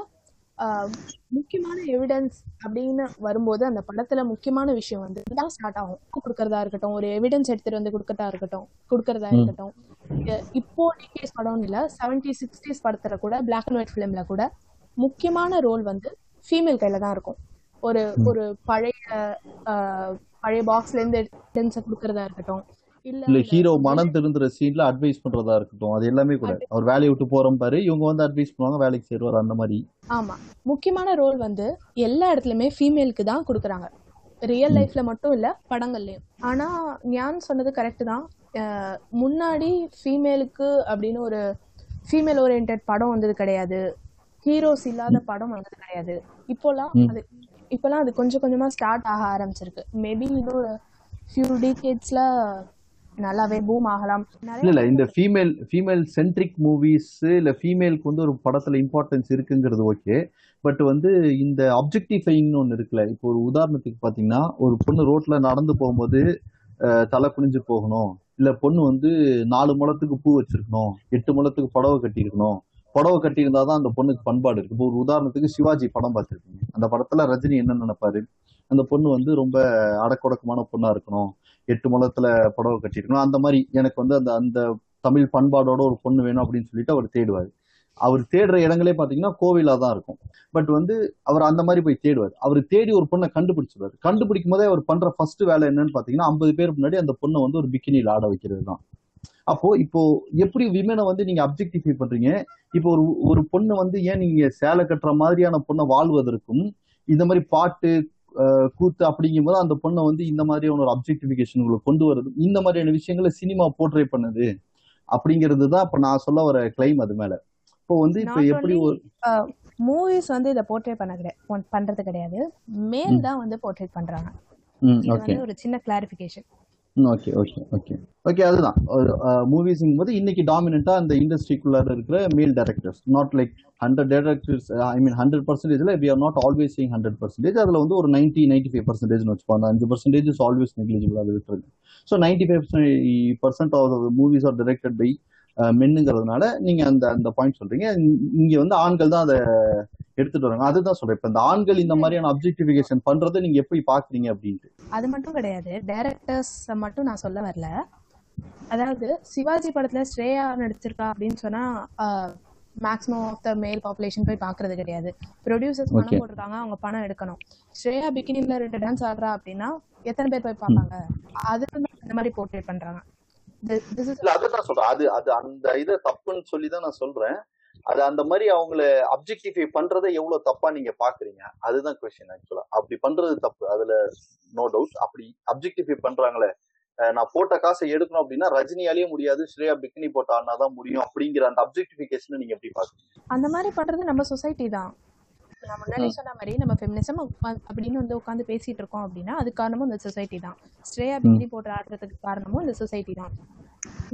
முக்கியமான எவிடன்ஸ் அப்படின்னு வரும்போது அந்த படத்துல முக்கியமான விஷயம் வந்து தான் ஸ்டார்ட் ஆகும் கொடுக்கறதா இருக்கட்டும் ஒரு எவிடன்ஸ் எடுத்துட்டு வந்து கொடுக்கறதா இருக்கட்டும் கொடுக்கறதா. இருக்கட்டும் இப்போ டிகேஸ் படம்னு இல்லை செவன்டி சிக்ஸ்டீஸ் படத்துல கூட பிளாக் அண்ட் ஒயிட் ஃபிலிம்ல கூட முக்கியமான ரோல் வந்து ஃபீமேல் கையில தான் இருக்கும் ஒரு. ஒரு பழைய பழைய பாக்ஸ்ல இருந்து எவிடன்ஸை கொடுக்கறதா இருக்கட்டும் இல்ல ஹீரோ மனம் திருந்துற சீன்ல அட்வைஸ் பண்றதா இருக்கட்டும். அது எல்லாமே கூட. அவர் வேலையை விட்டு போறோம் பாரு இவங்க வந்து அட்வைஸ் பண்ணுவாங்க வேலைக்கு சேருவார் அந்த மாதிரி. ஆமா. முக்கியமான ரோல் வந்து எல்லா இடத்துலயுமே ஃபீமேலுக்கு தான் கொடுக்குறாங்க. ரியல் லைஃப்ல மட்டும் இல்ல படங்கள்லயும். ஆனா ஞான் சொன்னது கரெக்ட் தான். முன்னாடி ஃபீமேலுக்கு அப்படின்னு ஒரு ஃபீமேல் ஓரியன்ட் படம் வந்தது கிடையாது. ஹீரோஸ் இல்லாத படம் வந்தது கிடையாது. இப்போலாம். அது இப்போலாம் அது கொஞ்சம் கொஞ்சமா ஸ்டார்ட் ஆக ஆரம்பிச்சிருக்கு. மேபி இன்னும் ஃபியூ டீகேட்ஸ்ல நல்லாவே பூம் ஆகலாம். இல்ல இல்ல இந்த ஃபீமேல் ஃபீமேல் சென்ட்ரிக் மூவிஸ் இல்ல ஃபீமேலுக்கு வந்து ஒரு படத்துல இம்பார்ட்டன்ஸ் இருக்குங்கிறது ஓகே பட் வந்து இந்த அப்ஜெக்டிஃபைங்னு ஒன்று இருக்குல்ல இப்போ ஒரு உதாரணத்துக்கு பாத்தீங்கன்னா ஒரு பொண்ணு ரோட்ல நடந்து போகும்போது தலை குனிஞ்சு போகணும். இல்ல பொண்ணு வந்து நாலு முழத்துக்கு பூ வச்சிருக்கணும் எட்டு முழத்துக்கு புடவை கட்டியிருக்கணும். புடவை கட்டியிருந்தா தான் அந்த பொண்ணுக்கு பண்பாடு இருக்கு. இப்போ ஒரு உதாரணத்துக்கு சிவாஜி படம் பார்த்துருக்கீங்க அந்த படத்துல ரஜினி என்ன நினைப்பாரு? அந்த பொண்ணு வந்து ரொம்ப அடக்கொடக்கமான பொண்ணா இருக்கணும். எட்டு முழத்துல புடவை கட்டியிருக்கணும். அந்த மாதிரி எனக்கு வந்து அந்த அந்த தமிழ் பண்பாடோட ஒரு பொண்ணு வேணும் அப்படின்னு சொல்லிட்டு அவர் தேடுவார். அவர் தேடுற இடங்களே பாத்தீங்கன்னா கோவிலா தான் இருக்கும். பட் வந்து அவர் அந்த மாதிரி போய் தேடுவார். அவர் தேடி ஒரு பொண்ணை கண்டுபிடிச்சிருவார் கண்டுபிடிக்கும் போதே அவர் பண்ற ஃபர்ஸ்ட் வேலை என்னன்னு பாத்தீங்கன்னா ஐம்பது பேர் முன்னாடி அந்த பொண்ணை வந்து ஒரு பிக்கினியில் ஆட வைக்கிறது தான். அப்போ இப்போ எப்படி விமனை வந்து நீங்க அப்ஜெக்டிஃபை பண்றீங்க? இப்போ ஒரு ஒரு பொண்ணு வந்து ஏன் நீங்க சேலை கட்டுற மாதிரியான பொண்ணை வாழ்வதற்கும் இந்த மாதிரி பாட்டு கூத்து அப்படிங்கும்போது அந்த பொண்ணை வந்து இந்த மாதிரியான ஒரு அப்ஜெக்டிஃபிகேஷன் உங்களுக்கு கொண்டு வருது. இந்த மாதிரியான விஷயங்களை சினிமா போர்ட்ரே பண்ணுது அப்படிங்கிறது தான் இப்ப நான் சொல்ல வர கிளைம் அது மேல. இப்போ வந்து இப்போ எப்படி ஒரு மூவிஸ் வந்து இதை போர்ட்ரேட் பண்ண கிடையாது பண்றது கிடையாது. மேல் தான் வந்து போர்ட்ரேட் பண்றாங்க. இது வந்து ஒரு சின்ன clarification okay okay okay okay அதுதான். மூவிஸுங்கும் போது இன்னைக்கு டாமினண்டா அந்த இண்டஸ்ட்ரிக்குள்ளார இருக்கிற male directors not like hundred directors I mean hundred பர்சன்டேஜ்ல we are not always sing hundred percentage அதுல வந்து ஒரு நைன்டி நைன்டி ஃபைவ் பர்சன்டேஜ்னு வச்சுப்போம் அந்த அஞ்சு பர்சன்டேஜ் இஸ் ஆல்வேஸ் நெக்லிஜிபிள் அது விட்டுருக்கு so ninety five percent of movies are directed by மென்னுங்கிறதுனால நீங்க அந்த அந்த பாயிண்ட் சொல்றீங்க. இங்க- வந்து ஆண்கள் தான் அதை எடுத்துட்டு வராங்க. அதுதான் சொல்றேன். இப்ப இந்த ஆண்கள் இந்த மாதிரியான அப்ஜெக்டிஃபிகேஷன் பண்றதை நீங்க எப்படி பாக்குறீங்க அப்படின்ட்டு. அது மட்டும் கிடையாது. டைரக்டர்ஸ் மட்டும் நான் சொல்ல வரல. அதாவது சிவாஜி படத்துல ஸ்ரேயா நடிச்சிருக்கா அப்படின்னு சொன்னா மேக்ஸிமம் ஆஃப் த மேல் பாப்புலேஷன் போய் பாக்குறது கிடையாது. ப்ரொடியூசர்ஸ். பணம் போட்டிருக்காங்க. அவங்க பணம் எடுக்கணும். ஸ்ரேயா பிகினிங்ல ரெண்டு டான்ஸ் ஆடுறா அப்படின்னா எத்தனை பேர் போய் பார்ப்பாங்க? அதுக்கு தான் இந்த மாதிரி போர்ட்ரேட் பண்றாங்க. அதுதான் சொல்றேன். அது அது அந்த இதை தப்புன்னு சொல்லி தான் நான் சொல்றேன். அது அந்த மாதிரி அவங்கள அப்ஜெக்டிஃபை பண்றதை எவ்வளவு தப்பா நீங்க பாக்குறீங்க? அதுதான் கொஸ்டின் ஆக்சுவலா அப்படி பண்றது தப்பு. அதுல நோ டவுட் அப்படி அப்ஜெக்டிஃபை பண்றாங்களே. நான் போட்ட காசை எடுக்கணும் அப்படின்னா ரஜினியாலேயே முடியாது ஸ்ரேயா பிக்னி போட்ட ஆடினாதான் முடியும் அப்படிங்கிற அந்த அப்ஜெக்டிஃபிகேஷனை நீங்க எப்படி பாக்குறீங்க? அந்த மாதிரி பண்றது நம்ம சொசைட்டி தான். நான் முன்னாடி சொன்ன மாதிரி நம்ம ஃபெமினிசம் அப்படின்னு வந்து உட்காந்து பேசிட்டு இருக்கோம் அப்படின்னா அது காரணமும் இந்த சொசைட்டி தான். ஸ்ரேயா பிகினி போட்டு ஆடுறதுக்கு காரணமும் இந்த சொசைட்டி தான்.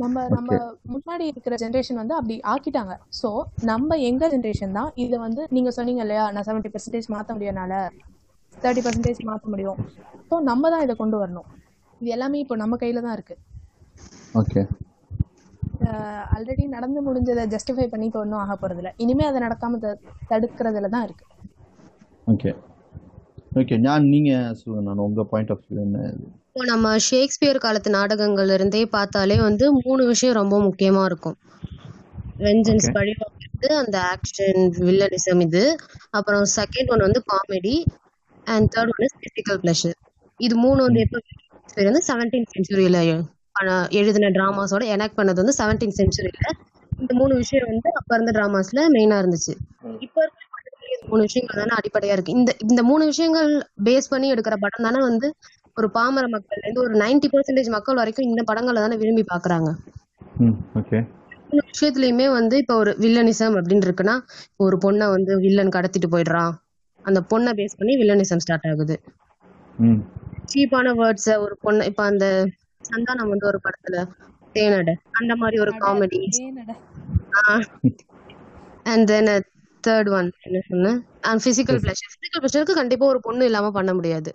நம்ம நம்ம முன்னாடி இருக்கிற ஜென்ரேஷன் வந்து அப்படி ஆக்கிட்டாங்க. ஸோ நம்ம எங்க ஜென்ரேஷன் தான் இதை வந்து நீங்க சொன்னீங்க இல்லையா நான் செவன்டி பர்சன்டேஜ் மாற்ற முடியனால தேர்ட்டி பர்சன்டேஜ் மாற்ற முடியும். ஸோ நம்ம தான் இதை கொண்டு வரணும். இது எல்லாமே இப்போ நம்ம கையில தான் இருக்கு. ஓகே. ஆல்ரெடி நடந்து முடிஞ்சதை ஜஸ்டிஃபை பண்ணி இப்போ ஒன்றும் ஆக போறதில்ல. இனிமே அதை நடக்காம த- தடுக்கிறதுல தான் இருக்கு. ஓகே ஓகே ஞான் நீங்க சொல்லுங்க நான் உங்க பாயிண்ட் ஆஃப் வியூ என்ன? இப்போ நம்ம ஷேக்ஸ்பியர் காலத்து நாடகங்கள்ல இருந்தே பார்த்தாலே வந்து மூணு விஷயம் ரொம்ப முக்கியமா இருக்கும். Vengeance Okay. பழி வாங்குறது அந்த ஆக்ஷன் வில்லனிசம் இது. அப்புறம் செகண்ட் ஒன் வந்து comedy and third one is physical pleasure இது மூணு வந்து எப்போ ஷேக்ஸ்பியர் வந்து செவன்டீன் செஞ்சுரியில எழுதின டிராமாஸோட எனாக்ட் பண்ணது வந்து செவன்டீன் செஞ்சுரியில இந்த மூணு விஷயம் வந்து அப்ப இருந்த டிராமாஸ்ல மெயினா இருந்துச்சு. இப்போ இருக்க படத்துலயே இந்த மூணு விஷயங்கள் தானே அடிப்படையா இருக்கு. இந்த இந்த மூணு விஷயங்கள் பேஸ் பண்ணி எடுக்கிற படம் தானே வந்து ஒரு பாமர மக்கள்ல இருந்து ஒரு 90% பர்சன்டேஜ் மக்கள் வரைக்கும் இந்த படங்களை தானே விரும்பி மூணு விஷயத்துலயுமே வந்து இப்ப ஒரு வில்லனிசம் அப்படின்னு இருக்குன்னா ஒரு பொண்ணை வந்து வில்லன் கடத்திட்டு போயிடுறான் அந்த பொண்ணை பேஸ் பண்ணி வில்லனிசம் ஸ்டார்ட் ஆகுது. சீப்பான வேர்ட்ஸ ஒரு பொண்ணு இப்ப அந்த சந்தானம் வந்து ஒரு படத்துல தேனட. அந்த மாதிரி ஒரு comedy and then third one என்ன சொன்னேன் அண்ட் பிசிக்கல் பிளஷர் பிசிக்கல் பிளஷருக்கு கண்டிப்பா ஒரு பொண்ணு இல்லாம பண்ண முடியாது.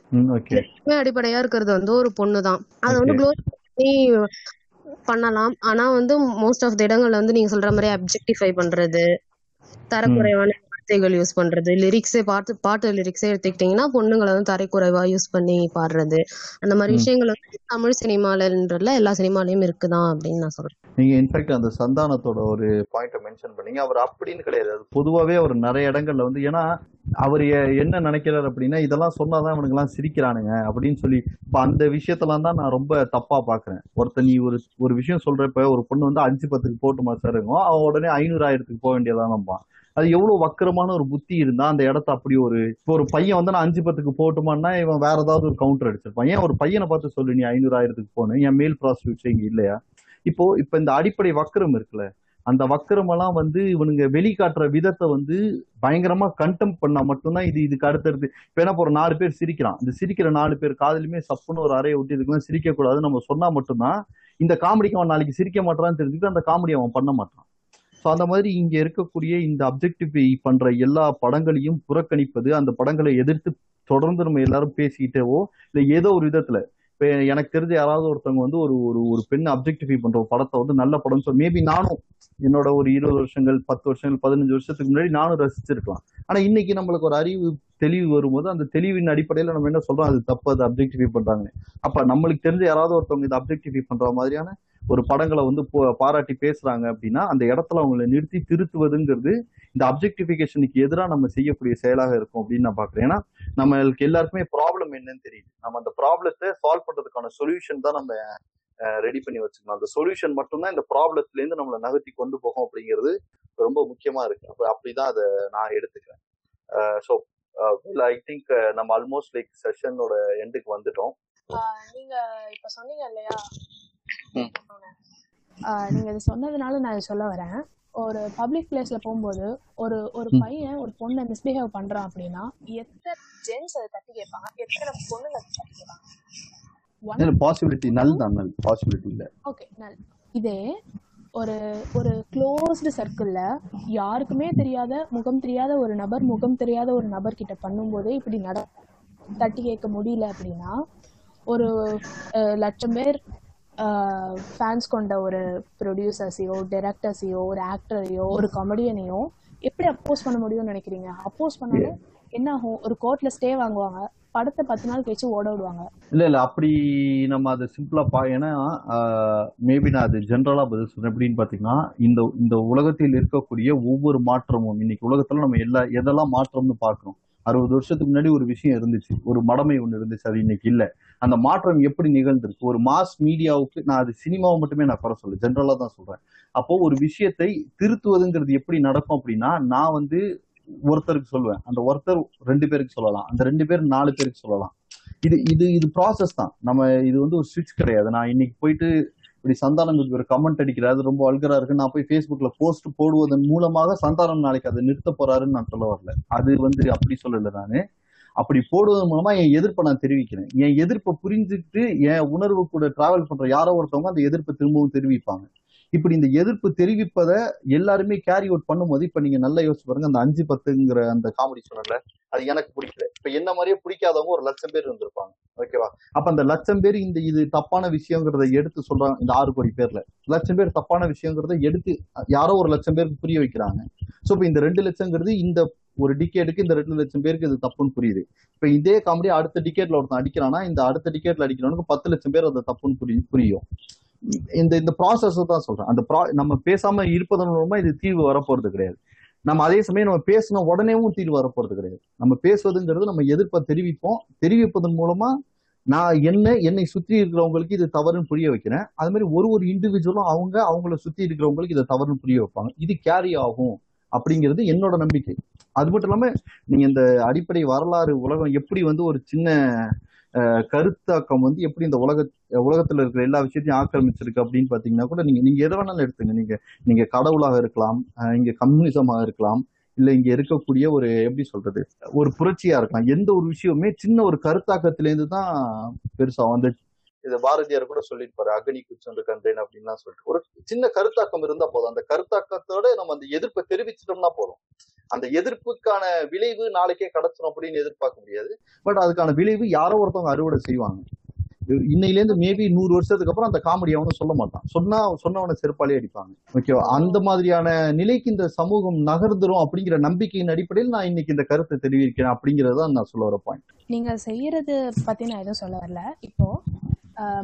அடிப்படையா இருக்கிறது வந்து ஒரு பொண்ணு தான் அதை வந்து க்ளோஸ் பண்ணி பண்ணலாம். ஆனா வந்து மோஸ்ட் ஆஃப் த இடங்கள்ல வந்து நீங்க சொல்ற மாதிரி அப்ஜெக்டிஃபை பண்றது தரக்குறைவான வார்த்தைகள் யூஸ் பண்றது. லிரிக்ஸே பாட்டு பாட்டு லிரிக்ஸே எடுத்துக்கிட்டீங்கன்னா பொண்ணுங்களை வந்து தரைக்குறைவா யூஸ் பண்ணி பாடுறது. அந்த மாதிரி விஷயங்கள் வந்து தமிழ் சினிமாலன்றதுல எல்லா சினிமாலயும் இருக்குதான் அப்படின்னு நான் சொல்றேன். நீங்க இன்ஃபேக்ட் அந்த சந்தானத்தோட ஒரு பாயிண்ட மென்ஷன் பண்ணீங்க. அவர் அப்படின்னு கிடையாது. பொதுவாவே அவர் நிறைய இடங்கள்ல வந்து ஏன்னா அவர் என்ன நினைக்கிறாரு அப்படின்னா இதெல்லாம் சொன்னாதான் அவனுக்கு எல்லாம் சிரிக்கிறானுங்க அப்படின்னு சொல்லி இப்ப அந்த விஷயத்தெல்லாம் தான் நான் ரொம்ப தப்பா பாக்குறேன். ஒருத்தன் நீ ஒரு ஒரு விஷயம் சொல்றப்ப ஒரு பொண்ணு வந்து அஞ்சு பத்துக்கு போட்டுமா சார் இருக்கும் அவன் உடனே ஐநூறு ஆயிரத்துக்கு போக வேண்டியதான் நம்பான் அது எவ்வளவு வக்கரமான ஒரு புத்தி இருந்தா அந்த இடத்த அப்படி ஒரு இப்போ ஒரு பையன் வந்து நான் அஞ்சு பத்துக்கு போட்டுமான்னா இவன் வேற ஏதாவது ஒரு கவுண்டர் அடிச்சிருப்பான். ஏன் ஒரு பையனை பார்த்து சொல்லு நீ ஐநூறு ஆயிரத்துக்கு போனேன் என் மேல் ப்ராஸ்டியூட்ஸ் இங்க இல்லையா? இப்போ இப்ப இந்த அடிப்படை வக்கரம் இருக்குல்ல அந்த வக்கரமெல்லாம் வந்து இவனுங்க வெளிக்காட்டுற விதத்தை வந்து பயங்கரமா கண்டெம் பண்ணா மட்டும்தான் இது இதுக்கு அடுத்தடுத்து இப்ப என்ன ஒரு நாலு பேர் சிரிக்கிறான். இந்த சிரிக்கிற நாலு பேர் காதலுமே சப்புன்னு ஒரு அறையை ஒட்டி இதுக்கெல்லாம் சிரிக்க கூடாதுன்னு நம்ம சொன்னா மட்டும்தான் இந்த காமெடிக்கு அவன் நாளைக்கு சிரிக்க மாட்டான்னு தெரிஞ்சுக்கிட்டு அந்த காமெடி அவன் பண்ண மாட்டான். ஸோ அந்த மாதிரி இங்கே இருக்கக்கூடிய இந்த அப்ஜெக்டிஃபை பண்ற எல்லா படங்களையும் புறக்கணிப்பது அந்த படங்களை எதிர்த்து தொடர்ந்து நம்ம எல்லாரும் பேசிக்கிட்டேவோ இல்லை ஏதோ ஒரு விதத்துல இப்போ எனக்கு தெரிஞ்ச யாராவது ஒருத்தவங்க வந்து ஒரு ஒரு ஒரு பெண் அப்ஜெக்டிஃபை பண்ற படத்தை வந்து நல்ல படம் ஸோ மேபி நானும் என்னோட ஒரு இருபது வருஷங்கள் பத்து வருஷங்கள் பதினஞ்சு வருஷத்துக்கு முன்னாடி நானும் ரசிச்சிருக்கலாம். ஆனா இன்னைக்கு நம்மளுக்கு ஒரு அறிவு தெளிவு வரும்போது அந்த தெளிவின் அடிப்படையில நம்ம என்ன சொல்றோம் அது தப்பு அது அப்ஜெக்டிஃபை பண்றாங்க அப்ப நம்மளுக்கு தெரிஞ்ச யாராவது ஒருத்தவங்க இதை அப்ஜெக்டிஃபை பண்ற மாதிரியான ஒரு படங்களை வந்து போ- பாராட்டி பேசுறாங்க அப்படின்னா அந்த இடத்துல அவங்களை நிறுத்தி திருத்துவதுங்கிறது இந்த அப்ஜெக்டிஃபிகேஷனுக்கு எதிராக நம்ம செய்யக்கூடிய செயலாக இருக்கும் அப்படின்னு நான் பாக்குறேன் ஏன்னா நம்மளுக்கு எல்லாருக்குமே ப்ராப்ளம் என்னன்னு தெரியுது. நம்ம அந்த ப்ராப்ளத்தை சால்வ் பண்றதுக்கான சொல்யூஷன் தான் நம்ம ரெடி பண்ணி வச்சுக்கணும். அந்த சொல்யூஷன் மட்டும்தான் இந்த ப்ராப்ளத்துல இருந்து நம்மளை நகர்த்தி கொண்டு போகும் அப்படிங்கிறது ரொம்ப முக்கியமா இருக்கு. அப்ப அப்படிதான் அதை நான் எடுத்துக்கிறேன். ஸோ ஐ திங்க் நம்ம ஆல்மோஸ்ட் லைக் செஷனோட எண்டுக்கு வந்துட்டோம். நீங்க இப்ப சொன்னீங்க இல்லையா? நீங்க இது சொன்னதுனால நான் இதை சொல்ல வரேன். ஒரு பப்ளிக் பிளேஸ்ல போகும்போது ஒரு ஒரு. பையன் ஒரு பொண்ணை மிஸ்பிஹேவ் பண்றான் அப்படின்னா எத்தனை ஜென்ஸ் அதை தட்டி கேட்பாங்க எத்தனை பொண்ணுங்க தட்டி கேட்பாங்க? பாசிபிலிட்டி நல் தான் நல் பாசிபிலிட்டி இல்ல. ஓகே நல் இதே ஒரு ஒரு க்ளோஸ்டு சர்க்கிள்ல யாருக்குமே தெரியாத முகம் தெரியாத ஒரு நபர் முகம் தெரியாத ஒரு நபர் கிட்ட பண்ணும்போதே இப்படி நட தட்டி கேட்க முடியல அப்படின்னா ஒரு லட்சம் பேர் ஃபேன்ஸ் கொண்ட ஒரு ப்ரொடியூசர்ஸையோ டைரக்டர்ஸையோ ஒரு ஆக்டரையோ ஒரு காமெடியனையோ எப்படி அப்போஸ் பண்ண முடியும்னு நினைக்கிறீங்க? அப்போஸ் பண்ணாலும் என்ன ஆகும்? ஒரு கோர்ட்ல ஸ்டே வாங்குவாங்க. படத்தை பத்து நாள் கழிச்சு ஓட விடுவாங்க. இல்ல இல்ல அப்படி நம்ம அதை சிம்பிளா பா ஏன்னா மேபி நான் அது ஜென்ரலா பதில் சொல்றேன். எப்படின்னு பாத்தீங்கன்னா இந்த இந்த உலகத்தில் இருக்கக்கூடிய ஒவ்வொரு மாற்றமும் இன்னைக்கு உலகத்துல நம்ம எல்லா எதெல்லாம் மாற்றம்னு பாக்குறோம் அறுபது வருஷத்துக்கு முன்னாடி ஒரு விஷயம் இருந்துச்சு. ஒரு மடமை ஒன்று இருந்துச்சு. அது இன்னைக்கு இல்லை. அந்த மாற்றம் எப்படி நிகழ்ந்திருக்கு? ஒரு மாஸ் மீடியாவுக்கு நான் அது சினிமாவை மட்டுமே நான் குறை சொல்ல ஜென்ரலா தான் சொல்றேன். அப்போ ஒரு விஷயத்தை திருத்துவதுங்கிறது எப்படி நடக்கும் அப்படின்னா நான் வந்து ஒருத்தருக்கு சொல்லுவேன். அந்த ஒருத்தர் ரெண்டு பேருக்கு சொல்லலாம். அந்த ரெண்டு பேர் நாலு பேருக்கு சொல்லலாம். இது இது இது ப்ராசஸ் தான். நம்ம இது வந்து ஒரு சுவிட்ச் கிடையாது. நான் இன்னைக்கு போயிட்டு இப்படி சந்தானம் ஒரு கமெண்ட் அடிக்கிறாரு ரொம்ப அழுகிறா இருக்கு. நான் போய் ஃபேஸ்புக்ல போஸ்ட் போடுவதன் மூலமாக சந்தானம் நாளைக்கு அதை நிறுத்த போறாருன்னு நான் சொல்ல வரல. அது வந்து அப்படி சொல்லல நானு. அப்படி போடுவதன் மூலமா என் எதிர்ப்பை நான் தெரிவிக்கிறேன். என் எதிர்ப்பை புரிஞ்சுக்கிட்டு என் உணர்வு கூட டிராவல் பண்ற யாரோ ஒருத்தவங்க அந்த எதிர்ப்பை திரும்பவும் தெரிவிப்பாங்க. இப்படி இந்த எதிர்ப்பு தெரிவிப்பதை எல்லாருமே கேரி அவுட் பண்ணும்போது இப்ப நீங்க நல்லா யோசிச்சு பாருங்க அந்த அஞ்சு பத்துங்கிற அந்த காமெடி சொன்னல அது எனக்கு பிடிக்கல. இப்ப என்ன மாதிரியே பிடிக்காதவங்க ஒரு லட்சம் பேர் இருந்திருப்பாங்க. ஓகேவா அப்ப அந்த லட்சம் பேர் இந்த இது தப்பான விஷயங்கிறத எடுத்து சொல்றாங்க இந்த ஆறு கோடி பேர்ல. லட்சம் பேர் தப்பான விஷயங்கிறத எடுத்து யாரோ ஒரு லட்சம் பேருக்கு புரிய வைக்கிறாங்க. சோ இப்ப இந்த ரெண்டு லட்சங்கிறது இந்த ஒரு டிக்கெட்டுக்கு இந்த ரெண்டு லட்சம் பேருக்கு இது தப்புன்னு புரியுது. இப்ப இதே காமெடி அடுத்த டிக்கெட்ல ஒருத்தன் அடிக்கிறானா இந்த அடுத்த டிக்கெட்ல அடிக்கிறவனுக்கு பத்து லட்சம் பேர் அதை தப்புன்னு புரி புரியும். இந்த இந்த ப்ராசஸ் தான் சொல்றேன். அந்த ப்ரா நம்ம பேசாம இருப்பதன் மூலமா இது தீர்வு வரப்போறது கிடையாது. நம்ம அதே சமயம் நம்ம பேசின உடனேவும் தீர்வு வரப்போறது கிடையாது. நம்ம பேசுவதுங்கிறது நம்ம எதிர்ப்பை தெரிவிப்போம். தெரிவிப்பதன் மூலமா நான் என்ன என்னை சுற்றி இருக்கிறவங்களுக்கு இது தவறுன்னு புரிய வைக்கிறேன். அது மாதிரி ஒரு ஒரு இண்டிவிஜுவலும் அவங்க அவங்கள சுத்தி இருக்கிறவங்களுக்கு இதை தவறுன்னு புரிய வைப்பாங்க. இது கேரி ஆகும். அப்படிங்கிறது என்னோட நம்பிக்கை. அது மட்டும் இல்லாம நீங்க இந்த அடிப்படை வரலாறு உலகம் எப்படி வந்து ஒரு சின்ன கருத்தாக்கம் வந்து எப்படி இந்த உலக உலகத்துல இருக்கிற எல்லா விஷயத்தையும் ஆக்கிரமிச்சிருக்கு அப்படின்னு பாத்தீங்கன்னா கூட நீங்க நீங்க எதை வேணாலும் எடுத்துங்க. நீங்க நீங்க கடவுளாக இருக்கலாம் இங்க கம்யூனிசமாக இருக்கலாம் இல்ல இங்க இருக்கக்கூடிய ஒரு எப்படி சொல்றது ஒரு புரட்சியா இருக்கலாம். எந்த ஒரு விஷயமுமே சின்ன ஒரு கருத்தாக்கத்திலேருந்து தான் பெருசாகும் அந்த இது பாரதியார் கூட சொல்லியிருப்பாரு அக்னி குச்சொன்று கண்டேன் அப்படின்லாம் சொல்லிட்டு. ஒரு சின்ன கருத்தாக்கம் இருந்தா போதும். அந்த கருத்தாக்கத்தோட நம்ம அந்த எதிர்ப்பை தெரிவிச்சிட்டோம்னா போதும். அந்த எதிர்ப்புக்கான விளைவு நாளைக்கே கிடைச்சிடும் அப்படின்னு எதிர்பார்க்க முடியாது. பட் அதுக்கான விளைவு யாரோ ஒருத்தவங்க அறுவடை செய்வாங்க. இன்னையிலேருந்து மேபி நூறு வருஷத்துக்கு அப்புறம் அந்த காமெடி அவனும் சொல்ல மாட்டான். சொன்னா சொன்னவனை செருப்பாலே அடிப்பாங்க. ஓகேவா? அந்த மாதிரியான நிலைக்கு இந்த சமூகம் நகர்ந்துரும் அப்படிங்கிற நம்பிக்கையின் அடிப்படையில் நான் இன்னைக்கு இந்த கருத்தை தெரிவிக்கிறேன் அப்படிங்கறத நான் சொல்ல வர பாயிண்ட் நீங்க செய்யறது பத்தி நான் எதுவும் சொல்ல வரல. இப்போ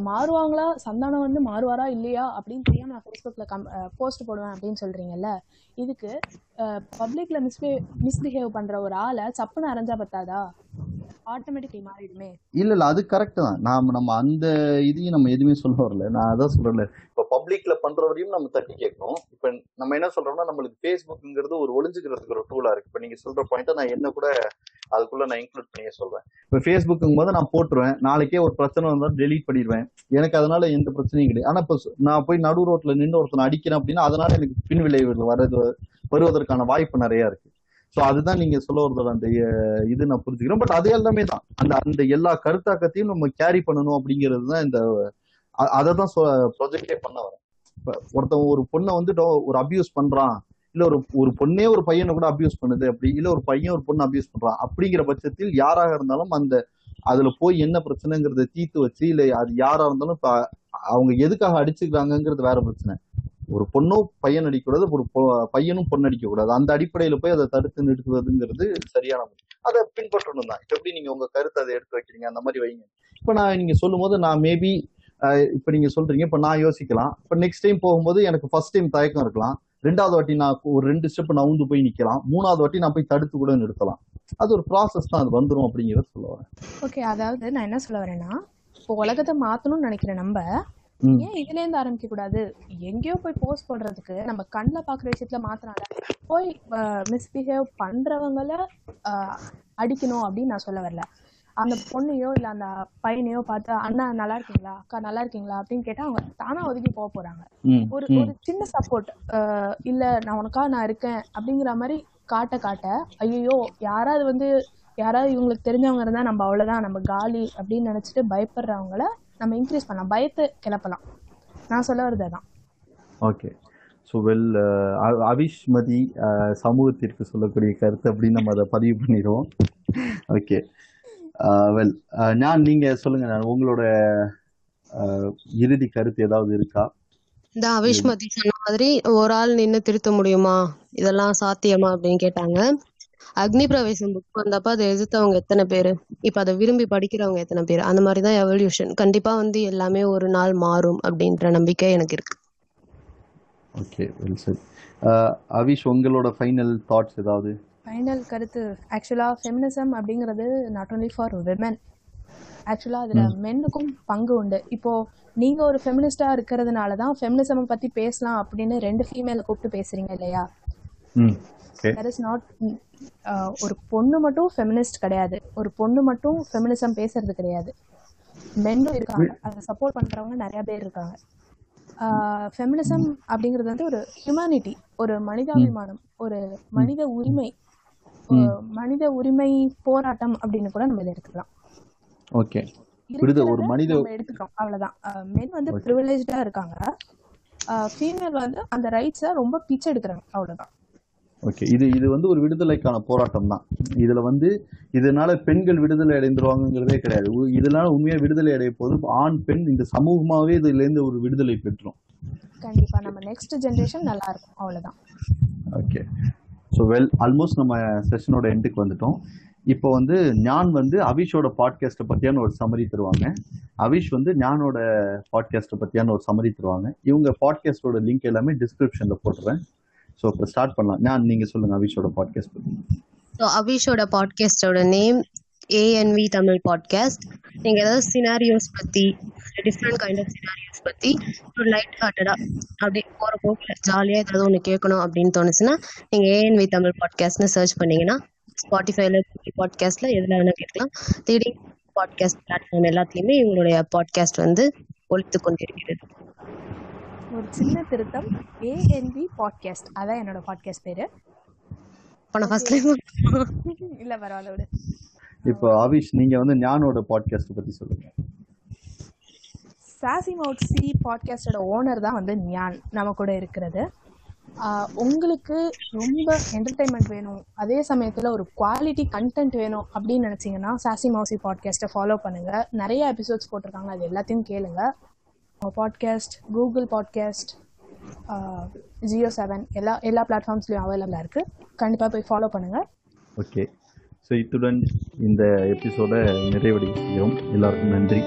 மாறுவாங்களா? சந்தானம் வந்து மாறுவாரா? இல்லையா? அப்படின்னு தெரியாம நான் ஃபேஸ்புக்ல கம் போஸ்ட் போடுவேன் அப்படின்னு சொல்றீங்கல்ல? இதுக்கு பப்ளிக்ல மிஸ்பே மிஸ்பிஹேவ் பண்ற ஒரு ஆளை சப்புன்னு அரைஞ்சா பத்தாதா? ஆட்டோமேட்டிக்லி மாறிடுமே. இல்ல இல்ல அது கரெக்ட் தான். நாம நம்ம அந்த இதையும் நம்ம எதுவுமே சொல்ல வரல. நான் அதான் சொல்றேன்ல. இப்ப பப்ளிக்ல பண்றவரையும் நம்ம தட்டி கேட்கணும். இப்ப நம்ம என்ன சொல்றோம்னா நம்மளுக்கு ஃபேஸ்புக்ங்கிறது ஒரு ஒளிஞ்சுக்கிறதுக்கு ஒரு டூலா இருக்கு. இப்ப நீங்க சொல்ற பாயிண்ட்டை நான் என்ன கூட அதுக்குள்ள நான் இன்க்ளூட் பண்ணியே சொல்றேன். இப்ப ஃபேஸ்புக்குங்கும் போது நான் போட்டுருவேன். நாளைக்கே ஒரு பிரச்சனை வந்தாலும் டெலீட் பண்ணிடுவேன். எனக்கு அதனால எந்த பிரச்சனையும் கிடையாது. ஆனா இப்ப நான் போய் நடு ரோட்ல நின்று ஒருத்தனை அடிக்கிறேன் அப்படின்னா அதனால எனக்கு பின் விளைவுகள் வர்றது வருவதற்கான வாய்ப்பு நிறைய இருக்கு. சோ அதுதான் நீங்க சொல்ல வரதோட அந்த இது நான் புரிஞ்சுக்கிறேன். பட் அது எல்லாமே தான். அந்த அந்த எல்லா கருத்தாக்கத்தையும் நம்ம கேரி பண்ணணும் அப்படிங்கிறது தான் இந்த அதை தான் ப்ரொஜெக்டே பண்ண வரேன் இப்போ ஒருத்தன் ஒரு பொண்ணை வந்து டோ- ஒரு அபியூஸ் பண்றான். இல்ல ஒரு ஒரு பொண்ணே ஒரு பையனை கூட அபியூஸ் பண்ணுது அப்படி இல்ல ஒரு பையன் ஒரு பொண்ணு அபியூஸ் பண்றான். அப்படிங்கிற பட்சத்தில் யாராக இருந்தாலும் அந்த அதுல போய் என்ன பிரச்சனைங்கிறத தீர்த்து வச்சு இல்ல அது யாரா இருந்தாலும் இப்ப அவங்க எதுக்காக அடிச்சுக்கிறாங்கங்கிறது வேற பிரச்சனை. ஒரு பொண்ணும் பையன் அடிக்கக்கூடாது ஒரு பொ- பையனும் பொண்ணு கூடாது அந்த அடிப்படையில போய் அதை தடுத்து நிறுத்துவதுங்கிறது சரியான முறை. அதை பின்பற்றணும் தான் எப்படி நீங்க உங்க கருத்தை அதை எடுத்து வைக்கிறீங்க? அந்த மாதிரி வைங்க. இப்ப நான் நீங்க சொல்லும் போது நான் மேபி இப்ப நீங்க சொல்றீங்க இப்ப நான் யோசிக்கலாம். இப்ப நெக்ஸ்ட் டைம் போகும்போது எனக்கு ஃபர்ஸ்ட் டைம் தயக்கம் இருக்கலாம். ரெண்டாவது வாட்டி நான் ஒரு ரெண்டு ஸ்டெப் நவுந்து போய் நிக்கலாம். மூணாவது வாட்டி நான் போய் தடுத்து கூட நிறுத்தலாம். அது ஒரு ப்ராசஸ் தான். அது வந்துடும் அப்படிங்கறத சொல்ல வரேன். ஓகே அதாவது நான் என்ன சொல்ல வரேன்னா இப்போ உலகத்தை மாத்தணும்னு நினைக்கிற நம்ம ஏன் இதுல இருந்து ஆரம்பிக்க கூடாது எங்கேயோ போய் போஸ்ட் போடுறதுக்கு நம்ம கண்ணில் பாக்குற விஷயத்துல மாத்தினால போய் மிஸ்பிஹேவ் பண்றவங்கள ஆஹ், அடிக்கணும் அப்படின்னு நான் சொல்ல வரல. அந்த பொண்ணையோ இல்ல அந்த பையனையோ பார்த்து அண்ணா நல்லா இருக்கீங்களா? அக்கா நல்லா இருக்கீங்களா? அப்படின்னு கேட்டா அவங்க தானா ஒதுக்கி போக போறாங்க. ஒரு. ஒரு சின்ன சப்போர்ட் இல்ல நான் உனக்கா நான் இருக்கேன். அப்படிங்கிற மாதிரி காட்ட காட்ட ஐயோ யாராவது வந்து யாராவது இவங்களுக்கு தெரிஞ்சவங்க இருந்தா நம்ம அவ்வளவுதான். நம்ம காலி. அப்படின்னு நினைச்சிட்டு பயப்படுறவங்கள நம்ம இன்க்ரீஸ் பண்ணலாம். பயத்தை கிளப்பலாம். நான் சொல்ல வருது அதான். Okay so well Avish Mathi அஹ், சமூகத்திற்கு சொல்லக்கூடிய கருத்து அப்படின்னு நம்ம அதை பதிவு பண்ணிடுவோம். ஓகே வெல் நான் நீங்க சொல்லுங்க நான் உங்களோட அஹ், இறுதி கருத்து ஏதாவது இருக்கா? இந்த அவிஷ்மதி சொன்ன மாதிரி ஒரு ஆள் நின்னு திருத்த முடியுமா? இதெல்லாம் சாத்தியமா அப்படின்னு கேட்டாங்க. அக்னி பிரவேசம் புக் வந்தப்ப அதை எதிர்த்தவங்க எத்தனை பேரு? இப்ப அதை விரும்பி படிக்கிறவங்க எத்தனை பேர்? அந்த மாதிரிதான் எவல்யூஷன் கண்டிப்பா வந்து எல்லாமே ஒரு நாள் மாறும் அப்படின்ற நம்பிக்கை எனக்கு இருக்கு. ஓகே வெல் சரி அவிஷ் உங்களோட ஃபைனல் தாட்ஸ் ஏதாவது? ஃபைனல் கருத்து. ஆக்சுவலாக ஃபெமினிசம் அப்படிங்கிறது நாட் only ஃபார் விமன் ஆக்சுவலாக அதில் மென்னுக்கும் பங்கு உண்டு. இப்போ நீங்கள் ஒரு ஃபெமினிஸ்டாக இருக்கிறதுனால தான் ஃபெமினிசமை பற்றி பேசலாம் அப்படின்னு ரெண்டு ஃபீமேலை கூப்பிட்டு பேசுறீங்க இல்லையா? தட் இஸ் நாட் ஒரு பொண்ணு மட்டும் ஃபெமினிஸ்ட் கிடையாது. ஒரு பொண்ணு மட்டும் ஃபெமினிசம் பேசுறது கிடையாது. மென்னும் இருக்காங்க. அதை சப்போர்ட் பண்றவங்க நிறைய பேர் இருக்காங்க. ஃபெமினிசம் அப்படிங்கிறது வந்து ஒரு ஹியூமனிட்டி ஒரு மனிதாபிமானம் ஒரு மனித உரிமை மனித உரிமை போராட்டம் அப்படின்னு கூட நம்ம இதை எடுத்துக்கலாம். ஓகே. புரியுது ஒரு மனித நம்ம எடுத்துக்கிறோம். அவ்வளவுதான். மென் வந்து ப்ரிவிலேஜா இருக்காங்க. ஃபீமேல் வந்து அந்த ரைட்ஸை ரொம்ப பிச்சை எடுக்கிறாங்க அவ்வளவுதான். ஓகே இது இது வந்து ஒரு விடுதலைக்கான போராட்டம் தான் இதுல வந்து இதனால பெண்கள் விடுதலை அடைந்துருவாங்கங்கிறதே கிடையாது. இதனால உண்மையா விடுதலை அடைய போது ஆண் பெண் இந்த சமூகமாவே இதுல இருந்து ஒரு விடுதலை பெற்றோம். கண்டிப்பா நம்ம நெக்ஸ்ட் ஜெனரேஷன் நல்லா இருக்கும் அவ்வளவுதான். ஓகே ஸோ வெல் ஆல்மோஸ்ட் நம்ம செஷனோட எண்டுக்கு வந்துட்டோம். இப்போ வந்து ஞான் வந்து அவிஷோட பாட்காஸ்ட்டை பற்றியான ஒரு சம்மரி தருவாங்க. அவிஷ் வந்து ஞானோட பாட்காஸ்ட்டை பற்றியான ஒரு சம்மரி தருவாங்க. இவங்க பாட்காஸ்டோட லிங்க் எல்லாமே டிஸ்கிரிப்ஷனில் போட்டுறேன். ஸோ இப்போ ஸ்டார்ட் பண்ணலாம். நான் நீங்கள் சொல்லுங்கள் அவிஷோட பாட்காஸ்ட் பற்றி ஸோ அபிஷோட பாட்காஸ்டோட நேம் ஏஎன்வி தமிழ் பாட்காஸ்ட் நீங்கள் ஏதாவது சினாரியோஸ் பற்றி டிஃப்ரெண்ட் கைண்ட் ஆஃப் சினாரியோஸ் பற்றி ஒரு லைட் ஹார்ட்டடாக அப்படி போகிற போக்கில் ஜாலியாக ஏதாவது ஒன்று கேட்கணும் அப்படின்னு தோணுச்சுன்னா நீங்கள் ஏஎன்வி தமிழ் பாட்காஸ்ட்னு சர்ச் பண்ணீங்கன்னா ஸ்பாட்டிஃபைல பாட்காஸ்ட்டில் எதில் வேணால் கேட்கலாம். தேடி பாட்காஸ்ட் பிளாட்ஃபார்ம் எல்லாத்துலேயுமே இவங்களுடைய பாட்காஸ்ட் வந்து ஒழித்து கொண்டிருக்கிறது ஒரு சின்ன திருத்தம். ஏஎன்வி பாட்காஸ்ட் அதான் என்னோட பாட்காஸ்ட் பேரு. இல்ல பரவாயில்ல விடு. இப்போ அவிஷ் நீங்கள் வந்து ஞானோட பாட்காஸ்ட்டை பற்றி சொல்லுங்கள் சாசி மவுட் சி பாட்காஸ்டோட ஓனர் தான் வந்து ஞான். நம்ம கூட இருக்கிறது. ஆஹ் உங்களுக்கு ரொம்ப என்டர்டைன்மெண்ட் வேணும். அதே சமயத்தில் ஒரு குவாலிட்டி கண்டென்ட் வேணும் அப்படின்னு நினச்சிங்கன்னா சாசி மவுசி பாட்காஸ்ட்டை ஃபாலோ பண்ணுங்க. நிறைய எபிசோட்ஸ் போட்டிருக்காங்க. அது எல்லாத்தையும் கேளுங்க. Podcast Google podcast Jio Saavn எல்லா எல்லா பிளாட்ஃபார்ம்ஸ்லையும் அவைலபிளாக இருக்குது கண்டிப்பாக போய் ஃபாலோ பண்ணுங்கள் ஓகே ஸோ இத்துடன் இந்த எபிசோட நிறைவடைகிறோம். எல்லாருக்கும் நன்றி.